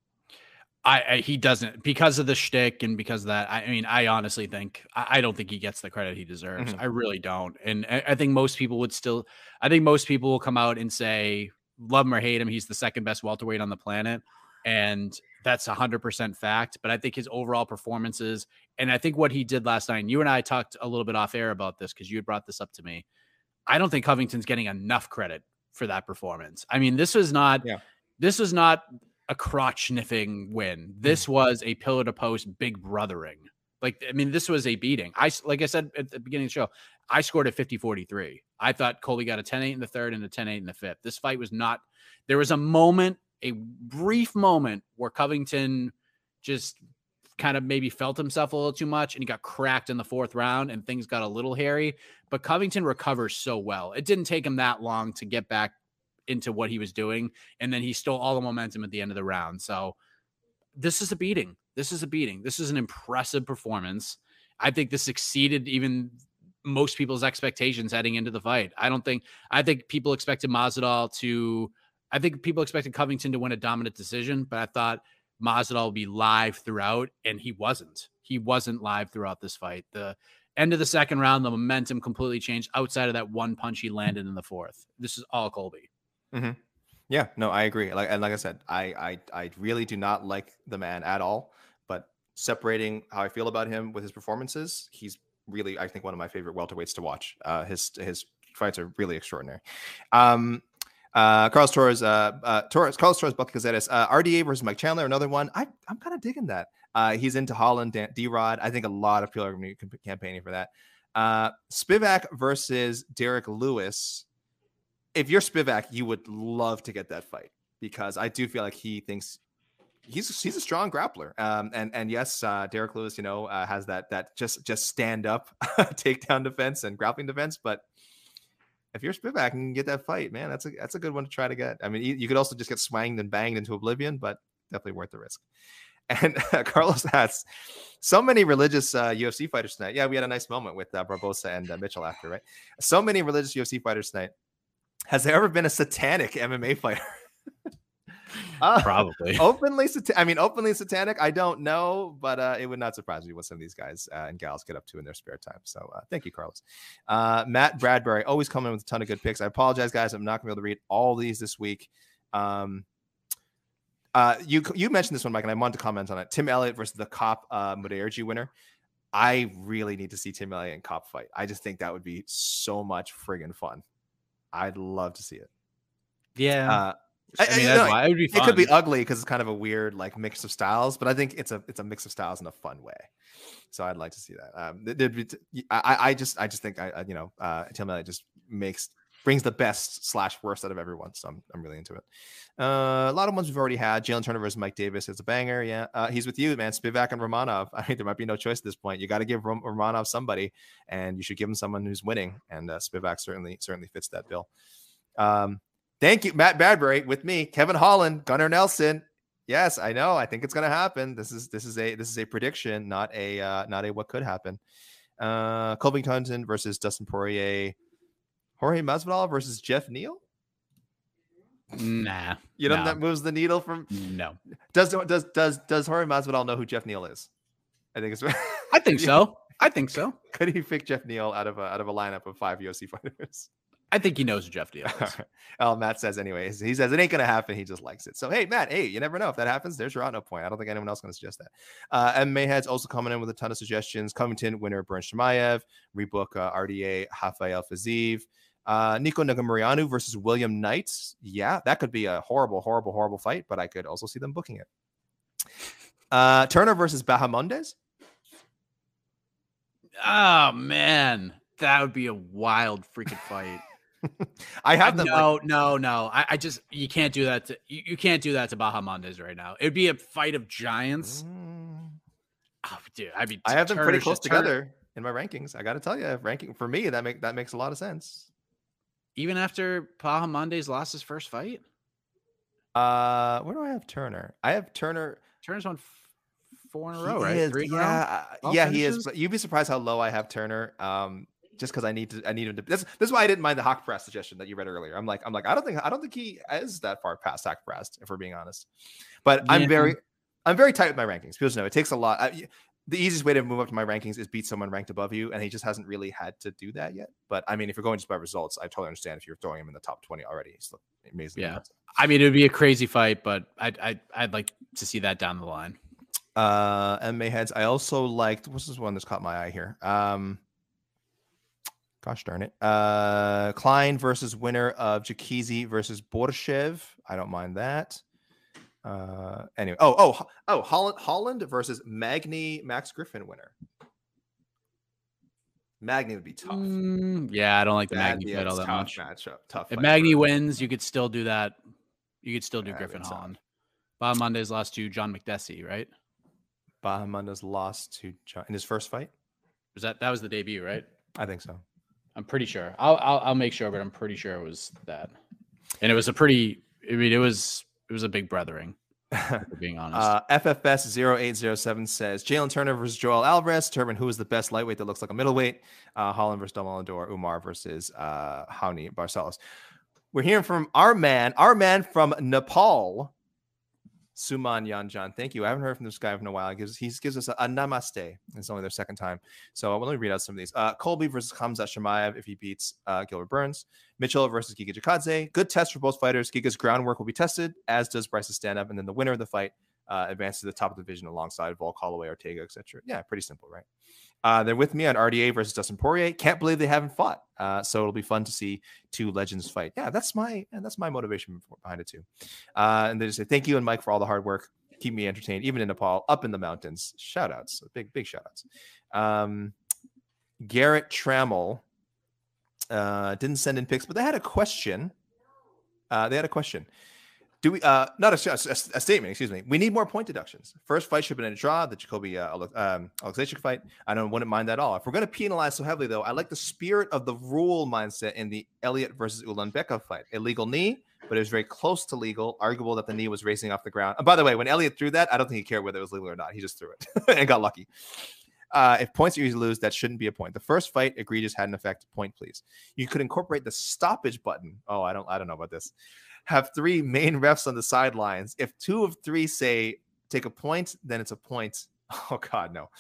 [SPEAKER 1] I, I, he doesn't because of the shtick and because of that. I, I mean, I honestly think I, I, don't think he gets the credit he deserves.
[SPEAKER 2] Mhm.
[SPEAKER 1] I really don't, and I, think most people would still. I think most people will come out and say, love him or hate him, he's the second best welterweight on the planet, and that's hundred percent fact. But I think his overall performances, and I think what he did last night. And you and I talked a little bit off air about this because you had brought this up to me. I don't think Covington's getting enough credit for that performance. I mean, this was not.
[SPEAKER 2] Yeah.
[SPEAKER 1] This was not a crotch sniffing win. Hmm. This was a pillar to post big brothering. Like, I mean, this was a beating. I, like I said at the beginning of the show, I scored at 50 43. I thought Colby got a 10 8 in the third and a 10 8 in the fifth. This fight was not, there was a moment, a brief moment where Covington just kind of maybe felt himself a little too much and he got cracked in the fourth round and things got a little hairy. But Covington recovers so well. It didn't take him that long to get back into what he was doing and then he stole all the momentum at the end of the round. So this is a beating. This is a beating. This is an impressive performance. I think this exceeded even most people's expectations heading into the fight. I don't think I think people expected Masvidal to I think people expected Covington to win a dominant decision, but I thought Masvidal would be live throughout and he wasn't. He wasn't live throughout this fight. The end of the second round, the momentum completely changed outside of that one punch he landed in the fourth. This is all Colby.
[SPEAKER 2] Yeah, no, I agree. Like and like I said, I I I really do not like the man at all. But separating how I feel about him with his performances, he's really I think one of my favorite welterweights to watch. Uh, his his fights are really extraordinary. Um, uh, Carlos Torres, uh, uh, Torres, Carlos Torres, Bucky Cazares, uh, RDA versus Mike Chandler, another one. I I'm kind of digging that. Uh, he's into Holland, D Rod. I think a lot of people are going to be campaigning for that. Uh, Spivak versus Derrick Lewis if you're Spivak, you would love to get that fight because I do feel like he thinks he's he's a strong grappler. Um, and and yes, uh, Derrick Lewis, you know, uh, has that that just just stand up takedown defense and grappling defense. But if you're Spivak and get that fight, man, that's a that's a good one to try to get. I mean, you, you could also just get swanged and banged into oblivion, but definitely worth the risk. And uh, Carlos has so many religious uh, UFC fighters tonight. Yeah, we had a nice moment with uh, Barbosa and uh, Mitchell after, right? So many religious UFC fighters tonight. Has there ever been a satanic MMA fighter? Uh,
[SPEAKER 1] Probably.
[SPEAKER 2] openly, sat- I mean, openly satanic. I don't know, but uh, it would not surprise me what some of these guys uh, and gals get up to in their spare time. So, uh, thank you, Carlos. Uh, Matt Bradbury always coming with a ton of good picks. I apologize, guys. I'm not gonna be able to read all these this week. Um, uh, you you mentioned this one, Mike, and I wanted to comment on it. Tim Elliott versus the Kape uh, Mudaerji winner. I really need to see Tim Elliott and Kape fight. I just think that would be so much friggin' fun. I'd love to see it.
[SPEAKER 1] Yeah.
[SPEAKER 2] Uh,
[SPEAKER 1] I,
[SPEAKER 2] I-
[SPEAKER 1] mean,
[SPEAKER 2] I- no,
[SPEAKER 1] why it would be
[SPEAKER 2] it could be ugly because it's kind of a weird like mix of styles, but I think it's a it's a mix of styles in a fun way. So I'd like to see that. Um, be t- I, I- I just I just think I, I you know uh, Tim Elliott just makes brings the best slash worst out of everyone. So I'm I'm really into it. Uh, a lot of ones we've already had. Jalin Turner versus Mike Davis is a banger. Yeah, uh, he's with you, man. Spivak and Romanov. I mean, there might be no choice at this point. You got to give Rom- Romanov somebody, and you should give him someone who's winning. And uh, Spivak certainly certainly fits that bill. Um, Thank you, Matt Bradbury, with me, Kevin Holland, Gunnar Nelson. Yes, I know. I think it's going to happen. This is this is a this is a prediction, not a uh, not a what could happen. Uh, Colby Covington versus Dustin Poirier. Jorge Masvidal versus Geoff Neal.
[SPEAKER 1] Nah.
[SPEAKER 2] You know
[SPEAKER 1] No.
[SPEAKER 2] that moves the needle from
[SPEAKER 1] No.
[SPEAKER 2] does does does does Jorge Masvidal know who Geoff Neal is? I think it's
[SPEAKER 1] I think so. I think so.
[SPEAKER 2] Could he pick Geoff Neal out of a out of a lineup of five UFC fighters?
[SPEAKER 1] I think he knows who Jeff Deal is.
[SPEAKER 2] oh, Matt says anyways. He says it ain't gonna happen. He just likes it. So hey, Matt, hey, you never know if that happens. There's your out no point. I don't think anyone else is gonna suggest that. Uh, and Mayhead's also coming in with a ton of suggestions. Covington winner Burns Chimaev, rebook uh, RDA Rafael Fiziev. Uh, Nico Negumereanu versus William Knight. Yeah, that could be a horrible, horrible, horrible fight, but I could also see them booking it. Uh, Turner versus Bahamondes.
[SPEAKER 1] Oh man, that would be a wild freaking fight.
[SPEAKER 2] I have them. like-
[SPEAKER 1] no, no, no. I, I just you can't do that. To, you, you can't do that to Bahamondes right now. It'd be a fight of giants.
[SPEAKER 2] Mm,
[SPEAKER 1] Oh, dude, I mean,
[SPEAKER 2] I have them pretty close
[SPEAKER 1] Turner-
[SPEAKER 2] together in my rankings. I got to tell you, ranking for me that make that makes a lot of sense.
[SPEAKER 1] Even after Bahamondes lost his first fight.
[SPEAKER 2] Uh, where do I have Turner? I have Turner.
[SPEAKER 1] Turner's won f- four in a row, right?
[SPEAKER 2] is-
[SPEAKER 1] Three in a row.
[SPEAKER 2] yeah, yeah, he is. But you'd be surprised how low I have Turner. Um, just because I need to, I need him to. This, this is why I didn't mind the Hawk Press suggestion that you read earlier. I'm like, I'm like, I don't think, I don't think he is that far past Hawk Press, if we're being honest. But I'm very, I'm very tight with my rankings. People know it takes a lot. I, the easiest way to move up to my rankings is beat someone ranked above you, and he just hasn't really had to do that yet. But I mean, if you're going just by results, I totally understand if you're throwing him in the top 20 already. He's amazing.
[SPEAKER 1] Yeah. I mean, it would be a crazy fight, but I'd, I'd, I'd like to see that down the line.
[SPEAKER 2] Uh, MMA heads. I also liked. What's this one that's caught my eye here? Um, gosh darn it. Uh, Klein versus winner of Jakizi versus Borshev. I don't mind that. Uh, anyway. Oh, oh, oh, Holland, Holland versus Magny Max Griffin winner. Magny would be tough.
[SPEAKER 1] Mm, yeah, I don't like the
[SPEAKER 2] That'd
[SPEAKER 1] Magny
[SPEAKER 2] be
[SPEAKER 1] fight all that
[SPEAKER 2] tough
[SPEAKER 1] much.
[SPEAKER 2] matchup. Tough.
[SPEAKER 1] If Magny wins, you could still do that. You could still do
[SPEAKER 2] Yeah,
[SPEAKER 1] Griffin. Holland. Bahamondes lost to John Makdessi, right?
[SPEAKER 2] Bahamondes lost to John in his first fight.
[SPEAKER 1] Was that that was the debut, right?
[SPEAKER 2] I think so.
[SPEAKER 1] I'm pretty sure. I'll, I'll I'll make sure, but I'm pretty sure it was that. And it was a pretty. I mean, it was it was a big brothering. For being honest,
[SPEAKER 2] Uh, FFS 0807 says Jalin Turner versus Joel Alvarez. Determine who is the best lightweight that looks like a middleweight. Uh, Holland versus Dumbledore. Umar versus uh, Raoni Barcelos. We're hearing from our man, our man from Nepal, Suman Yanjan. Thank you. I haven't heard from this guy in a while. He gives, he gives us a, a namaste. It's only their second time. So let me read out some of these. Uh, Colby versus Khamzat Chimaev if he beats uh, Gilbert Burns. Mitchell versus Giga Chikadze. Good test for both fighters. Giga's groundwork will be tested, as does Bryce's stand up. And then the winner of the fight uh, advances to the top of the division alongside Volk, Holloway, Ortega, etc. Yeah, pretty simple, right? Uh, they're with me on RDA versus Dustin Poirier. Can't believe they haven't fought. Uh, so it'll be fun to see two legends fight. Yeah, that's my and that's my motivation behind it too. Uh, and they just say thank you and Mike for all the hard work. Keep me entertained, even in Nepal, up in the mountains. Shout outs, big big shout outs. Um, Garrett Trammell uh, didn't send in pics, but they had a question. Uh, they had a question. Do we uh not a, a, a statement? Excuse me. We need more point deductions. First fight should have been a draw. The Jacoby uh, um, fight. I don't wouldn't mind that at all. If we're going to penalize so heavily, though, I like the spirit of the rule mindset in the Elliott versus Ulanbekov fight. Illegal knee, but it was very close to legal. Arguable that the knee was racing off the ground. And by the way, when Elliott threw that, I don't think he cared whether it was legal or not. He just threw it and got lucky. Uh, if points are easy to lose, that shouldn't be a point. The first fight, egregious, had an effect. Point, please. You could incorporate the stoppage button. Oh, I don't, I don't know about this. Have three main refs on the sidelines. If two of three say take a point, then it's a point. Oh God, no.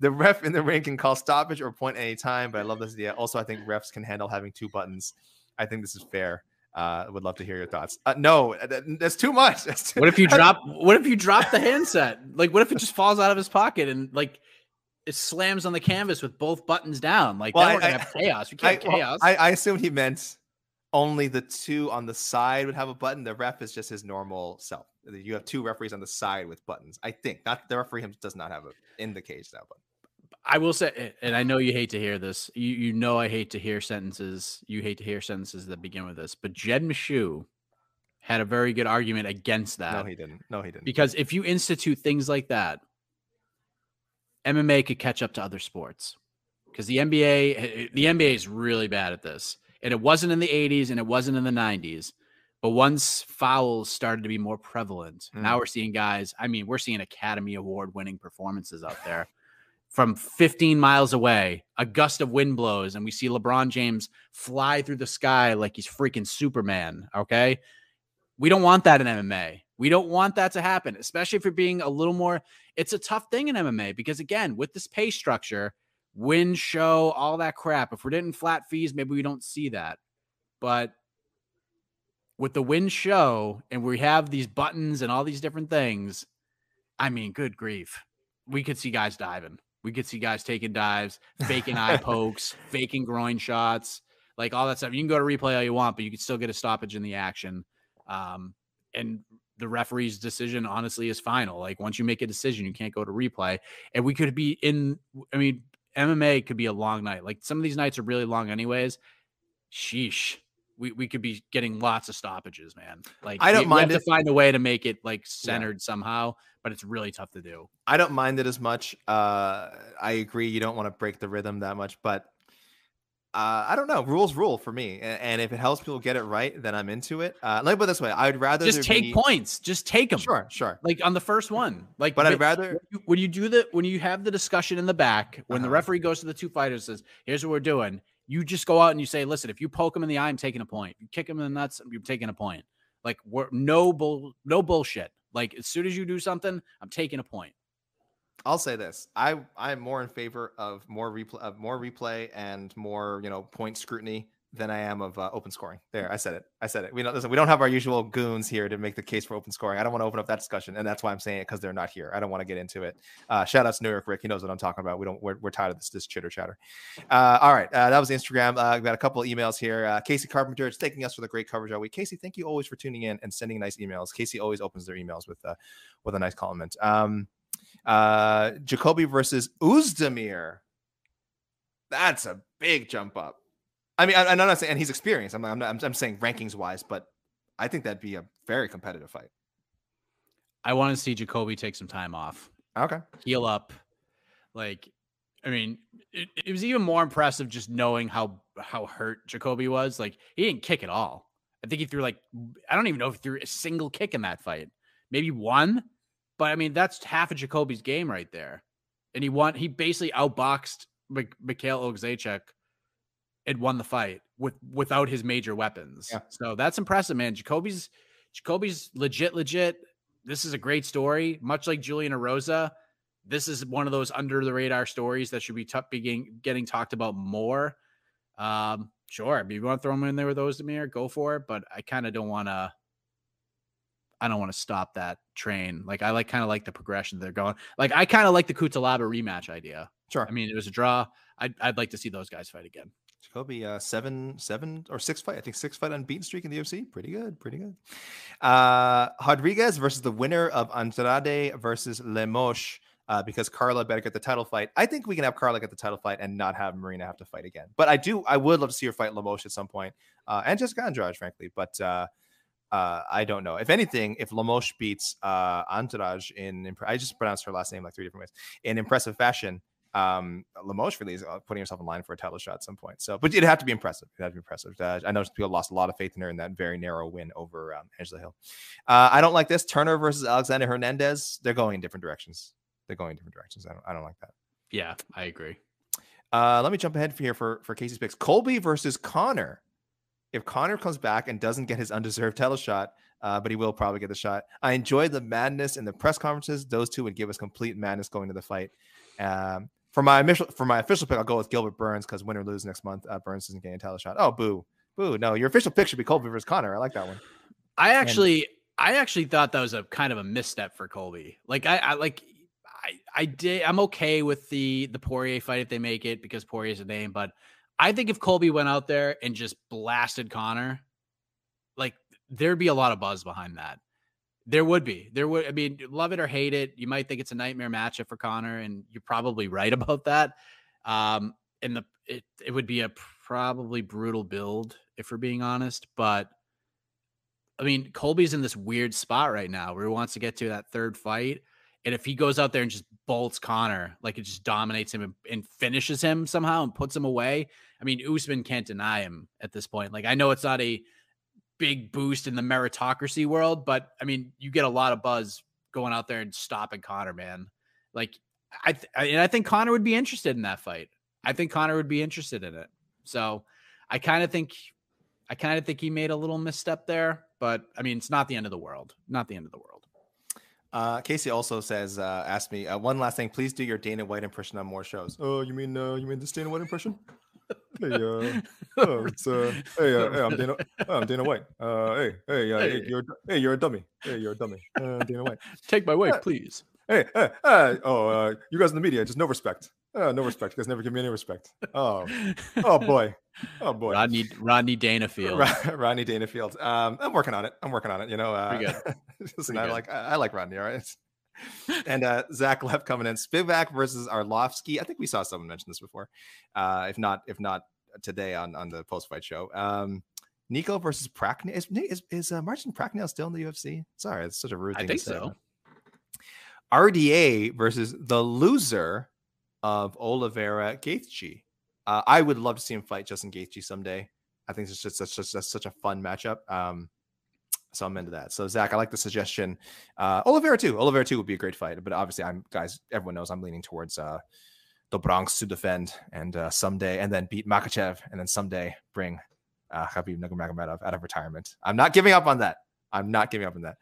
[SPEAKER 2] The ref in the ring can call stoppage or point any time. But I love this idea. Also, I think refs can handle having two buttons. I think this is fair. Uh, would love to hear your thoughts. Uh, no, that's too much. That's too-
[SPEAKER 1] what if you drop? What if you drop the handset? Like, what if it just falls out of his pocket and like it slams on the canvas with both buttons down? Like,
[SPEAKER 2] Well,
[SPEAKER 1] then we're gonna have chaos. We can't
[SPEAKER 2] well,
[SPEAKER 1] chaos.
[SPEAKER 2] I, I assumed he meant only the two on the side would have a button. The ref is just his normal self. You have two referees on the side with buttons. I think not the referee him does not have a in the cage now, but
[SPEAKER 1] I will say, and I know you hate to hear this. You you know I hate to hear sentences. You hate to hear sentences that begin with this. But Jed Meshew had a very good argument against that.
[SPEAKER 2] no, he didn't. No, he didn't.
[SPEAKER 1] because if you institute things like that, MMA could catch up to other sports. Because the NBA, eh, the NBA is really bad at this, and it wasn't in the '80s and it wasn't in the '90s. But once fouls started to be more prevalent,
[SPEAKER 2] Mm.
[SPEAKER 1] now we're seeing guys. I mean, we're seeing Academy Award winning performances out there from 15 miles away. A gust of wind blows, and we see LeBron James fly through the sky like he's freaking Superman. Okay. We don't want that in MMA. We don't want that to happen, especially if you're being a little more. It's a tough thing in MMA because, again, with this pay structure, win, show, all that crap, if we're getting flat fees, maybe we don't see that. But with the win show and we have these buttons and all these different things, I mean, good grief. We could see guys diving. We could see guys taking dives, faking eye pokes, faking groin shots, like all that stuff. You can go to replay all you want, but you could still get a stoppage in the action. Um, and the referee's decision honestly is final. Like once you make a decision, you can't go to replay. And we could be in, I mean, MMA could be a long night. Like some of these nights are really long, anyways. Sheesh. we, we could be getting lots of stoppages, man. Like
[SPEAKER 2] I don't
[SPEAKER 1] we, we
[SPEAKER 2] mind
[SPEAKER 1] have
[SPEAKER 2] it.
[SPEAKER 1] to find a way to make it like centered somehow, but it's really tough to do.
[SPEAKER 2] I don't mind it as much. Uh, I agree. You don't want to break the rhythm that much, but uh, I don't know. Rules rule for me, and, and if it helps people get it right, then I'm into it. Uh, let me put this way: I'd rather
[SPEAKER 1] Just take
[SPEAKER 2] be-
[SPEAKER 1] points. Just take them.
[SPEAKER 2] Sure, sure.
[SPEAKER 1] Like on the first one. Like
[SPEAKER 2] But
[SPEAKER 1] ma-
[SPEAKER 2] I'd rather
[SPEAKER 1] when you- when you do the when you have the discussion in the back when the
[SPEAKER 2] Uh-huh.
[SPEAKER 1] referee goes to the two fighters and says here's what we're doing you just go out and you say listen if you poke him in the eye i'm taking a point you kick him in the nuts you're taking a point like we're no bull no bullshit like as soon as you do something i'm taking a point
[SPEAKER 2] I'll say this: I I'm more in favor of more replay of more replay and more you know point scrutiny than I am of uh, open scoring. There, I said it. I said it. We don't listen. We don't have our usual goons here to make the case for open scoring. I don't want to open up that discussion, and that's why I'm saying it because they're not here. I don't want to get into it. Uh, shout out to New York Rick. He knows what I'm talking about. We don't. We're, we're tired of this this chitter chatter. Uh, all right, uh, that was Instagram. Uh, I've got a couple of emails here. Uh, Casey Carpenter is thanking us for the great coverage all week. Casey, thank you always for tuning in and sending nice emails. Casey always opens their emails with uh, with a nice comment. Um, uh, Jacoby versus Ozdemir. That's a big jump up. I mean, I, I'm not saying, and he's experienced. I'm, I'm, not, I'm, I'm saying rankings wise, but I think that'd be a very competitive fight.
[SPEAKER 1] i want to see jacoby take some time off
[SPEAKER 2] Okay.
[SPEAKER 1] heal up like i mean it, it was even more impressive just knowing how how hurt jacoby was like he didn't kick at all i think he threw like i don't even know if he threw a single kick in that fight maybe one but i mean that's half of jacoby's game right there and he won he basically outboxed Mik- Mikhail Oleksiejczuk and won the fight with without his major weapons
[SPEAKER 2] Yeah.
[SPEAKER 1] so that's impressive man jacoby's jacoby's legit legit this is a great story much like julian Erosa this is one of those under the radar stories that should be t- being getting talked about more. Um, sure, I mean, you want to throw him in there with Ozdemir, go for it. But I kind of don't want to. I don't want to stop that train. Like I like kind of like the progression they're going. Like I kind of like the Kutalaba rematch idea.
[SPEAKER 2] Sure.
[SPEAKER 1] I mean, it was a draw. I'd, I'd like to see those guys fight again.
[SPEAKER 2] Jacoby, uh, seven, seven or six fight. I think six fight unbeaten streak in the UFC. Pretty good, pretty good. Uh, Rodriguez versus the winner of Andrade versus Lemos. Uh, because Carla better get the title fight. I think we can have Carla get the title fight and not have Marina have to fight again. But I do, I would love to see her fight Lemos at some point, uh, and Jessica Andrade, frankly. But uh, uh, I don't know. If anything, if Lemos beats uh, Andrade in, I just pronounced her last name like three different ways in impressive fashion, um Lemos really is uh, putting herself in line for a title shot at some point. So, but it'd have to be impressive. It'd have to be impressive. Uh, I know people lost a lot of faith in her in that very narrow win over um, Angela Hill. Uh, I don't like this Turner versus Alexander Hernandez. They're going in different directions. They're going in different directions. I don't. I don't like that.
[SPEAKER 1] Yeah, I agree.
[SPEAKER 2] Uh, let me jump ahead for here for for Casey's picks. Colby versus Conor. If Conor comes back and doesn't get his undeserved title shot, uh, but he will probably get the shot. I enjoyed the madness in the press conferences. Those two would give us complete madness going to the fight. Um, for my official for my official pick, I'll go with Gilbert Burns because win or lose next month, uh, Burns isn't getting a title shot. Oh, boo, boo! No, your official pick should be Colby versus Conor. I like that one.
[SPEAKER 1] I actually, I actually thought that was a kind of a misstep for Colby. Like I, I like, I, I did. I'm okay with the the Poirier fight if they make it because Poirier's a name. But I think if Colby went out there and just blasted Conor, like there'd be a lot of buzz behind that. There would be. There would. I mean, love it or hate it, you might think it's a nightmare matchup for Conor, and you're probably right about that. Um, and the it it would be a probably brutal build if we're being honest, but I mean, Colby's in this weird spot right now where he wants to get to that third fight. And if he goes out there and just bolts Conor, like it just dominates him and, and finishes him somehow and puts him away. I mean, Usman can't deny him at this point. Like I know it's not a big boost in the meritocracy world, but I mean, you get a lot of buzz going out there and stopping Conor, man. Like I, th- I and I think Conor would be interested in that fight. I think Conor would be interested in it. So I kind of think I kind of think he made a little misstep there, but I mean, it's not the end of the world. Not the end of the world.
[SPEAKER 2] Uh, Casey also says, uh, asked me uh, one last thing. Please do your Dana White impression on more shows. Oh, you mean uh, you mean this Dana White impression? Hey, uh, oh, it's uh, hey, uh, hey, I'm Dana. I'm Dana White. Uh, hey, hey, uh, hey,
[SPEAKER 1] Hey.
[SPEAKER 2] you're hey, you're a dummy. Hey, you're a dummy. Uh, Dana White.
[SPEAKER 1] Take my weight,
[SPEAKER 2] Uh,
[SPEAKER 1] please.
[SPEAKER 2] Hey, hey, uh, oh, uh, you guys in the media, just no respect. Uh, no respect. You guys never give me any respect. Oh, oh boy, oh boy.
[SPEAKER 1] Rodney Rodney Dangerfield.
[SPEAKER 2] Ro- Rodney Dangerfield. Um, I'm working on it. I'm working on it. You know, uh,
[SPEAKER 1] Pretty
[SPEAKER 2] listen,
[SPEAKER 1] Pretty
[SPEAKER 2] I
[SPEAKER 1] good.
[SPEAKER 2] like I, like Rodney. All right. and uh, Zach left coming in. Spivak versus Arlovsky. I think we saw someone mention this before. Uh, if not, if not today on on the post fight show. Um, Nico versus Prachnio. Is is, is uh, Marcin Prachnio still in the UFC? Sorry, it's such a rude thing.
[SPEAKER 1] I think
[SPEAKER 2] to say.
[SPEAKER 1] so.
[SPEAKER 2] RDA versus the loser of Oliveira Gaethje. Uh, I would love to see him fight Justin Gaethje someday. I think it's just such, such, such, such a fun matchup. Um, so I'm into that. So Zach, I like the suggestion. Uh, Oliveira too. Oliveira too would be a great fight, but obviously, I'm guys. Everyone knows I'm leaning towards uh, the Bronx to defend and uh, someday, and then beat Makhachev, and then someday bring uh, Khabib Nurmagomedov out of retirement. I'm not giving up on that. I'm not giving up on that.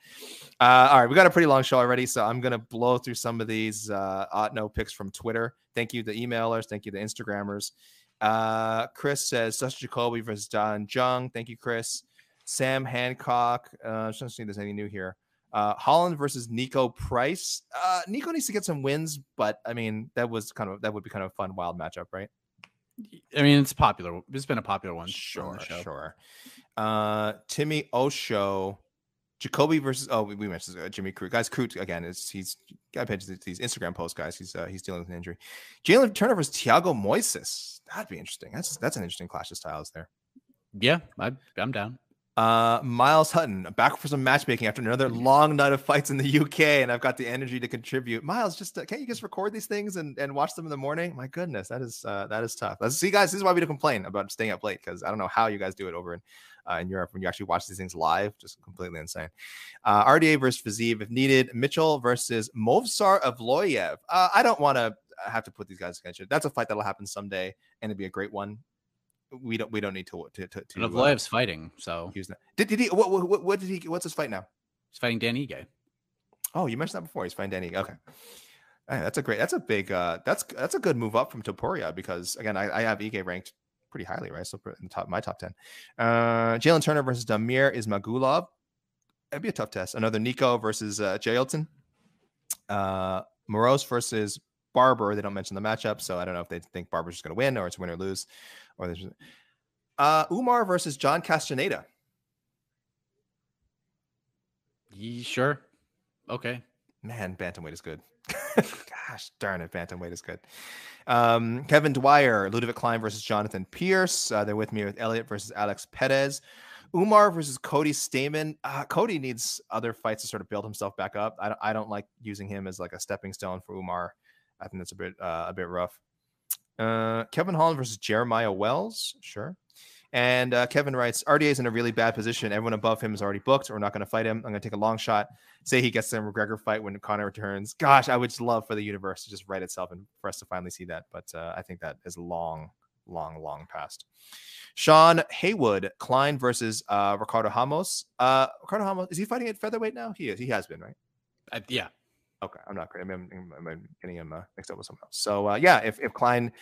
[SPEAKER 2] Uh, all right, we got a pretty long show already, so I'm gonna blow through some of these uh, Otno picks from Twitter. Thank you, the emailers. Thank you, the Instagrammers. Uh, Chris says Sasha Jacoby versus Don Jung. Thank you, Chris. Sam Hancock. Uh, I'm to see if there's any new here. Uh, Holland versus Niko Price. Uh, Niko needs to get some wins, but I mean that was kind of that would be kind of a fun wild matchup, right?
[SPEAKER 1] I mean, it's popular. It's been a popular one.
[SPEAKER 2] Sure,
[SPEAKER 1] show.
[SPEAKER 2] sure. Uh, Timmy Osho, Jacoby versus oh we, mentioned uh, Jimmy Crute. Guys, Crute again is he's got to these Instagram posts, guys. He's uh, he's dealing with an injury. Jalin Turner versus Tiago Moises. That'd be interesting. That's that's an interesting clash of styles there.
[SPEAKER 1] Yeah, I, I'm down.
[SPEAKER 2] Uh, Miles Hutton back for some matchmaking after another long night of fights in the UK, and I've got the energy to contribute. Miles, just uh, can't you just record these things and, and watch them in the morning? My goodness, that is uh, that is tough. Let's see, guys. This is why we don't complain about staying up late because I don't know how you guys do it over in uh, in Europe when you actually watch these things live. Just completely insane. Uh, RDA versus Fiziev if needed. Mitchell versus Movsar Evloev. Uh, I don't want to have to put these guys against you. That's a fight that'll happen someday, and it'd be a great one. We don't we don't need to to to, to
[SPEAKER 1] And
[SPEAKER 2] uh,
[SPEAKER 1] fighting, so
[SPEAKER 2] use that. Did, did he? What, what what did he? What's his fight now?
[SPEAKER 1] he's fighting Dan Ige.
[SPEAKER 2] Oh, you mentioned that before. He's fine, Danny. Okay. All right, that's a great. That's a big. uh That's that's a good move up from Topuria because again, I, I have Ige ranked pretty highly, right? So in the top, my top ten. Uh Jalin Turner versus Damir Ismagulov. That'd be a tough test. Another Nico versus uh, Jailton. Uh, Moroz versus Barber. They don't mention the matchup, so I don't know if they think Barber's just going to win or it's win or lose. Or there's uh, Umar versus John Castaneda.
[SPEAKER 1] Ye- sure. Okay.
[SPEAKER 2] Man, bantamweight is good. Gosh darn it, bantamweight is good. Um, Kevin Dwyer, Ludovit Klein versus Jonathan Pierce. Uh, they're with me with Elliott versus Alex Perez. Umar versus Cody Stamann. Uh, Cody needs other fights to sort of build himself back up. I don't, I don't like using him as like a stepping stone for Umar. I think that's a bit uh, a bit rough. Uh, Kevin Holland versus Jeremiah Wells. Sure. And uh, Kevin writes, RDA is in a really bad position. Everyone above him is already booked. We're not going to fight him. I'm going to take a long shot. Say he gets the McGregor fight when Conor returns. Gosh, I would love for the universe to just write itself and for us to finally see that. But uh, I think that is long, long, long past. Sean Haywood, Klein versus uh, Ricardo Ramos. Uh, Ricardo Ramos, is he fighting at featherweight now? He is. He has been, right?
[SPEAKER 1] I, yeah.
[SPEAKER 2] Okay, I'm not. Mean, I'm, I'm, getting him uh, mixed up with someone else. So uh, yeah, if if Klein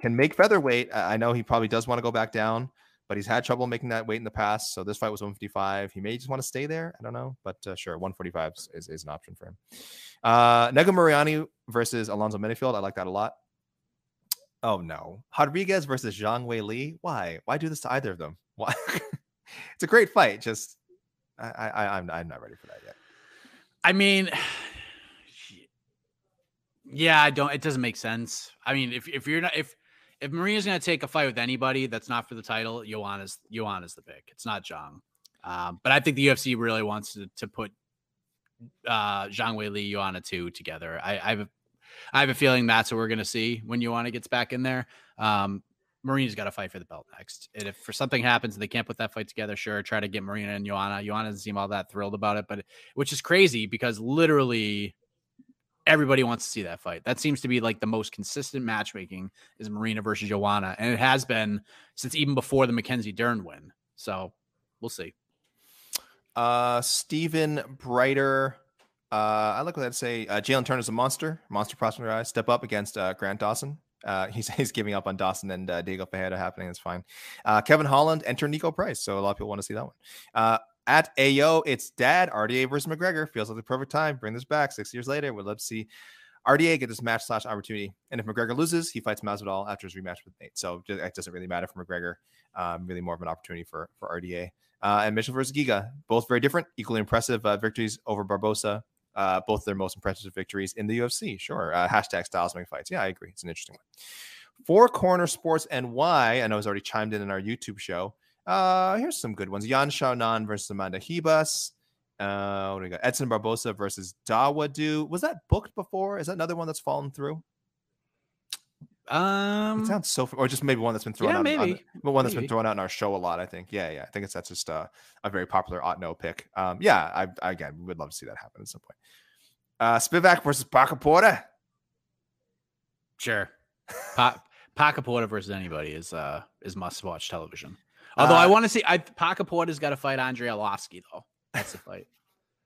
[SPEAKER 2] can make featherweight, I know he probably does want to go back down, but he's had trouble making that weight in the past. So this fight was 155. He may just want to stay there. I don't know, but uh, sure, 145 is, is, is an option for him. Uh, Negumereanu versus Alonzo Menifield. I like that a lot. Oh no, Rodriguez versus Zhang Wei Li. Why? Why do this to either of them? Why? it's a great fight. Just I, I I'm I'm not ready for that yet.
[SPEAKER 1] I mean, yeah, I don't. It doesn't make sense. I mean, if if you're not if if Marina's going to take a fight with anybody that's not for the title, Joanna's Joanna's the pick. It's not Zhang. Um, but I think the UFC really wants to, to put uh, Zhang Wei Li, Joanna two together. I, I have a, I have a feeling that's what we're going to see when Joanna gets back in there. Um, Marina's got to fight for the belt next. And if for something happens and they can't put that fight together, sure, try to get Marina and Joanna. Joanna doesn't seem all that thrilled about it, but which is crazy because literally everybody wants to see that fight. That seems to be like the most consistent matchmaking is Marina versus Joanna, and it has been since even before the Mackenzie Dern win. So we'll see.
[SPEAKER 2] Uh, Stephen Brighter. Uh, I like what I'd say. Uh, Jalin Turner's a monster, monster prospect. guy. Step up against uh, Grant Dawson. Uh, he's, he's giving up on Dawson and uh, Diego Ferreira happening. It's fine. Uh, Kevin Holland, enter Niko Price. So a lot of people want to see that one. At Ayo, it's dad. RDA versus McGregor feels like the perfect time. Bring this back six years later. We'd love to see RDA get this match slash opportunity. And if McGregor loses, he fights Masvidal after his rematch with Nate. So it doesn't really matter for McGregor. Um, really more of an opportunity for for RDA. Uh, and Mitchell versus Giga, both very different, equally impressive uh, victories over Barbosa. Uh, both their most impressive victories in the UFC. Sure. Uh, hashtag styles make fights. Yeah, I agree. It's an interesting one. Four Corner Sports and Why, I know has already chimed in in our YouTube show. Uh, here's some good ones. Yan Xiaonan versus Amanda Ribas. Uh, what do we got? Edson Barbosa versus Dawodu. Was that booked before? Is that another one that's fallen through?
[SPEAKER 1] Um,
[SPEAKER 2] It sounds so, or just maybe one that's been thrown
[SPEAKER 1] yeah,
[SPEAKER 2] out. on-
[SPEAKER 1] maybe.
[SPEAKER 2] but one that's been thrown out in our show a lot. I think. Yeah, yeah. I think it's that's just uh, a very popular ought no pick. Um, yeah. I, I again we would love to see that happen at some point. Uh, Spivak versus Parker Porter.
[SPEAKER 1] sure. Pa- Pacaporta versus anybody is uh is must watch television. Although I
[SPEAKER 2] Uh,
[SPEAKER 1] want to see, I Pacaporta's got to fight Andrei Arlovsky though. That's the fight.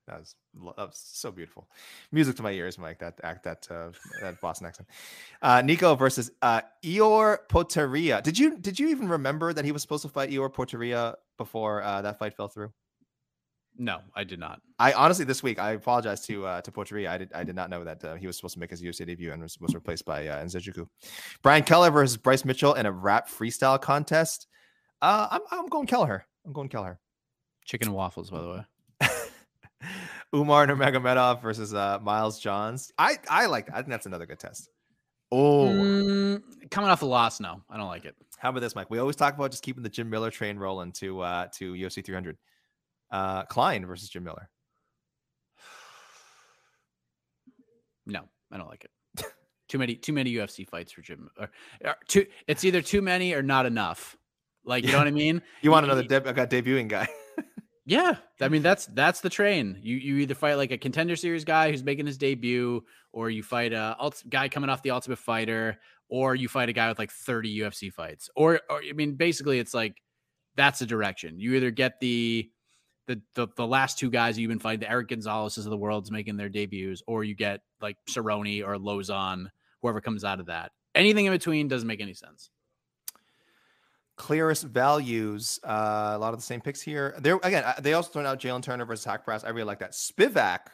[SPEAKER 2] That was, that was so beautiful. Music to my ears, Mike. That act, that uh, that Boston accent. Uh, Nico versus uh, Ihor Potieria. Did you did you even remember that he was supposed to fight Ihor Potieria before uh, that fight fell through?
[SPEAKER 1] No, I did not.
[SPEAKER 2] I honestly this week I apologize to uh, to Potieria. I did I did not know that uh, he was supposed to make his UFC debut and was, was replaced by uh. Brian Kelleher versus Bryce Mitchell in a rap freestyle contest. Uh, I'm I'm going Kelleher. I'm going Kelleher.
[SPEAKER 1] Chicken and waffles, by the way.
[SPEAKER 2] Umar Nurmagomedov versus uh, Miles Johns. I I like that. I think that's another good test. Oh,
[SPEAKER 1] Mm, coming off the loss, no, I don't like it.
[SPEAKER 2] how about this, Mike? We always talk about just keeping the Jim Miller train rolling to uh to UFC 300. Uh, Klein versus Jim Miller.
[SPEAKER 1] No, I don't like it. too many, too many UFC fights for Jim. Or, or too, it's either too many or not enough. Like you know what I mean?
[SPEAKER 2] You want another deb- uh, debuting guy?
[SPEAKER 1] Yeah, I mean that's that's the train. You you either fight like a contender series guy who's making his debut, or you fight a ult- guy coming off the Ultimate Fighter, or you fight a guy with like thirty UFC fights. Or, or I mean, basically, it's like that's the direction. You either get the the the, the last two guys you've been fighting, the Eric Gonzalez's of the world's making their debuts, or you get like Cerrone or Lauzon, whoever comes out of that. Anything in between doesn't make any sense.
[SPEAKER 2] Clearest values. Uh, a lot of the same picks here. There again. They also thrown out Jalin Turner versus Hack Press. I really like that. Spivak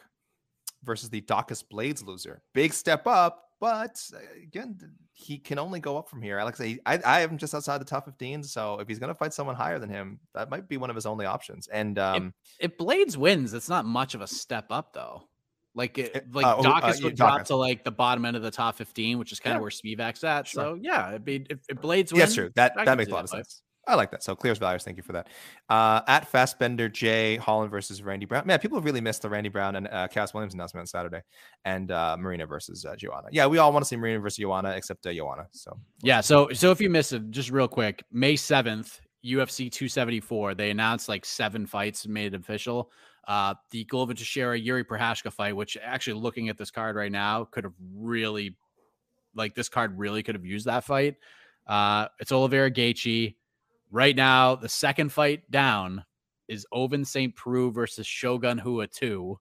[SPEAKER 2] versus the Daukaus Blades loser. Big step up, but uh, again, he can only go up from here. I like to say I, I him just outside the top 15. So if he's gonna fight someone higher than him, that might be one of his only options. And um,
[SPEAKER 1] If Blades wins, it's not much of a step up though. Like it,
[SPEAKER 2] Eh,
[SPEAKER 1] like
[SPEAKER 2] uh, uh,
[SPEAKER 1] Daukaus
[SPEAKER 2] yeah,
[SPEAKER 1] would drop
[SPEAKER 2] Daukaus.
[SPEAKER 1] to like the bottom end of the top fifteen, which is kind
[SPEAKER 2] Yeah.
[SPEAKER 1] of where Spivak's at.
[SPEAKER 2] Sure.
[SPEAKER 1] So yeah, it'd be if, if Blades wins,
[SPEAKER 2] that's true. That that makes a lot of sense. I like that. So clears values. Thank you for that. Uh, at Fastbender J Holland versus Randy Brown. Man, people have really missed the Randy Brown and uh, Khaos Williams announcement on Saturday, and uh, Marina versus uh, Joanna. Yeah, we all want to see Marina versus Joanna, except uh, Joanna. So
[SPEAKER 1] Yeah. So so if you missed it, just real quick, May seventh, UFC two seventy four, they announced like seven fights and made it official. Uh, the Glover Teixeira Jiri Prochazka fight, which actually looking at this card right now, could have really, like this card really could have used that fight. Uh, it's Oliveira Gaethje. Right now, the second fight down is Ovince St. Preux versus Shogun Rua 2.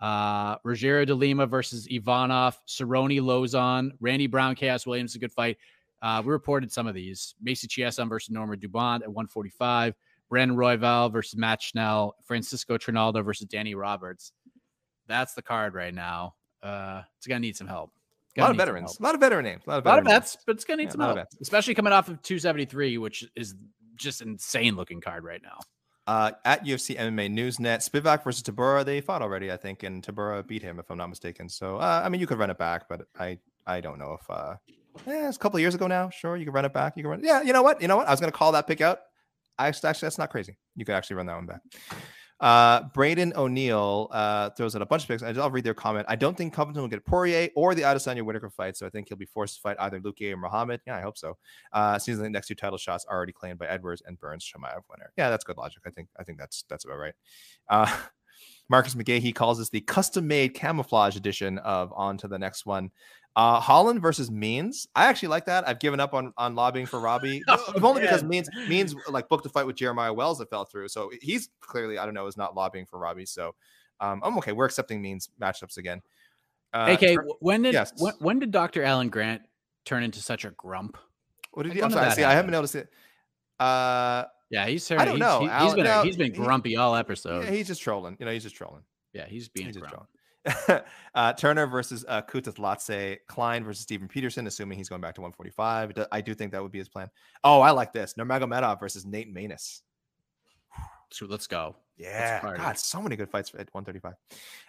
[SPEAKER 1] Uh, Rogério de Lima versus Ivanov, Cerrone Lauzon, Randy Brown, Khaos Williams, a good fight. Uh, we reported some of these. Macy Chiasson versus Norma Dumont at 145. Brandon Royval versus Matt Schnell. Francisco Trinaldo versus Danny Roberts. That's the card right now. Uh, it's gonna need some help.
[SPEAKER 2] a lot of veterans, a lot of veteran names, a lot of
[SPEAKER 1] A lot of
[SPEAKER 2] veteran
[SPEAKER 1] bets, but it's gonna need
[SPEAKER 2] Yeah,
[SPEAKER 1] some help, especially coming off of 273, which is just insane looking card right now.
[SPEAKER 2] Uh, at UFC MMA Newsnet, Spivak versus Tybura, they fought already, I think, and Tybura beat him, if I'm not mistaken. So, uh, I mean, you could run it back, but I, I don't know if, uh, yeah, it's a couple of years ago now. Sure, you can run it back. You can run. Yeah, you know what? You know what? I was gonna call that pick out. Actually, actually that's not crazy. You could actually run that one back. Uh, Braden O'Neill uh, throws out a bunch of picks. I'll read their comment. I don't think Covington will get Poirier or the Adesanya Whittaker fight, so I think he'll be forced to fight either Luque or Muhammad. Yeah, I hope so. Uh, seems like the next two title shots are already claimed by Edwards and Burns Chimaev winner. Yeah, that's good logic. I think I think that's that's about right. Uh, Marcus McGahee calls this the custom-made camouflage edition of On to the next one. Uh, Holland versus Means. I actually like that. I've given up on on lobbying for Robbie,
[SPEAKER 1] Oh,
[SPEAKER 2] if only because. Means Means like booked a fight with Jeremiah Wells that fell through. So he's clearly I don't know is not lobbying for Robbie. So um, I'm okay. We're accepting Means matchups again. Uh,
[SPEAKER 1] AK,
[SPEAKER 2] Tur-
[SPEAKER 1] wh- when did
[SPEAKER 2] yes.
[SPEAKER 1] when, when did Dr. Alan Grant turn into such a grump?
[SPEAKER 2] what did
[SPEAKER 1] like,
[SPEAKER 2] he? I'm sorry.
[SPEAKER 1] that
[SPEAKER 2] See, I haven't noticed it. Uh,
[SPEAKER 1] Yeah, he's
[SPEAKER 2] I don't
[SPEAKER 1] he's-
[SPEAKER 2] know.
[SPEAKER 1] he- he's
[SPEAKER 2] Alan-
[SPEAKER 1] been
[SPEAKER 2] no,
[SPEAKER 1] he's been
[SPEAKER 2] he-
[SPEAKER 1] grumpy all episode.
[SPEAKER 2] yeah, he's just trolling. You know, he's just trolling.
[SPEAKER 1] Yeah, he's being
[SPEAKER 2] He's
[SPEAKER 1] a
[SPEAKER 2] just trolling. uh, Turner versus uh, Kutateladze, Klein versus Steven Peterson, assuming he's going back to 145. I do think that would be his plan. Oh, I like this. Nurmagomedov versus Nate Maness.
[SPEAKER 1] So let's go.
[SPEAKER 2] Yeah. God, so many good fights at 135.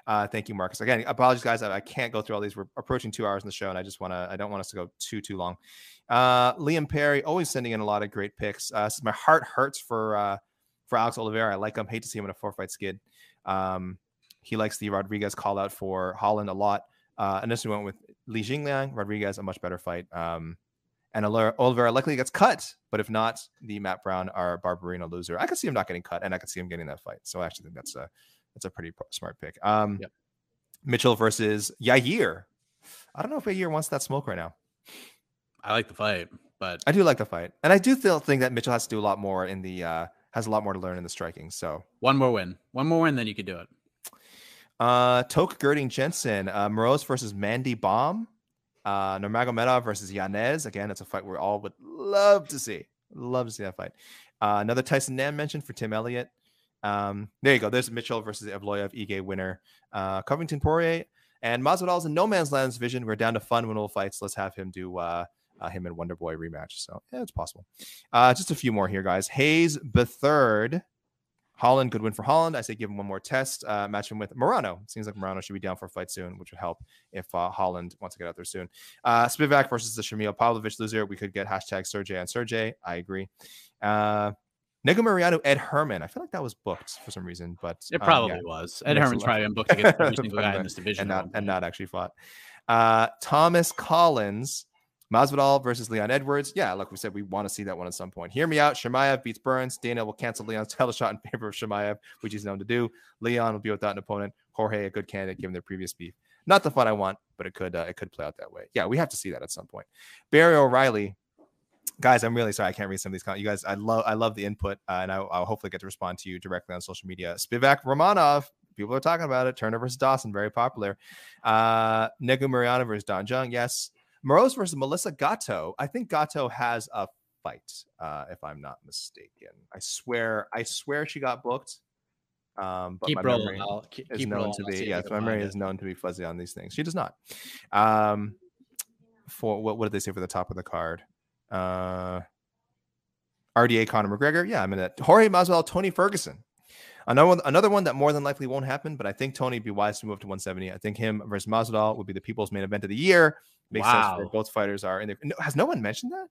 [SPEAKER 2] Uh, thank you, Marcus. Again, apologies, guys. I, I can't go through all these. We're approaching two hours in the show, and I just want to. I don't want us to go too too long. Uh, Liam Perry always sending in a lot of great picks. Uh, my heart hurts for uh, for Alex Oliveira. I like him. Hate to see him in a four fight skid. Um, he likes the Rodriguez call out for Holland a lot. Uh, initially went with Li Jingliang. Rodriguez a much better fight. Um, and Oliveira likely gets cut, but if not, the Matt Brown or Barberena loser. I could see him not getting cut, and I could see him getting that fight. So I actually think that's a that's a pretty smart pick. Um,
[SPEAKER 1] Yep.
[SPEAKER 2] Mitchell versus Yair. I don't know if Yair wants that smoke right now.
[SPEAKER 1] I like the fight, but
[SPEAKER 2] I do like the fight, and I do still think that Mitchell has to do a lot more in the uh, has a lot more to learn in the striking. So
[SPEAKER 1] one more win, one more win, then you could do it.
[SPEAKER 2] Uh, Toke Girding Jensen, uh, versus Mandy Bomb, uh, Nurmagomedov versus Yanez. Again, it's a fight we all would love to see. Love to see that fight. Uh, another Tyson Nam mentioned for Tim Elliott. Um, there you go. There's Mitchell versus Evloev, Ige winner. Uh, Covington Poirier and Masvidal's in no man's land's vision. We're down to fun winnable fights. Let's have him do uh, uh, him and Wonder Boy rematch. So yeah, it's possible. Uh, just a few more here, guys. Hayes Bethird. Holland, good win for Holland. I say give him one more test. Uh, match him with Morono. Seems like Morono should be down for a fight soon, which would help if uh, Holland wants to get out there soon. Uh, Spivak versus the Shamil Pavlovich loser. We could get hashtag Sergey and Sergey. I agree. Uh, Negumereanu, Ed Herman. I feel like that was booked for some reason, but
[SPEAKER 1] It
[SPEAKER 2] um,
[SPEAKER 1] probably
[SPEAKER 2] yeah,
[SPEAKER 1] was. Ed Herman's probably been booked against every single guy in this division
[SPEAKER 2] and not and not actually fought. Uh, Thomas Collins, Masvidal versus Leon Edwards. Yeah, like we said, we want to see that one at some point. Hear me out. Chimaev beats Burns. Dana will cancel Leon's title shot in favor of Chimaev, which he's known to do. Leon will be without an opponent. Jorge, a good candidate given their previous beef. Not the fun I want, but it could uh, it could play out that way. Yeah, we have to see that at some point. Barry O'Reilly. Guys, I'm really sorry I can't read some of these. Comments. You guys, I love I love the input, uh, and I, I'll hopefully get to respond to you directly on social media. Spivak Romanov, people are talking about it. Turner versus Dawson, very popular. Uh, Negumereanu versus Don Jung, yes. Moroz versus Melissa Gatto. I think Gatto has a fight, uh, if I'm not mistaken. I swear, I swear she got booked. Um, but
[SPEAKER 1] keep
[SPEAKER 2] my
[SPEAKER 1] rolling.
[SPEAKER 2] memory
[SPEAKER 1] I'll keep,
[SPEAKER 2] is
[SPEAKER 1] keep
[SPEAKER 2] known to be yes, my memory is known to be fuzzy on these things. She does not. Um, for what what did they say for the top of the card? Uh, RDA Conor McGregor. Yeah, I'm in that. Jorge Masvidal, Tony Ferguson. Another one, another one that more than likely won't happen, but I think Tony would be wise to move to 170. I think him versus Masvidal would be the people's main event of the year. Makes sense for both fighters are in there. No, has no one mentioned that?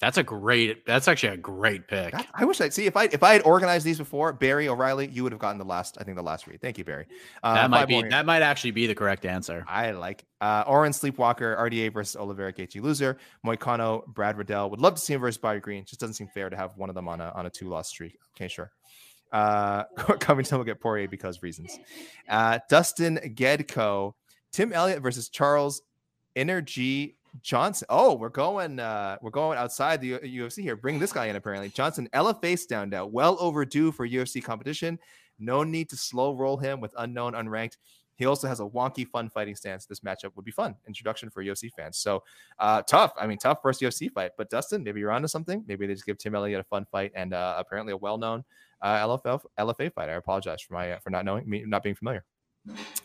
[SPEAKER 1] That's a great. That's actually a great pick.
[SPEAKER 2] That- I wish I'd see if I if I had organized these before, Barry O'Reilly, you would have gotten the last. I think the last read. Thank you, Barry. Uh,
[SPEAKER 1] that might be.
[SPEAKER 2] here.
[SPEAKER 1] That might actually be the correct answer.
[SPEAKER 2] I like uh Oren Sleepwalker, RDA versus Oliveira Gaethje loser. Moicano, Brad Riddell. Would love to see him versus Bobby Green. Just doesn't seem fair to have one of them on a on a two loss streak. Okay, sure. Uh Covington will get Poirier because reasons. Uh Dustin Gedko, Tim Elliott versus Charles Energy Johnson. Oh, we're going uh we're going outside the U- UFC here. Bring this guy in apparently. Johnson Ella face down. Well overdue for UFC competition. No need to slow roll him with unknown unranked. He also has a wonky, fun fighting stance. This matchup would be fun. Introduction for UFC fans. So uh, tough. I mean, tough first UFC fight. But Dustin, maybe you're onto something. Maybe they just give Tim Elliott a fun fight and uh, apparently a well-known uh, LFL, LFA fight. I apologize for my uh, for not knowing me not being familiar.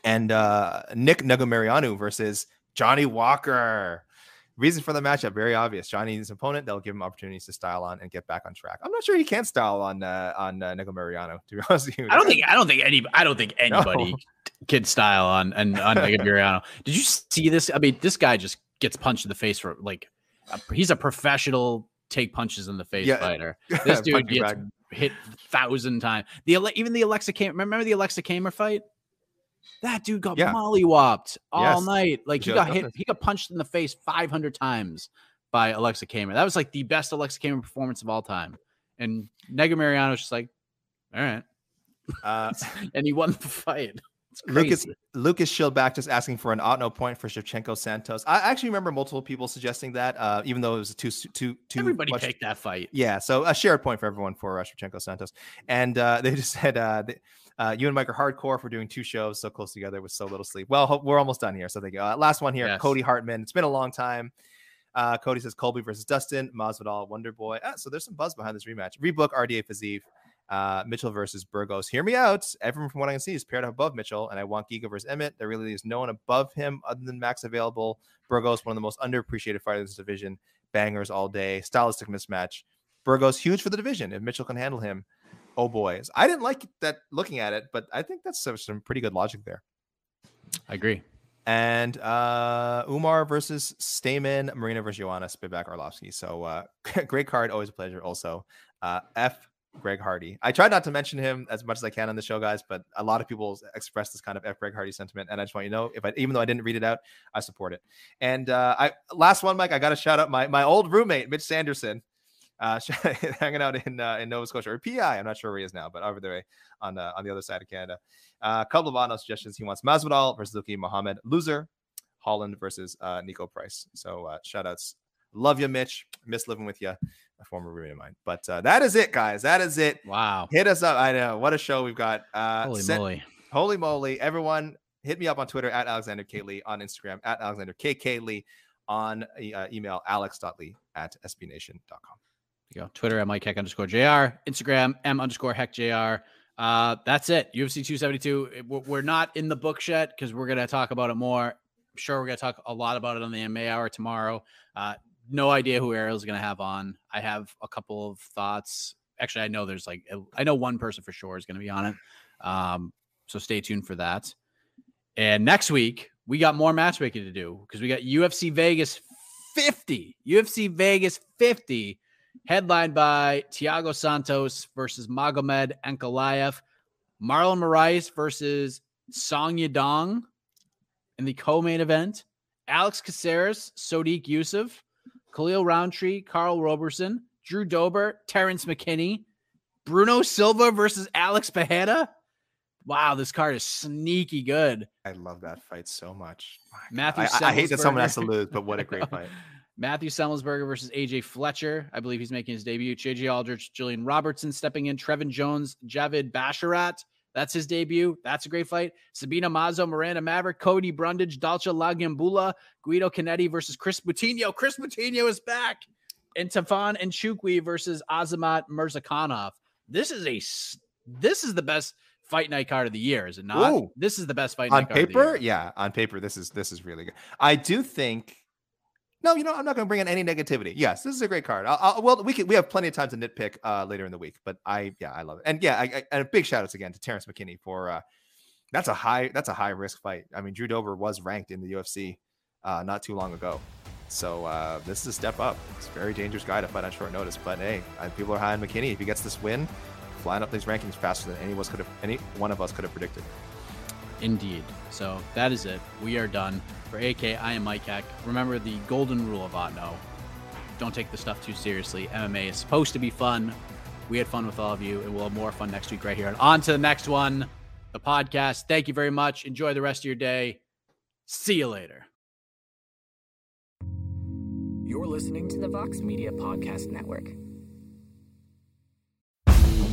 [SPEAKER 2] And uh, Nick Negumereanu versus Johnny Walker. Reason for the matchup very obvious. Johnny's opponent. They'll give him opportunities to style on and get back on track. I'm not sure he can style on uh, on uh, Negumereanu. To be honest with you,
[SPEAKER 1] I don't think. I don't think any. I don't think anybody
[SPEAKER 2] No.
[SPEAKER 1] kid style on and on Nigeriano. Did you see this? I mean, this guy just gets punched in the face for like. he's a professional take punches in the face
[SPEAKER 2] Yeah.
[SPEAKER 1] fighter. This dude gets
[SPEAKER 2] bag.
[SPEAKER 1] Hit thousand times. The even the Alexa came. Remember the Aleksa Camur fight? That dude got
[SPEAKER 2] Yeah.
[SPEAKER 1] mollywopped all
[SPEAKER 2] Yes.
[SPEAKER 1] night. Like he
[SPEAKER 2] Joe
[SPEAKER 1] got hit. He got punched in the face five hundred times by Aleksa Camur. That was like the best Aleksa Camur performance of all time. And Negumereanu's just like, all right,
[SPEAKER 2] Uh,
[SPEAKER 1] and he won the fight.
[SPEAKER 2] Lucas. Lucas Shieldback just asking for an Otno point for Shevchenko Santos. I actually remember multiple people suggesting that, uh, even though it was too too too
[SPEAKER 1] Everybody
[SPEAKER 2] much.
[SPEAKER 1] picked that fight.
[SPEAKER 2] Yeah, so a shared point for everyone for uh, Shevchenko Santos, and uh, they just said uh, they, uh, you and Mike are hardcore for doing two shows so close together with so little sleep. Well, ho- we're almost done here, so thank you. Uh, last one here,
[SPEAKER 1] Yes.
[SPEAKER 2] Cody Hartman. It's been a long time. Uh, Cody says Colby versus Dustin, Masvidal, Wonder Boy. Ah, so there's some buzz behind this rematch. Rebook RDA Fiziev, uh, Mitchell versus Burgos. Hear me out. Everyone from what I can see is paired up above Mitchell, and I want Giga versus Emmett. There really is no one above him other than Max available. Burgos, one of the most underappreciated fighters in this division. Bangers all day. Stylistic mismatch. Burgos huge for the division if Mitchell can handle him. oh boys. I didn't like that looking at it, but I think that's some, pretty good logic there.
[SPEAKER 1] I agree.
[SPEAKER 2] And uh, Umar versus Stamen, Marina versus Joanna, Spivak Arlovsky. So uh, great card, always a pleasure. Also, uh, F Greg Hardy. I tried not to mention him as much as I can on the show, guys, but a lot of people express this kind of F Greg Hardy sentiment, and I just want you to know if I, even though I didn't read it out, I support it. And uh, I last one, Mike, I got to shout out my my old roommate, Mitch Sanderson, uh, hanging out in uh, in Nova Scotia or PI. I'm not sure where he is now, but over there on the on the other side of Canada. Uh, a couple of honest suggestions. He wants Masvidal versus Luque Muhammad, loser. Holland versus uh, Niko Price. So uh, shout outs. Love you, Mitch. Miss living with you a former roommate of mine. But uh, that is it, guys. That is it.
[SPEAKER 1] Wow.
[SPEAKER 2] Hit us up. I know what a show we've got. Uh,
[SPEAKER 1] Holy
[SPEAKER 2] sent,
[SPEAKER 1] moly.
[SPEAKER 2] Holy moly. Everyone, hit me up on Twitter at Alexander K. Lee, on Instagram at Alexander KK Lee, on uh, email alex.lee at sbnation.com.
[SPEAKER 1] You go. Twitter at Mike Heck underscore JR, Instagram M underscore Heck JR. Uh, that's it. UFC 272. We're not in the books yet because we're going to talk about it more. I'm sure we're going to talk a lot about it on the MMA hour tomorrow. Uh, no idea who Ariel's going to have on. I have a couple of thoughts. Actually, I know there's like I know one person for sure is going to be on it. Um, so stay tuned for that. And next week we got more matchmaking to do because we got UFC Vegas 50, UFC Vegas 50, headlined by Thiago Santos versus Magomed Ankalaev, Marlon Moraes versus Song Yadong in the co-main event, Alex Caceres, Sodiq Yusuf, Khalil Rountree, Karl Roberson, Drew Dober, Terrence McKinney, Bruno Silva versus Alex Pereira. Wow, this card is sneaky good.
[SPEAKER 2] I love that fight so much.
[SPEAKER 1] Matthew,
[SPEAKER 2] I, I, hate that someone has to lose, but what a great fight.
[SPEAKER 1] Matthew Semelsberger versus AJ Fletcher. I believe he's making his debut. JJ Aldrich, Gillian Robertson stepping in. Trevin Jones, Javid Basharat. That's his debut. That's a great fight. Sabina Mazo, Miranda Maverick, Cody Brundage, Dalcha Lungiambula, Guido Canetti versus Chris Moutinho. Chris Moutinho is back. And Tafon Nchukwi versus Azamat Murzakanov. This is a this is the best fight night card of the year, is it not?
[SPEAKER 2] Ooh.
[SPEAKER 1] This is the best fight
[SPEAKER 2] on paper. Yeah, on paper, this is this is really good. I do think. No, you know, I'm not going to bring in any negativity. Yes, this is a great card. I'll, I'll, well, we can we have plenty of time to nitpick uh, later in the week, but I yeah, I love it. And yeah, I, I, and a big shout outs again to Terrence McKinney for uh, that's a high that's a high risk fight. I mean, Drew Dober was ranked in the UFC uh, not too long ago. So uh, this is a step up. It's a very dangerous guy to fight on short notice. But hey, people are high on McKinney. If he gets this win, flying up these rankings faster than any of us could have, any one of us could have predicted.
[SPEAKER 1] Indeed. So that is it. We are done. For AK, I am Mike. Remember the golden rule of Otno. Don't take the stuff too seriously. MMA is supposed to be fun. We had fun with all of you, and we'll have more fun next week right here. And on to the next one, the podcast. Thank you very much. Enjoy the rest of your day. See you later.
[SPEAKER 5] You're listening to the Vox Media Podcast Network.